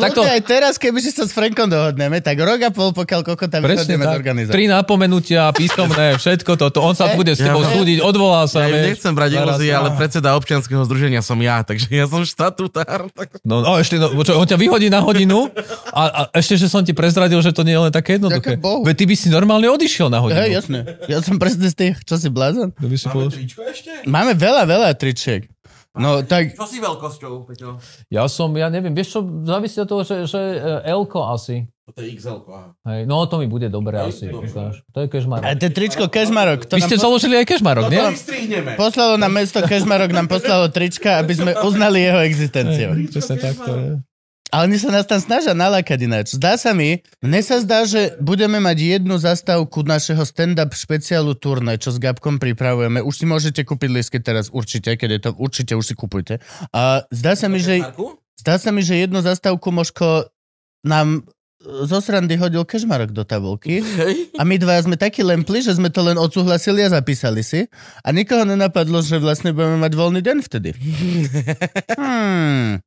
Tak to- aj teraz, keby si sa s Frankom dohodneme, tak rok a pol, pokiaľ kokota Presne vyhodneme z organizácie. Tri napomenutia, písomné, [laughs] všetko toto. On sa bude s tebou Ja- súdiť, odvolá sa. Ja vieš. nechcem brať ilúzie, ale predseda občianskeho združenia som ja, takže ja som štatutár. Tak... No, no ešte, no, čo, on ťa vyhodí na hodinu a, a ešte, že som ti prezradil, že to nie je len také jednoduché. Veď ty by si normálne odišiel na hodinu. Hej, jasne. Ja som presne z tých, čo si blázon. By si povedal. tričko ešte? Máme veľa, veľa tričiek. No, tak Čo si veľkosťou, Peťo? Ja som, ja neviem, vieš čo, závisí od toho, že, že e, Elko asi. To je XL, aha. Hej, no to mi bude dobre asi. ukáž. To je a Kežmarok. to je tričko Kežmarok. To Vy ste založili aj Kežmarok, nie? To vystrihneme. poslalo nám mesto Kežmarok, nám poslalo trička, aby sme [laughs] uznali jeho existenciu. Presne tak to je. Ale oni sa nás tam snažia nalákať ináč. Zdá sa mi, mne sa zdá, že budeme mať jednu zastávku našeho stand-up špeciálu turné, čo s Gabkom pripravujeme. Už si môžete kúpiť lístky teraz určite, keď je to, určite už si kupujte. A zdá sa mi, že, zdá sa mi, že jednu zastávku Moško nám e, zo srandy hodil kežmarok do tabulky a my dva sme takí lempli, že sme to len odsúhlasili a zapísali si a nikoho nenapadlo, že vlastne budeme mať voľný deň vtedy. [laughs] Hmm.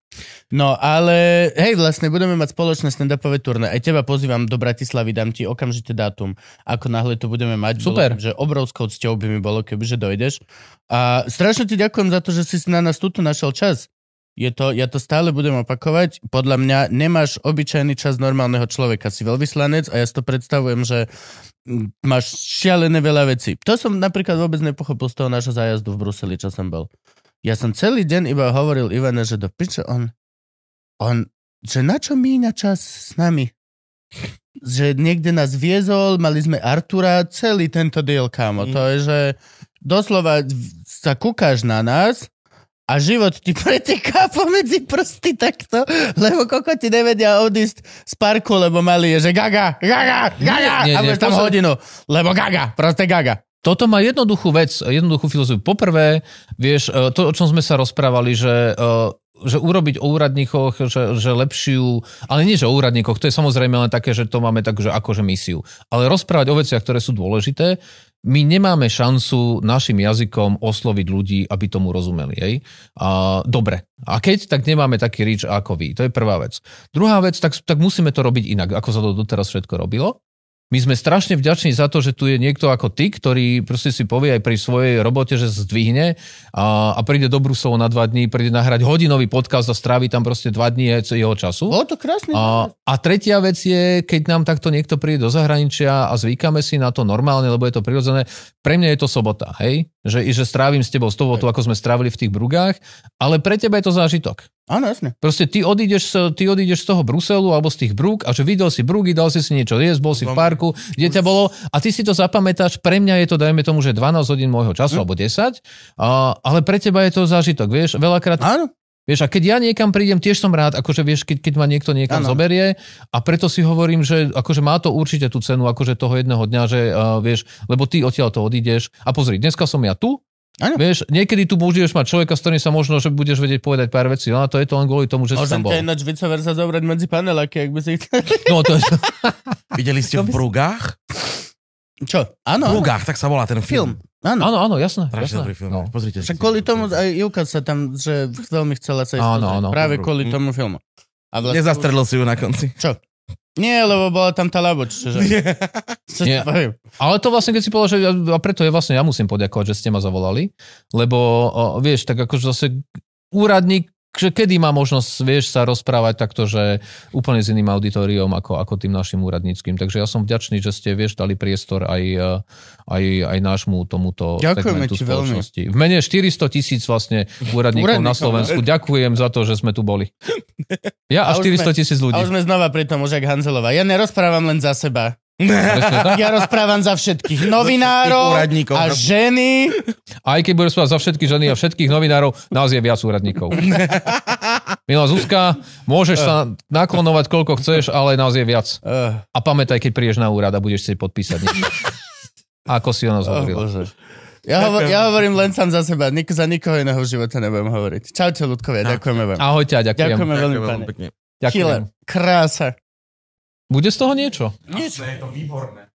No ale hej, vlastne budeme mať spoločné stand-upové turné. Aj teba pozývam do Bratislavy, dám ti okamžite dátum, ako náhle to budeme mať. Super. Bolo, že obrovskou cťou by mi bolo, kebyže dojdeš. A strašne ti ďakujem za to, že si na nás túto našiel čas. Je to, ja to stále budem opakovať. Podľa mňa nemáš obyčajný čas normálneho človeka. Si veľvyslanec a ja si to predstavujem, že mm, máš šialené veľa vecí. To som napríklad vôbec nepochopil z toho nášho zájazdu v Bruseli, čo som bol. Ja som celý deň iba hovoril Ivane, že do piče on, on, že na čo míňa čas s nami? Že niekde nás viezol, mali sme Artura, celý tento diel, kámo. To je, že doslova sa kúkáš na nás a život ti [laughs] preteká pomedzi prsty takto, lebo kokoti nevedia odísť z parku, lebo mali je, že gaga, gaga, gaga, Nie, nie, a budeš tam pozor. hodinu, lebo gaga, proste gaga. Toto má jednoduchú vec, jednoduchú filozofiu. Poprvé, vieš, e, to, o čom sme sa rozprávali, že, e, že urobiť o úradníkoch, že, že lepšiu, ale nie, že o úradníkoch, to je samozrejme len také, že to máme tak, že akože misiu. Ale rozprávať o veciach, ktoré sú dôležité, my nemáme šancu našim jazykom osloviť ľudí, aby tomu rozumeli. Hej? A, dobre. A keď, tak nemáme taký reach ako vy. To je prvá vec. Druhá vec, tak, tak musíme to robiť inak, ako sa to doteraz všetko robilo. My sme strašne vďační za to, že tu je niekto ako ty, ktorý proste si povie aj pri svojej robote, že zdvihne a, a príde do Bruselu na dva dní, príde nahrať hodinový podcast a strávi tam proste dva dní jeho času. Bolo to krásne. A, a tretia vec je, keď nám takto niekto príde do zahraničia a zvykáme si na to normálne, lebo je to prirodzené, pre mňa je to sobota, hej? Že, že strávim s tebou sobotu, ako sme strávili v tých brugách, ale pre teba je to zážitok. Áno, jasne. Proste ty odídeš, z- ty odídeš z toho Bruselu alebo z tých brúk a že videl si brúky, dal si si niečo jesť, bol si v parku, kde ťa bolo a ty si to zapamätáš, pre mňa je to, dajme tomu, že 12 hodín môjho času alebo 10, a, ale pre teba je to zážitok, vieš, veľakrát Áno. Vieš, a keď ja niekam prídem, tiež som rád, akože vieš, keď, keď ma niekto niekam Áno. zoberie a preto si hovorím, že akože má to určite tú cenu, akože toho jedného dňa, že uh, vieš, lebo ty odtiaľ to odídeš a pozri, dneska som ja tu, Áno. vieš, niekedy tu budeš mať človeka, s ktorým sa možno, že budeš vedieť povedať pár vecí, no a to je to len kvôli tomu, že si Môžem tam bol. ináč vice versa zobrať medzi paneláky, ak by si chcel. [laughs] No to je, [laughs] Videli ste v Brugách? Čo? Áno. áno. Brugách, tak sa volá ten Film. film. Áno. áno, áno, jasné. Strašne dobrý film. No. Pozrite si. Však kvôli tomu aj Ivka sa tam, že veľmi chcela sa ísť Áno, áno. Práve kvôli tomu filmu. A vlastne- Nezastrelil si ju na konci. Nie, lebo bola tam tá laboč. Čiže... Čo Nie. poviem? Ale to vlastne, keď si povedal, že ja, a preto je vlastne, ja musím poďakovať, že ste ma zavolali, lebo o, vieš, tak akože zase úradník, že kedy má možnosť, vieš, sa rozprávať takto, že úplne s iným auditoriom ako, ako tým našim úradníckým. Takže ja som vďačný, že ste, vieš, dali priestor aj, e, aj, aj nášmu tomuto Ďakujeme segmentu ti veľmi. spoločnosti. V mene 400 tisíc vlastne úradníkov, [laughs] Úradníkov, na. Slovensku. Ďakujem za to, že sme tu boli. [laughs] Ja a A už 400 tisíc ľudí. A už sme znova pri tom, už jak Hanzelová. Ja nerozprávam len za seba. Tak. Ja rozprávam za všetkých novinárov úradníkov. a ženy. Aj keď budeš spávať za všetky ženy a všetkých novinárov, nás je viac úradníkov. [laughs] Milá Zuzka, môžeš sa naklonovať koľko chceš, ale nás je viac. Uh, A pamätaj, keď prídeš na úrad a budeš si podpísať niečo. [laughs] Ako si o nás oh, hovoril. bože. Ja, hovor, ja hovorím len sám za seba, nik, za nikoho iného v živote nebudem hovoriť. Čaute, ľudkovia, ďakujeme vám. Ahojte a ďakujem. Ďakujeme veľmi, Ďakujem veľmi pekne. ďakujem. Killer, krása. Bude z toho niečo? Nič. Je to výborné.